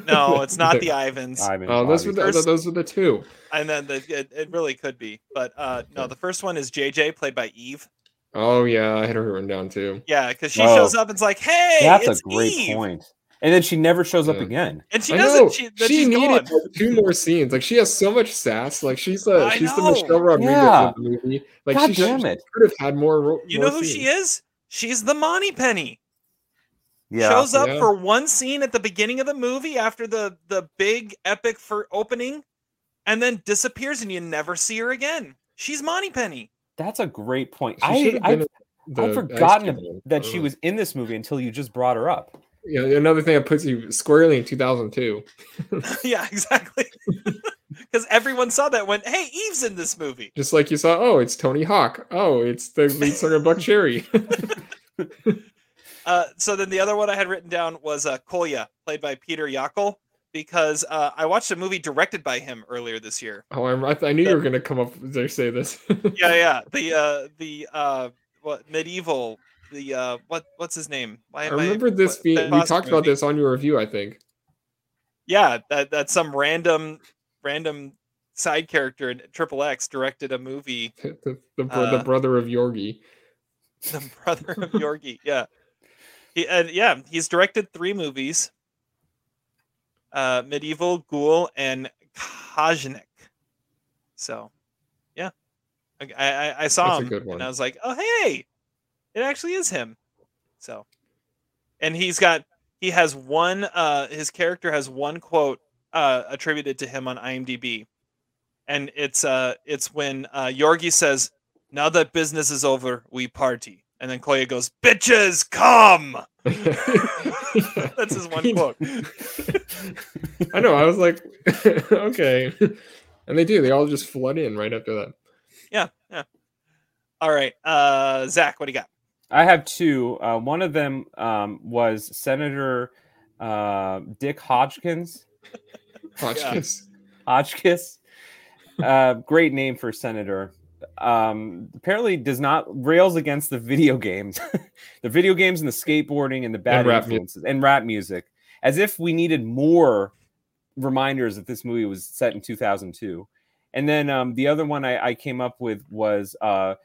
no, it's not the Ivans. Ivan, Oh, those were the, First- those were the two. and then the, it, it really could be, but uh, no, the first one is JJ, played by Eve. Oh yeah, I had her written down too. Yeah, because she Oh. shows up and's like, "Hey, That's it's a great Eve!" point. And then she never shows up Yeah. again. And she doesn't. know. She, she she's needed gone. two more scenes. Like she has so much sass. Like she's uh, I she's the. Michelle Rodriguez Yeah. of the movie. Like God she should, damn she it. could have had more. You more know who she is? She's the Moneypenny. Yeah. shows up Yeah. for one scene at the beginning of the movie after the the big epic for opening and then disappears and you never see her again she's Moneypenny That's a great point. She I should have I been the I'd forgotten cube one. I that she oh. was in this movie until you just brought her up. Yeah, another thing that puts you squarely in 2002. yeah exactly because everyone saw that went hey eve's in this movie Just like you saw, oh, it's Tony Hawk. Oh, it's the lead singer Buckcherry. Uh, so then the other one i had written down was uh, kolya played by peter Jákl because uh, i watched a movie directed by him earlier this year oh, I'm, I, knew you were gonna come up there say this. yeah yeah the uh the uh what medieval the uh what what's his name I remember this what- being. We talked about movie. this on your review, I think. yeah that that's some random random side character in triple x directed a movie The, the, bro- the Uh, brother of Yorgi. the brother of yorgi yeah he, and yeah he's directed three movies uh medieval ghoul and Kajínek so yeah. I, I, I saw That's a him good one. and i was like oh hey it actually is him. So and he's got he has one uh his character has one quote uh attributed to him on imdb. And it's uh it's when uh yorgi says now that business is over we party And then Kolya goes, "Bitches, come." That's his one quote. I know. I was like, okay, and they do. They all just flood in right after that. Yeah, yeah. All right, uh, Zach, what do you got? I have two. Uh, one of them um, was Senator uh, Dick Hodgkins. Hodgkins. Hodgkiss. Uh, great name for senator. Um, apparently does not rails against the video games, the video games and the skateboarding and the bad And influences and rap music, as if we needed more reminders that this movie was set in 2002. And then um, the other one I, I came up with was uh,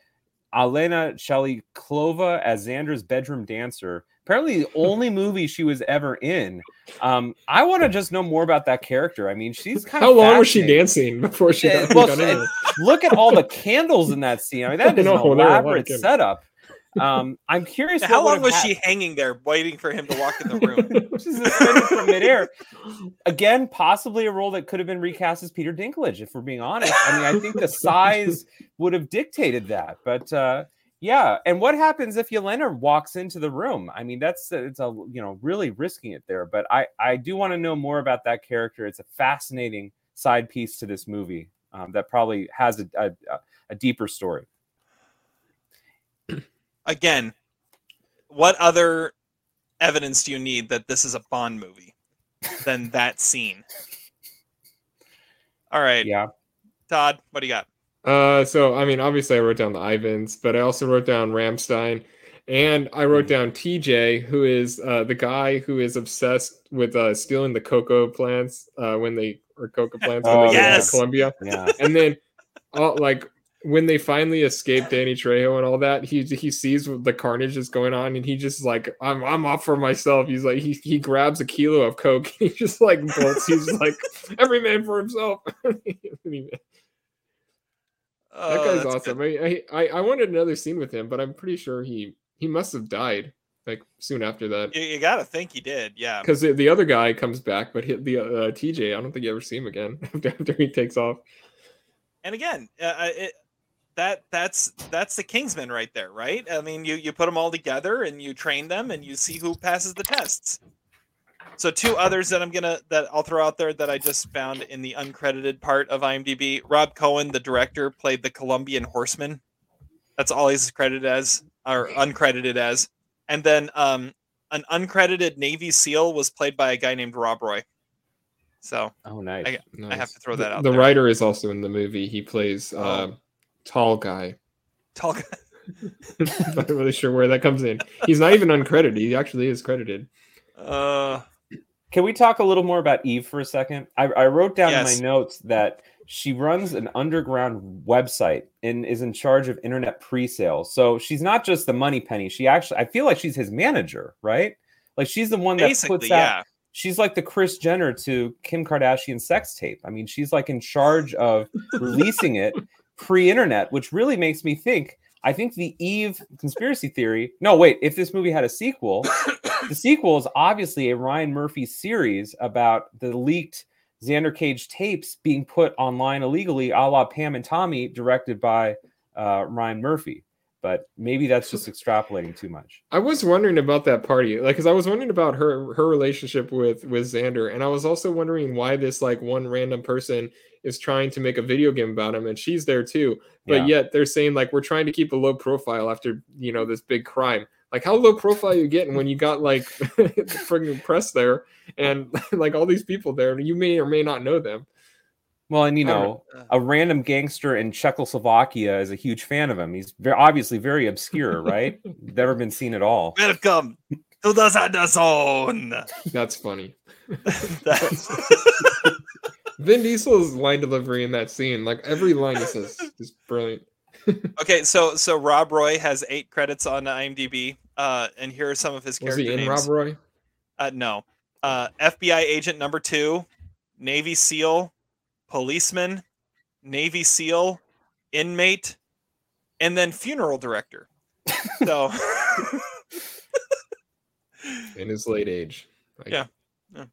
Alena Shaliklova as Xander's bedroom dancer. Apparently, the only movie she was ever in. Um, I want to just know more about that character. I mean, she's kind How of long was she dancing before she got, well, got in look at all the candles in that scene. I mean, that is No, an elaborate setup. Um, I'm curious. How long was have she hanging there waiting for him to walk in the room? She's suspended from midair. Again, possibly a role that could have been recast as Peter Dinklage, if we're being honest. I mean, I think the size would have dictated that. But uh, yeah, and what happens if Yelena walks into the room? I mean, that's it's a you know really risking it there. But I I do want to know more about that character. It's a fascinating side piece to this movie um, that probably has a, a a deeper story. Again, what other evidence do you need that this is a Bond movie than that scene? All right. Yeah. Todd, what do you got? Uh, so I mean, obviously, I wrote down the Ivans, but I also wrote down Rammstein, and I wrote down TJ, who is uh, the guy who is obsessed with uh, stealing the cocoa plants uh, when they or cocoa plants when Oh, they get yes. to Colombia, Yeah. and then uh, like when they finally escape Danny Trejo and all that, he he sees what the carnage is going on, and he just like I'm I'm off for myself. He's like he he grabs a kilo of coke, he just like bolts. He's like every man for himself. Oh, That guy's awesome. good. I, I I wanted another scene with him, but I'm pretty sure he he must have died like soon after that. You, you gotta think he did, yeah. Because the, the other guy comes back, but hit the uh, TJ. I don't think you ever see him again after, after he takes off. And again, uh, uh, it, that that's that's the Kingsman right there, right? I mean, you you put them all together and you train them and you see who passes the tests. So two others that I'm gonna that I'll throw out there that I just found in the uncredited part of IMDb. Rob Cohen, the director, played the Colombian Horseman. That's all he's credited as, or uncredited as. And then um, an uncredited Navy SEAL was played by a guy named Rob Roy. So Oh, nice. I, I have to throw The- that out The there. writer is also in the movie. He plays uh, Oh. tall guy. Tall guy. I'm Not really sure where that comes in. He's not even uncredited. He actually is credited. Uh, Can we talk a little more about Eve for a second? I, I wrote down Yes. in my notes that she runs an underground website and is in charge of internet pre-sale. So she's not just the money penny. She actually, I feel like she's his manager, right? Like she's the one that Basically, puts out. yeah. She's like the Kris Jenner to Kim Kardashian sex tape. I mean, she's like in charge of releasing it pre-internet, which really makes me think. I think the Eve conspiracy theory. No, wait. If this movie had a sequel, the sequel is obviously a Ryan Murphy series about the leaked Xander Cage tapes being put online illegally, a la Pam and Tommy, directed by uh, Ryan Murphy. But maybe that's just extrapolating too much. I was wondering about that party, like, because I was wondering about her her relationship with with Xander, and I was also wondering why this like one random person is trying to make a video game about him, and she's there too. But Yeah. yet they're saying like we're trying to keep a low profile after you know this big crime. Like how low profile you getting when you got like the friggin' press there and like all these people there, and you may or may not know them. Well, and you I don't know, a random gangster in Czechoslovakia is a huge fan of him. He's very obviously very obscure, right? Never been seen at all. Welcome to the Thunder That's funny. That's- Vin Diesel's line delivery in that scene, like every line he says, is brilliant. okay, so so Rob Roy has eight credits on IMDb, uh, and here are some of his Was character he in names. Rob Roy? Uh, no, uh, FBI agent number two, Navy SEAL, policeman, Navy SEAL, inmate, and then funeral director. So in his late age. Like, Yeah. Yeah.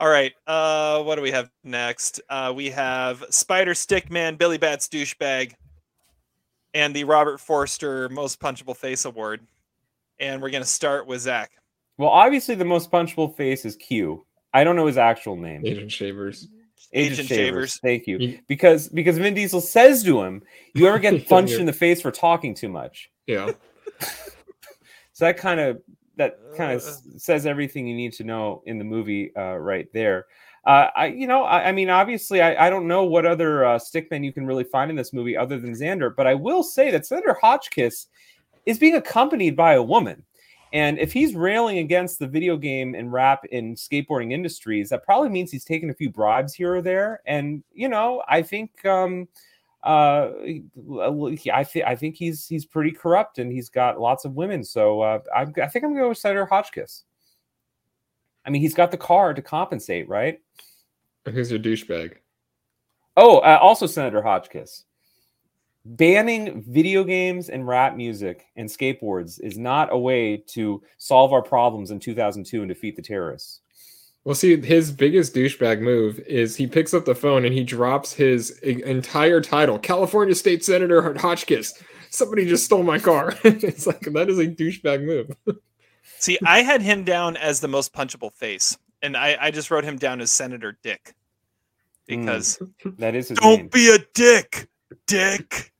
All right. Uh, what do we have next? Uh, we have Spider Stickman, Billy Bats douchebag, and the Robert Forster Most Punchable Face Award. and we're gonna start with Zach. Well, obviously the most punchable face is Q. I don't know his actual name. Agent Shavers. Agent, Agent Shavers. Shavers. Thank you. Because because Vin Diesel says to him, "You ever get punched in the face for talking too much?" Yeah. So that kind of that kind of says everything you need to know in the movie uh, right there. Uh, I you know I, I mean obviously I, I don't know what other uh, stickmen you can really find in this movie other than Xander, but I will say that Senator Hotchkiss is being accompanied by a woman. And if he's railing against the video game and rap and skateboarding industries, that probably means he's taken a few bribes here or there. And you know, I think um, uh, I think I think he's he's pretty corrupt and he's got lots of women. So uh, I, I think I'm going to go with Senator Hotchkiss. I mean, he's got the car to compensate, right? Who's your douchebag? Oh, uh, also Senator Hotchkiss. Banning video games and rap music and skateboards is not a way to solve our problems in 2002 and defeat the terrorists. Well, see, his biggest douchebag move is he picks up the phone and he drops his e- entire title, California State Senator Hart Hotchkiss. Somebody just stole my car. it's like that is a douchebag move. See, I had him down as the most punchable face, and I, I just wrote him down as Senator Dick hmm. because That is his don't name. be a dick, Dick.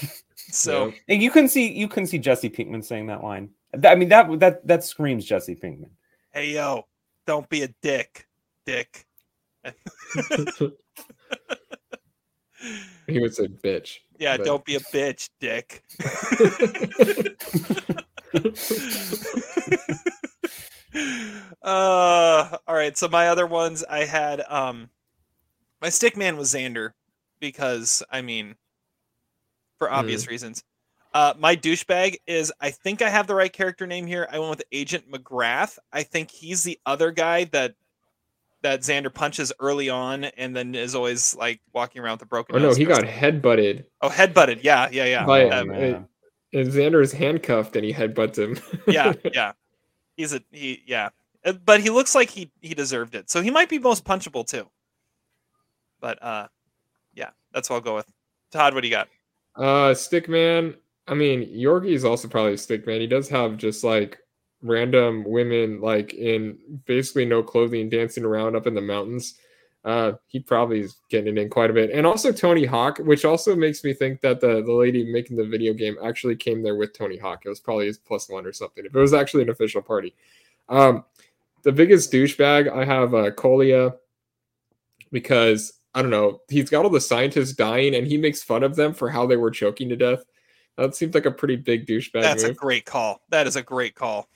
so And you can see you can see Jesse Pinkman saying that line. I mean that that that screams Jesse Pinkman. hey yo, don't be a dick, Dick. He would say bitch. Yeah, but- don't be a bitch, Dick. uh all right so my other ones i had um my stick man was xander because i mean for obvious reasons uh my douchebag is i think i have the right character name here i went with agent mcgrath i think he's the other guy that that xander punches early on and then is always like walking around with a broken Oh no, he for got headbutted. oh headbutted yeah yeah yeah by Um, uh, and Xander is handcuffed and he headbutts him. yeah, yeah. He's a he. Yeah, Uh, but he looks like he he deserved it. So he might be most punchable too. But uh, yeah, that's what I'll go with. Todd, what do you got? Uh, Stickman. I mean, Yorgi is also probably a Stickman. He does have just like random women, like in basically no clothing, dancing around up in the mountains. Uh, he probably is getting it in quite a bit, and also Tony Hawk, which also makes me think that the the lady making the video game actually came there with Tony Hawk. It was probably his plus one or something. If it was actually an official party. Um, the biggest douchebag I have uh, Kolya because I don't know, he's got all the scientists dying and he makes fun of them for how they were choking to death. That seems like a pretty big douchebag That's a great call. That is a great call.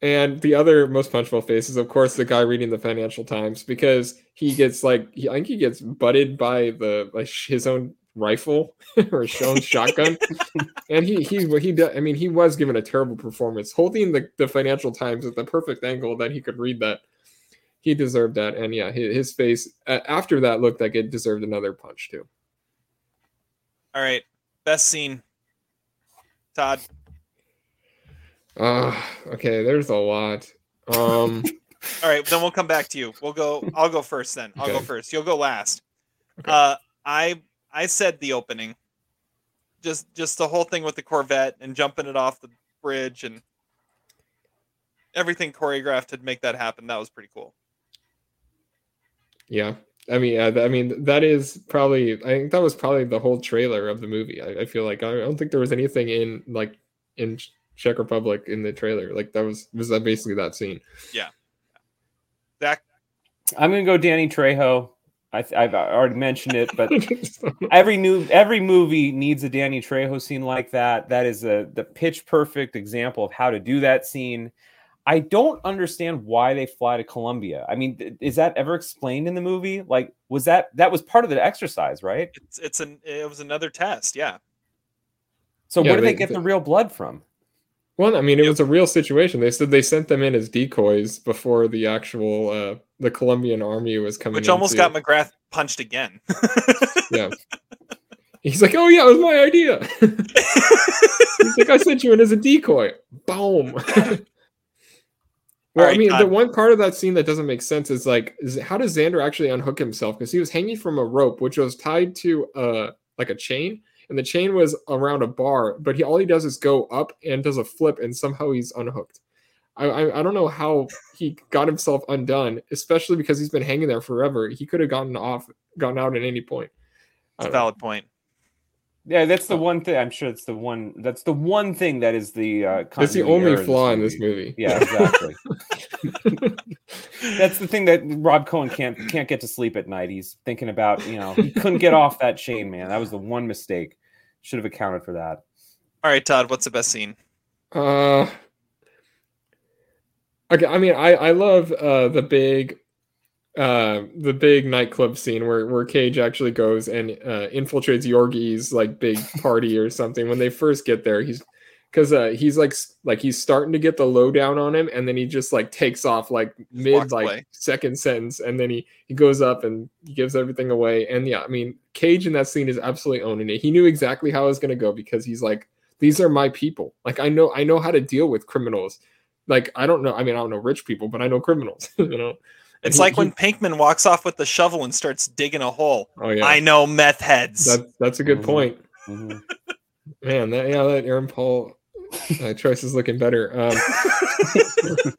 And the other most punchable face is, of course, the guy reading the Financial Times because he gets like he, I think he gets butted by the like his own rifle or his own shotgun, and he he he I mean he was given a terrible performance holding the the Financial Times at the perfect angle that he could read that. He deserved that, and yeah, his, his face uh, after that looked like it deserved another punch too. All right, best scene. Todd. Uh, okay, there's a lot. Um, All right, then we'll come back to you. We'll go. I'll go first. Then I'll go first. You'll go last. Uh, I I said the opening. Just just the whole thing with the Corvette and jumping it off the bridge and everything choreographed to make that happen. That was pretty cool. Yeah. I mean, yeah, I mean, that is probably, I think that was probably the whole trailer of the movie. I, I feel like I don't think there was anything in like in Czech Republic in the trailer. Like that was, was that basically that scene. Yeah. Zach. I'm gonna go Danny Trejo. I, I've already mentioned it, but every new every movie needs a Danny Trejo scene like that. That is a the pitch perfect example of how to do that scene. I don't understand why they fly to Colombia. I mean, th- is that ever explained in the movie? Like, was that that was part of the exercise, right? It's it's an it was another test. Yeah. So Yeah, where do they, they- get the real blood from? Well, I mean, it was a real situation. They said they sent them in as decoys before the actual, uh, the Colombian army was coming Which almost into- got McGrath punched again. yeah. He's like, oh yeah, it was my idea. He's like, I sent you in as a decoy. Boom. well, I right, mean, the one part of that scene that doesn't make sense is like, is how does Xander actually unhook himself? Because he was hanging from a rope, which was tied to uh like a chain, and the chain was around a bar, but he all he does is go up and does a flip, and somehow he's unhooked. I, I, I don't know how he got himself undone, especially because he's been hanging there forever. He could have gotten off, gotten out at any point. It's a valid point. Yeah, that's the one thing. I'm sure it's the one. That's the one thing that is the. Uh, That's the only flaw in this movie. Yeah, exactly. that's the thing that Rob Cohen can't can't get to sleep at night. He's thinking about you know he couldn't get off that chain, man. That was the one mistake. Should have accounted for that. All right, Todd, what's the best scene? Uh, okay. I mean, I I love uh the big, uh the big nightclub scene where where Cage actually goes and uh, infiltrates Yorgi's like big party or something. When they first get there, he's because uh he's like like he's starting to get the lowdown on him, and then he just like takes off like mid like away. second sentence, and then he he goes up and he gives everything away. And yeah, I mean, Cage in that scene is absolutely owning it. He knew exactly how it was gonna go because he's like these are my people. Like I know I know how to deal with criminals. Like I don't know. I mean, I don't know rich people, but I know criminals. you know. And It's he- like he- when Pinkman walks off with the shovel and starts digging a hole. Oh yeah. I know meth heads. That, that's a good Mhm. point. Mhm. Man, that yeah, that Aaron Paul uh, choice is looking better. Um,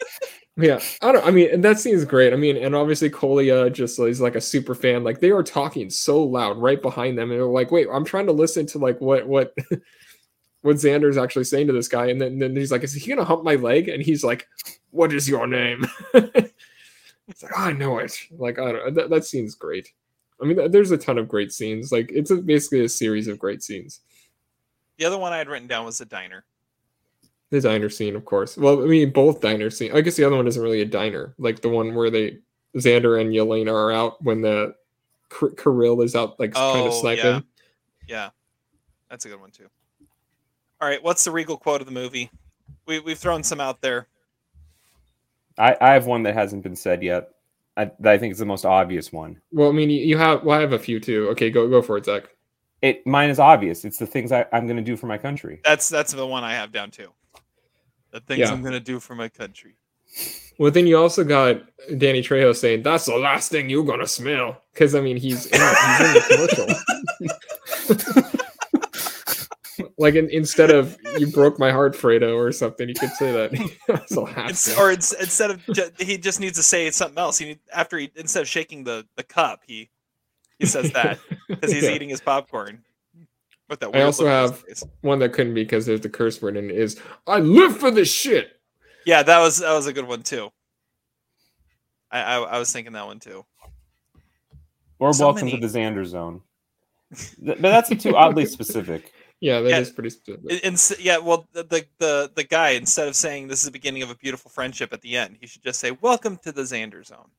yeah, I don't. I mean, and that seems great. I mean, and obviously Kolya just is like a super fan. Like they are talking so loud right behind them, and they're like, "Wait, I'm trying to listen to like what what what Xander's actually saying to this guy." And then, then he's like, "Is he gonna hump my leg?" And he's like, "What is your name?" it's like, "Oh, I know it. Like I don't. That, that scene's great. I mean, there's a ton of great scenes. Like it's a, basically a series of great scenes. the other one I had written down was the diner. The diner scene, of course. Well, I mean, both diner scene. I guess the other one isn't really a diner, like the one where they Xander and Yelena are out when the K- Kirill is out, like kind of Oh, sniping. yeah. Yeah, that's a good one too. All right, what's the regal quote of the movie? We we've thrown some out there. I, I have one that hasn't been said yet. I, that I think is the most obvious one. Well, I mean, you- you have. Well, I have a few too. Okay, go go for it, Zach. It mine is obvious. It's the things I, I'm going to do for my country. That's that's the one I have down too. The things Yeah. I'm gonna do for my country. Well, then you also got Danny Trejo saying, "That's the last thing you're gonna smell," because I mean, he's in, he's in the commercial. like in, instead of "You broke my heart, Fredo" or something, you could say that. That's It's, or it's, instead of he just needs to say something else. He need, after he instead of shaking the the cup, he he says that because he's Yeah. eating his popcorn. With that I weird also look on his have face. one that couldn't be because there's the curse word and it is I live for this shit. Yeah, that was that was a good one too. I I, I was thinking that one too. Or So welcome many. to the Xander zone. Th- but that's too oddly specific. Yeah, that is Yeah. pretty specific. In- yeah, well, the, the the guy instead of saying this is the beginning of a beautiful friendship at the end, he should just say welcome to the Xander zone.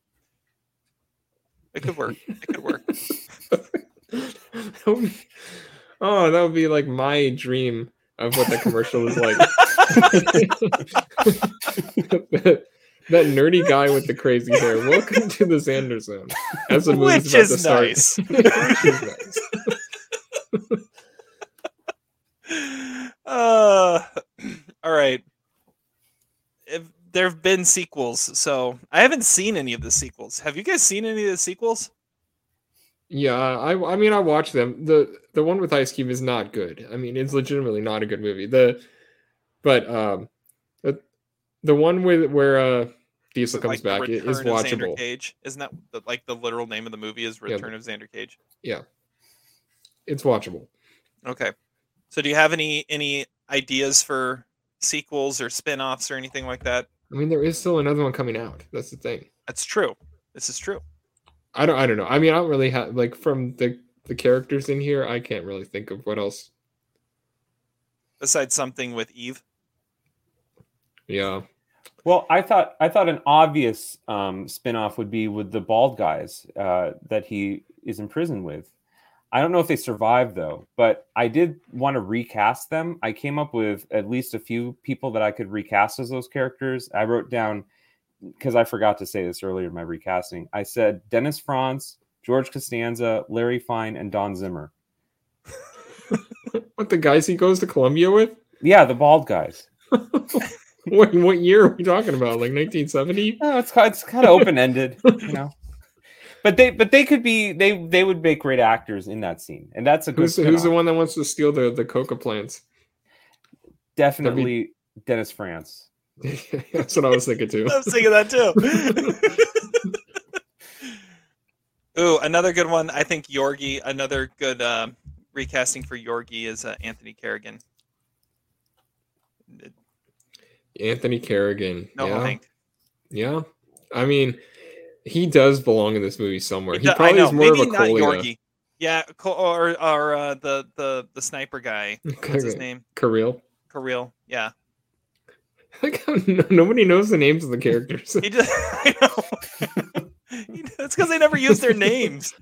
It could work. It could work. That be- oh, that would be like my dream of what the commercial is like. that, that nerdy guy with the crazy hair. Welcome to the Xander Zone. As the movie's Which about is to start. nice. Which is nice. Uh, all right. If, there have been sequels, so I haven't seen any of the sequels. Have you guys seen any of the sequels? Yeah, I I mean I watched them. The the one with Ice Cube is not good. I mean, it's legitimately not a good movie. The but um the the one with where uh Diesel it comes like back is watchable. Cage. Isn't that the, like the literal name of the movie? Is Yeah. Return of Xander Cage? Yeah. It's watchable. Okay. So do you have any any ideas for sequels or spin-offs or anything like that? I mean, there is still another one coming out. That's the thing. That's true. This is true. I don't I don't know. I mean, I don't really have like from the the characters in here, I can't really think of what else. Besides something with Eve. Yeah. Well, I thought I thought an obvious um, spin-off would be with the bald guys uh, that he is in prison with. I don't know if they survived though, but I did want to recast them. I came up with at least a few people that I could recast as those characters. I wrote down because I forgot to say this earlier in my recasting. I said Dennis Franz, George Costanza, Larry Fine, and Don Zimmer. What the guys he goes to Colombia with? Yeah, the bald guys. What what year are we talking about? Like 1970? No, uh, it's it's kind of open ended, you know. But they but they could be they they would make great actors in that scene, and that's a good. Who's, who's the one that wants to steal the the coca plants? Definitely Dennis Franz. That's what I was thinking too. I was thinking that too. Ooh, another good one. I think Yorgi. Another good um, recasting for Yorgi is uh, Anthony Carrigan. Anthony Carrigan. No yeah. Hank. Yeah. I mean, he does belong in this movie somewhere. He, do- I probably is more maybe of a Coley. Yorgi. Yeah, or or uh, the the the sniper guy. What's his name? Kirill. Kirill. Yeah. Like nobody knows the names of the characters. He just. I know. It's because they never use their names.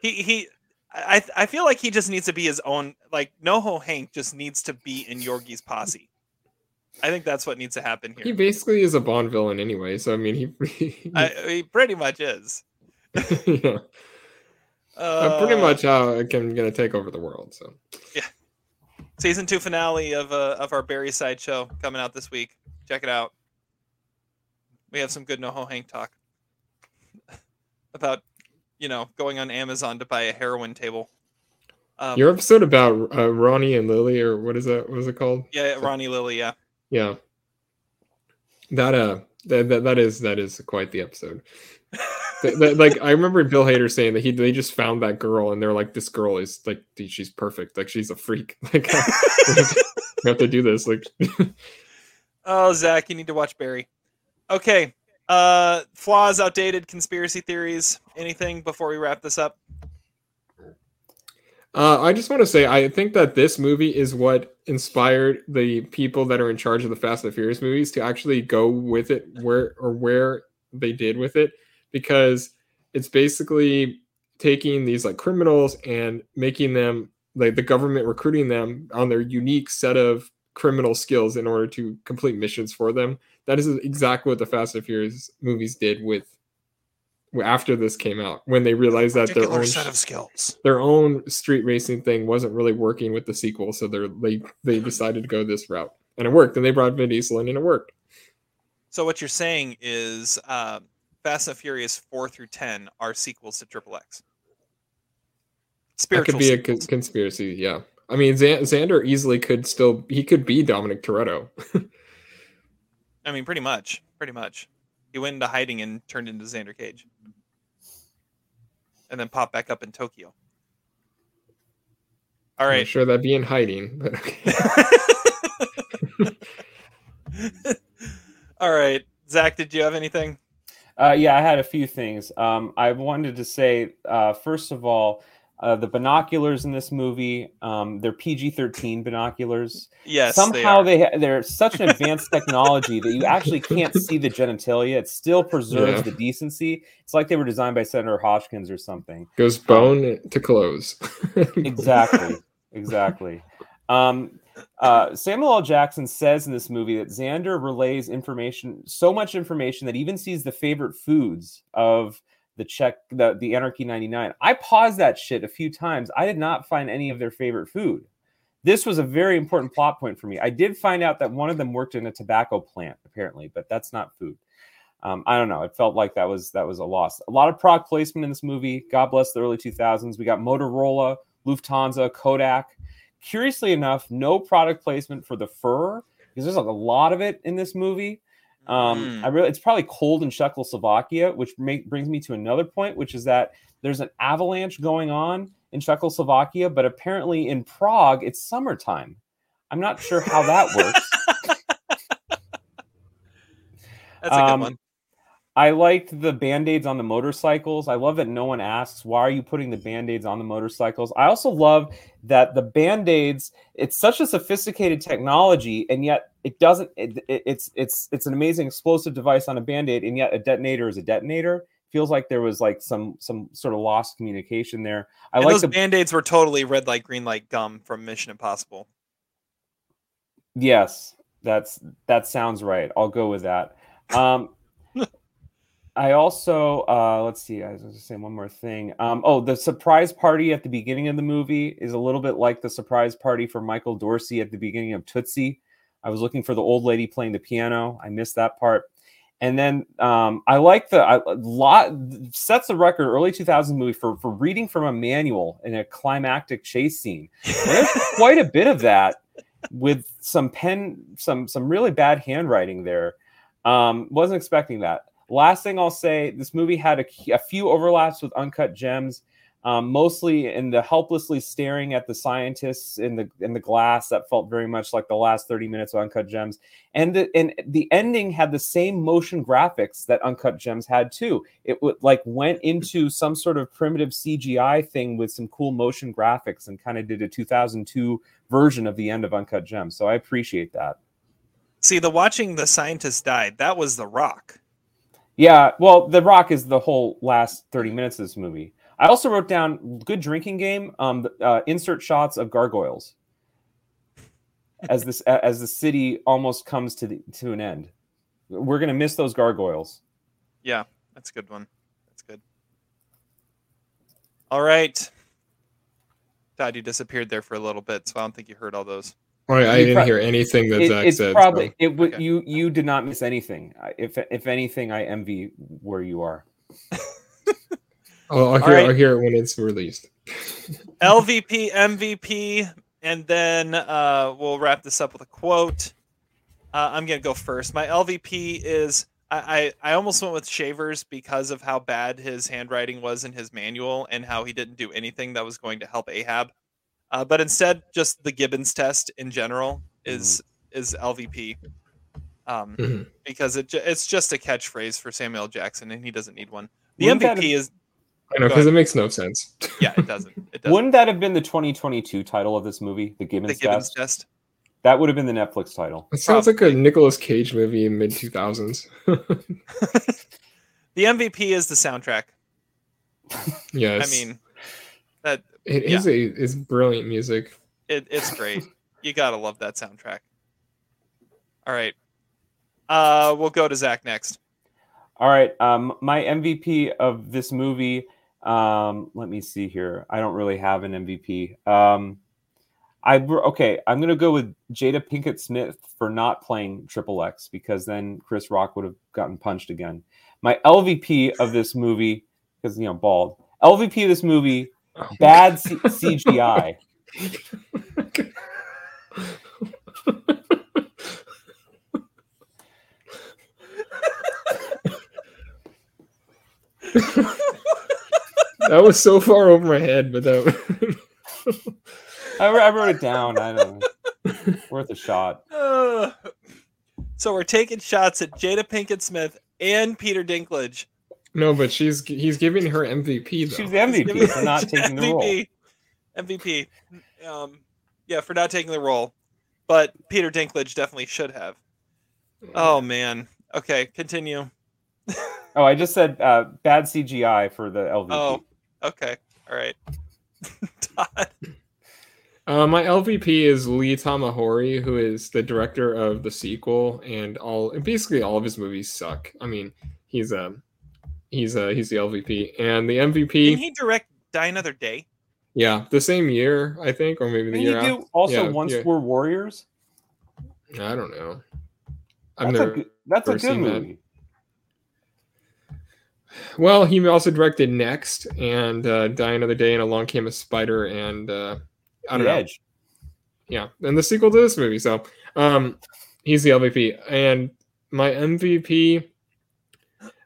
He he. I I feel like he just needs to be his own. Like NoHo Hank just needs to be in Yorgi's posse. I think that's what needs to happen here. he basically is a Bond villain anyway. So I mean, he, he, I, he pretty much is. yeah, Uh, Uh, pretty much how I can gonna take over the world. So yeah, season two finale of uh, of our Barry side show coming out this week. Check it out. We have some good NoHo Hank talk about you know going on Amazon to buy a heroin table. Um, your episode about uh, Ronnie and Lily, or what is that? What is it called? yeah, Ronnie Lily. Yeah. Yeah. That uh that that, that is that is quite the episode. Th- that- like I remember Bill Hader saying that he they just found that girl and they're like this girl is like she's perfect like she's a freak like we have to- we have to do this like Oh, Zach, you need to watch Barry. Okay. Uh, flaws, outdated conspiracy theories. Anything before we wrap this up? Uh, I just want to say, I think that this movie is what inspired the people that are in charge of the Fast and the Furious movies to actually go with it where or where they did with it, because it's basically taking these like criminals and making them like the government recruiting them on their unique set of criminal skills in order to complete missions for them. That is exactly what the Fast and Furious movies did with after this came out when they realized that their own set of skills. their own street racing thing wasn't really working with the sequel, so they're they they decided to go this route, and it worked. And they brought Vin Diesel in, and it worked. So what you're saying is uh, Fast and Furious four through ten are sequels to Triple X. That could be a sequels. con- conspiracy. Yeah, I mean, Xan- Xander easily could still he could be Dominic Toretto. I mean, pretty much, pretty much. He went into hiding and turned into Xander Cage, and then pop back up in Tokyo. All right. I'm sure that'd be in hiding, but okay. All right, Zach, did you have anything? Uh, yeah, I had a few things. Um, I wanted to say, uh, first of all, uh, the binoculars in this movie, um, they're PG 13 binoculars. Yes, they Somehow are. they, ha- they're such an advanced technology that you actually can't see the genitalia. It still preserves Yeah. the decency. It's like they were designed by Senator Hotchkiss or something. goes bone to clothes. exactly exactly um uh samuel l jackson says in this movie that xander relays information so much information that even sees the favorite foods of the czech the, the anarchy 99 i paused that shit a few times i did not find any of their favorite food this was a very important plot point for me i did find out that one of them worked in a tobacco plant apparently but that's not food um, I don't know. It felt like that was that was a loss. A lot of product placement in this movie. God bless the early 2000s. We got Motorola, Lufthansa, Kodak. Curiously enough, no product placement for the fur because there's like a lot of it in this movie. Um, Mm. I really, it's probably cold in Czechoslovakia, which make, brings me to another point, which is that there's an avalanche going on in Czechoslovakia, but apparently in Prague it's summertime. I'm not sure how that works. That's a good Um, one. I liked the band-aids on the motorcycles. I love that no one asks why are you putting the band-aids on the motorcycles. I also love that the band-aids, it's such a sophisticated technology, and yet it doesn't it, it- it's it's it's an amazing explosive device on a band-aid, and yet a detonator is a detonator. Feels like there was like some some sort of lost communication there. I and like those the band-aids were totally red light, green light gum from Mission Impossible. Yes, that's that sounds right. I'll go with that. Um, I also uh, let's see. I was going to say one more thing. Um, oh, the surprise party at the beginning of the movie is a little bit like the surprise party for Michael Dorsey at the beginning of Tootsie. I was looking for the old lady playing the piano. I missed that part. And then um, I like the I, lot sets the record early 2000 movie for for reading from a manual in a climactic chase scene. There's quite a bit of that with some pen some some really bad handwriting there. Um, wasn't expecting that. Last thing I'll say, this movie had a, a few overlaps with Uncut Gems um, mostly in the helplessly staring at the scientists in the in the glass that felt very much like the last 30 minutes of uncut gems. And the and the ending had the same motion graphics that uncut gems had too. It would like went into some sort of primitive cgi thing with some cool motion graphics and kind of did a 2002 version of the end of uncut gems. So i appreciate that. See, the watching the scientists died, that was the rock. Yeah well the rock is the whole last 30 minutes of this movie I also wrote down good drinking game. Um, uh, insert shots of gargoyles as this as the city almost comes to the to an end. We're gonna miss those gargoyles. Yeah, that's a good one. That's good. All right. Todd, you disappeared there for a little bit, so I don't think you heard all those. Oh, I didn't pro- hear anything that It- Zach it's said. probably so- it. would You you did not miss anything. If if anything, I envy where you are. I'll, I'll hear. right. I'll hear it when it's released. LVP, MVP, and then uh, we'll wrap this up with a quote. Uh, I'm gonna go first. My LVP is I, I I almost went with Shavers because of how bad his handwriting was in his manual and how he didn't do anything that was going to help Ahab. Uh, but instead, just the Gibbons test in general is is LVP. Um, Mhm. because it ju- it's just a catchphrase for Samuel Jackson, and he doesn't need one. The Wouldn't MVP have- is I know because it makes no sense. yeah, it doesn't. It doesn't. Wouldn't that have been the 2022 title of this movie, The Gibbons, the Gibbons Test? test. That would have been the Netflix title. It sounds like a Nicolas Cage movie in mid two thousands. The MVP is the soundtrack. Yes, I mean, that it yeah. is a is brilliant music. it, it's great. you gotta love that soundtrack. All right, uh, we'll go to Zach next. All right. Um, my MVP of this movie. Um, let me see here. I don't really have an MVP. Um, I okay. I'm gonna go with Jada Pinkett Smith for not playing Triple X because then Chris Rock would have gotten punched again. My LVP of this movie, because you know bald. LVP of this movie, bad C- CGI. That was so far over my head, but that I, I wrote it down. I don't. Worth a shot. Uh, so we're taking shots at Jada Pinkett Smith and Peter Dinklage. No, but she's he's giving her MVP though. She's the MVP for not taking the role. MVP. MVP. Um, yeah, for not taking the role. But Peter Dinklage definitely should have. Oh man. Okay, continue. Oh, I just said uh, bad CGI for the LVP. Oh, okay. All right. Todd. Uh, my LVP is Lee Tamahori, who is the director of the sequel, and all basically all of his movies suck. I mean, he's a he's a he's the LVP, and the MVP. Didn't he direct Die Another Day? Yeah, the same year I think, or maybe the Didn't year. he af- do also yeah, Once yeah. We're Warriors? I don't know. I've That's a never. good, that's a good seen that. movie. Well, he also directed Next and uh, Die Another Day, and Along Came a Spider, and uh, I don't The know. Edge. Yeah, and the sequel to this movie. So, um, he's the LVP, and my MVP.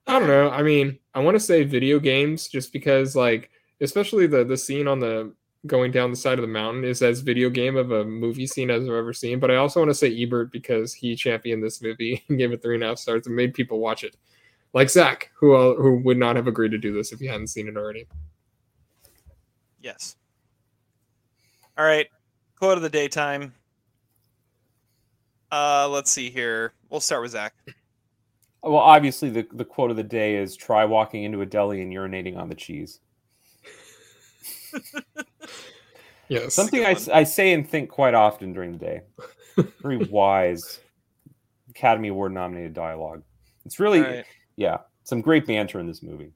I don't know. I mean, I want to say video games, just because, like, especially the the scene on the going down the side of the mountain is as video game of a movie scene as I've ever seen. But I also want to say Ebert because he championed this movie and gave it three and a half stars and made people watch it, like Zach, who who would not have agreed to do this if he hadn't seen it already. Yes. All right. Quote of the daytime. Uh, let's see here. We'll start with Zach. Well, obviously, the, the quote of the day is try walking into a deli and urinating on the cheese. Yes. Something I, I say and think quite often during the day. Very wise Academy Award nominated dialogue. It's really, All right. yeah, some great banter in this movie.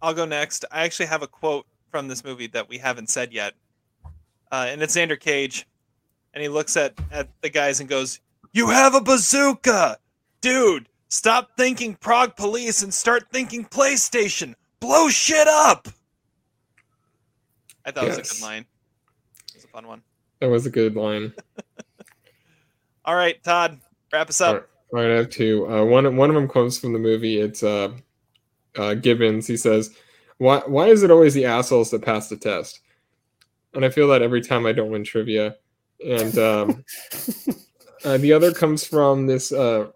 I'll go next. I actually have a quote from this movie that we haven't said yet. Uh, and it's Xander Cage. And he looks at, at the guys and goes, You have a bazooka! Dude, Stop thinking Prague Police and start thinking PlayStation. Blow shit up. I thought it was a good line. It was a fun one. That was a good line. All right, Todd, wrap us up. All right, I have two. Uh, one one of them comes from the movie. It's uh, uh, Gibbons. He says, "Why why is it always the assholes that pass the test?" And I feel that every time I don't win trivia. And um, uh, the other comes from this uh,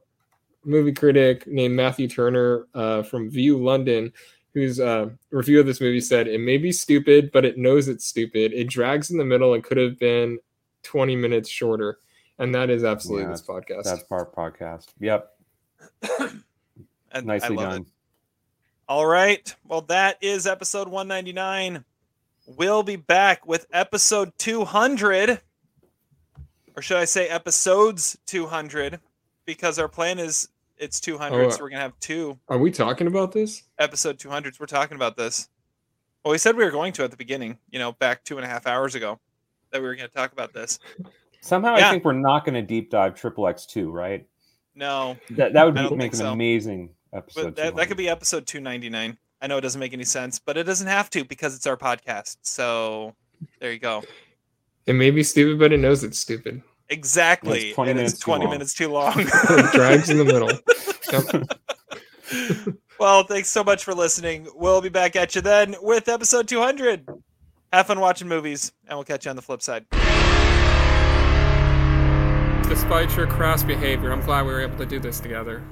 movie critic named Matthew Turner uh, from View London, whose uh, review of this movie said, "It may be stupid, but it knows it's stupid. It drags in the middle and could have been 20 minutes shorter." And that is absolutely Yeah, this podcast. That's our podcast. Yep. And Nicely I love done. it. All right. Well, that is episode 199. We'll be back with episode 200. Or should I say episodes 200? Because our plan is it's 200, Oh, so we're going to have two Are we talking about this? episode 200s. We're talking about this. Well, we said we were going to at the beginning, you know, back two and a half hours ago, that we were going to talk about this. Somehow Yeah. I think we're not going to deep dive Triple X two, right? No. That that would be, make an so. amazing episode. But that, that could be episode 299. I know it doesn't make any sense, but it doesn't have to because it's our podcast. So there you go. It may be stupid, but it knows it's stupid. Exactly. It's 20 and minutes it's too 20 long. minutes too long. Drags in the middle. Yep. well, thanks so much for listening. We'll be back at you then with episode 200. Have fun watching movies, and we'll catch you on the flip side. Despite your crass behavior, I'm glad we were able to do this together.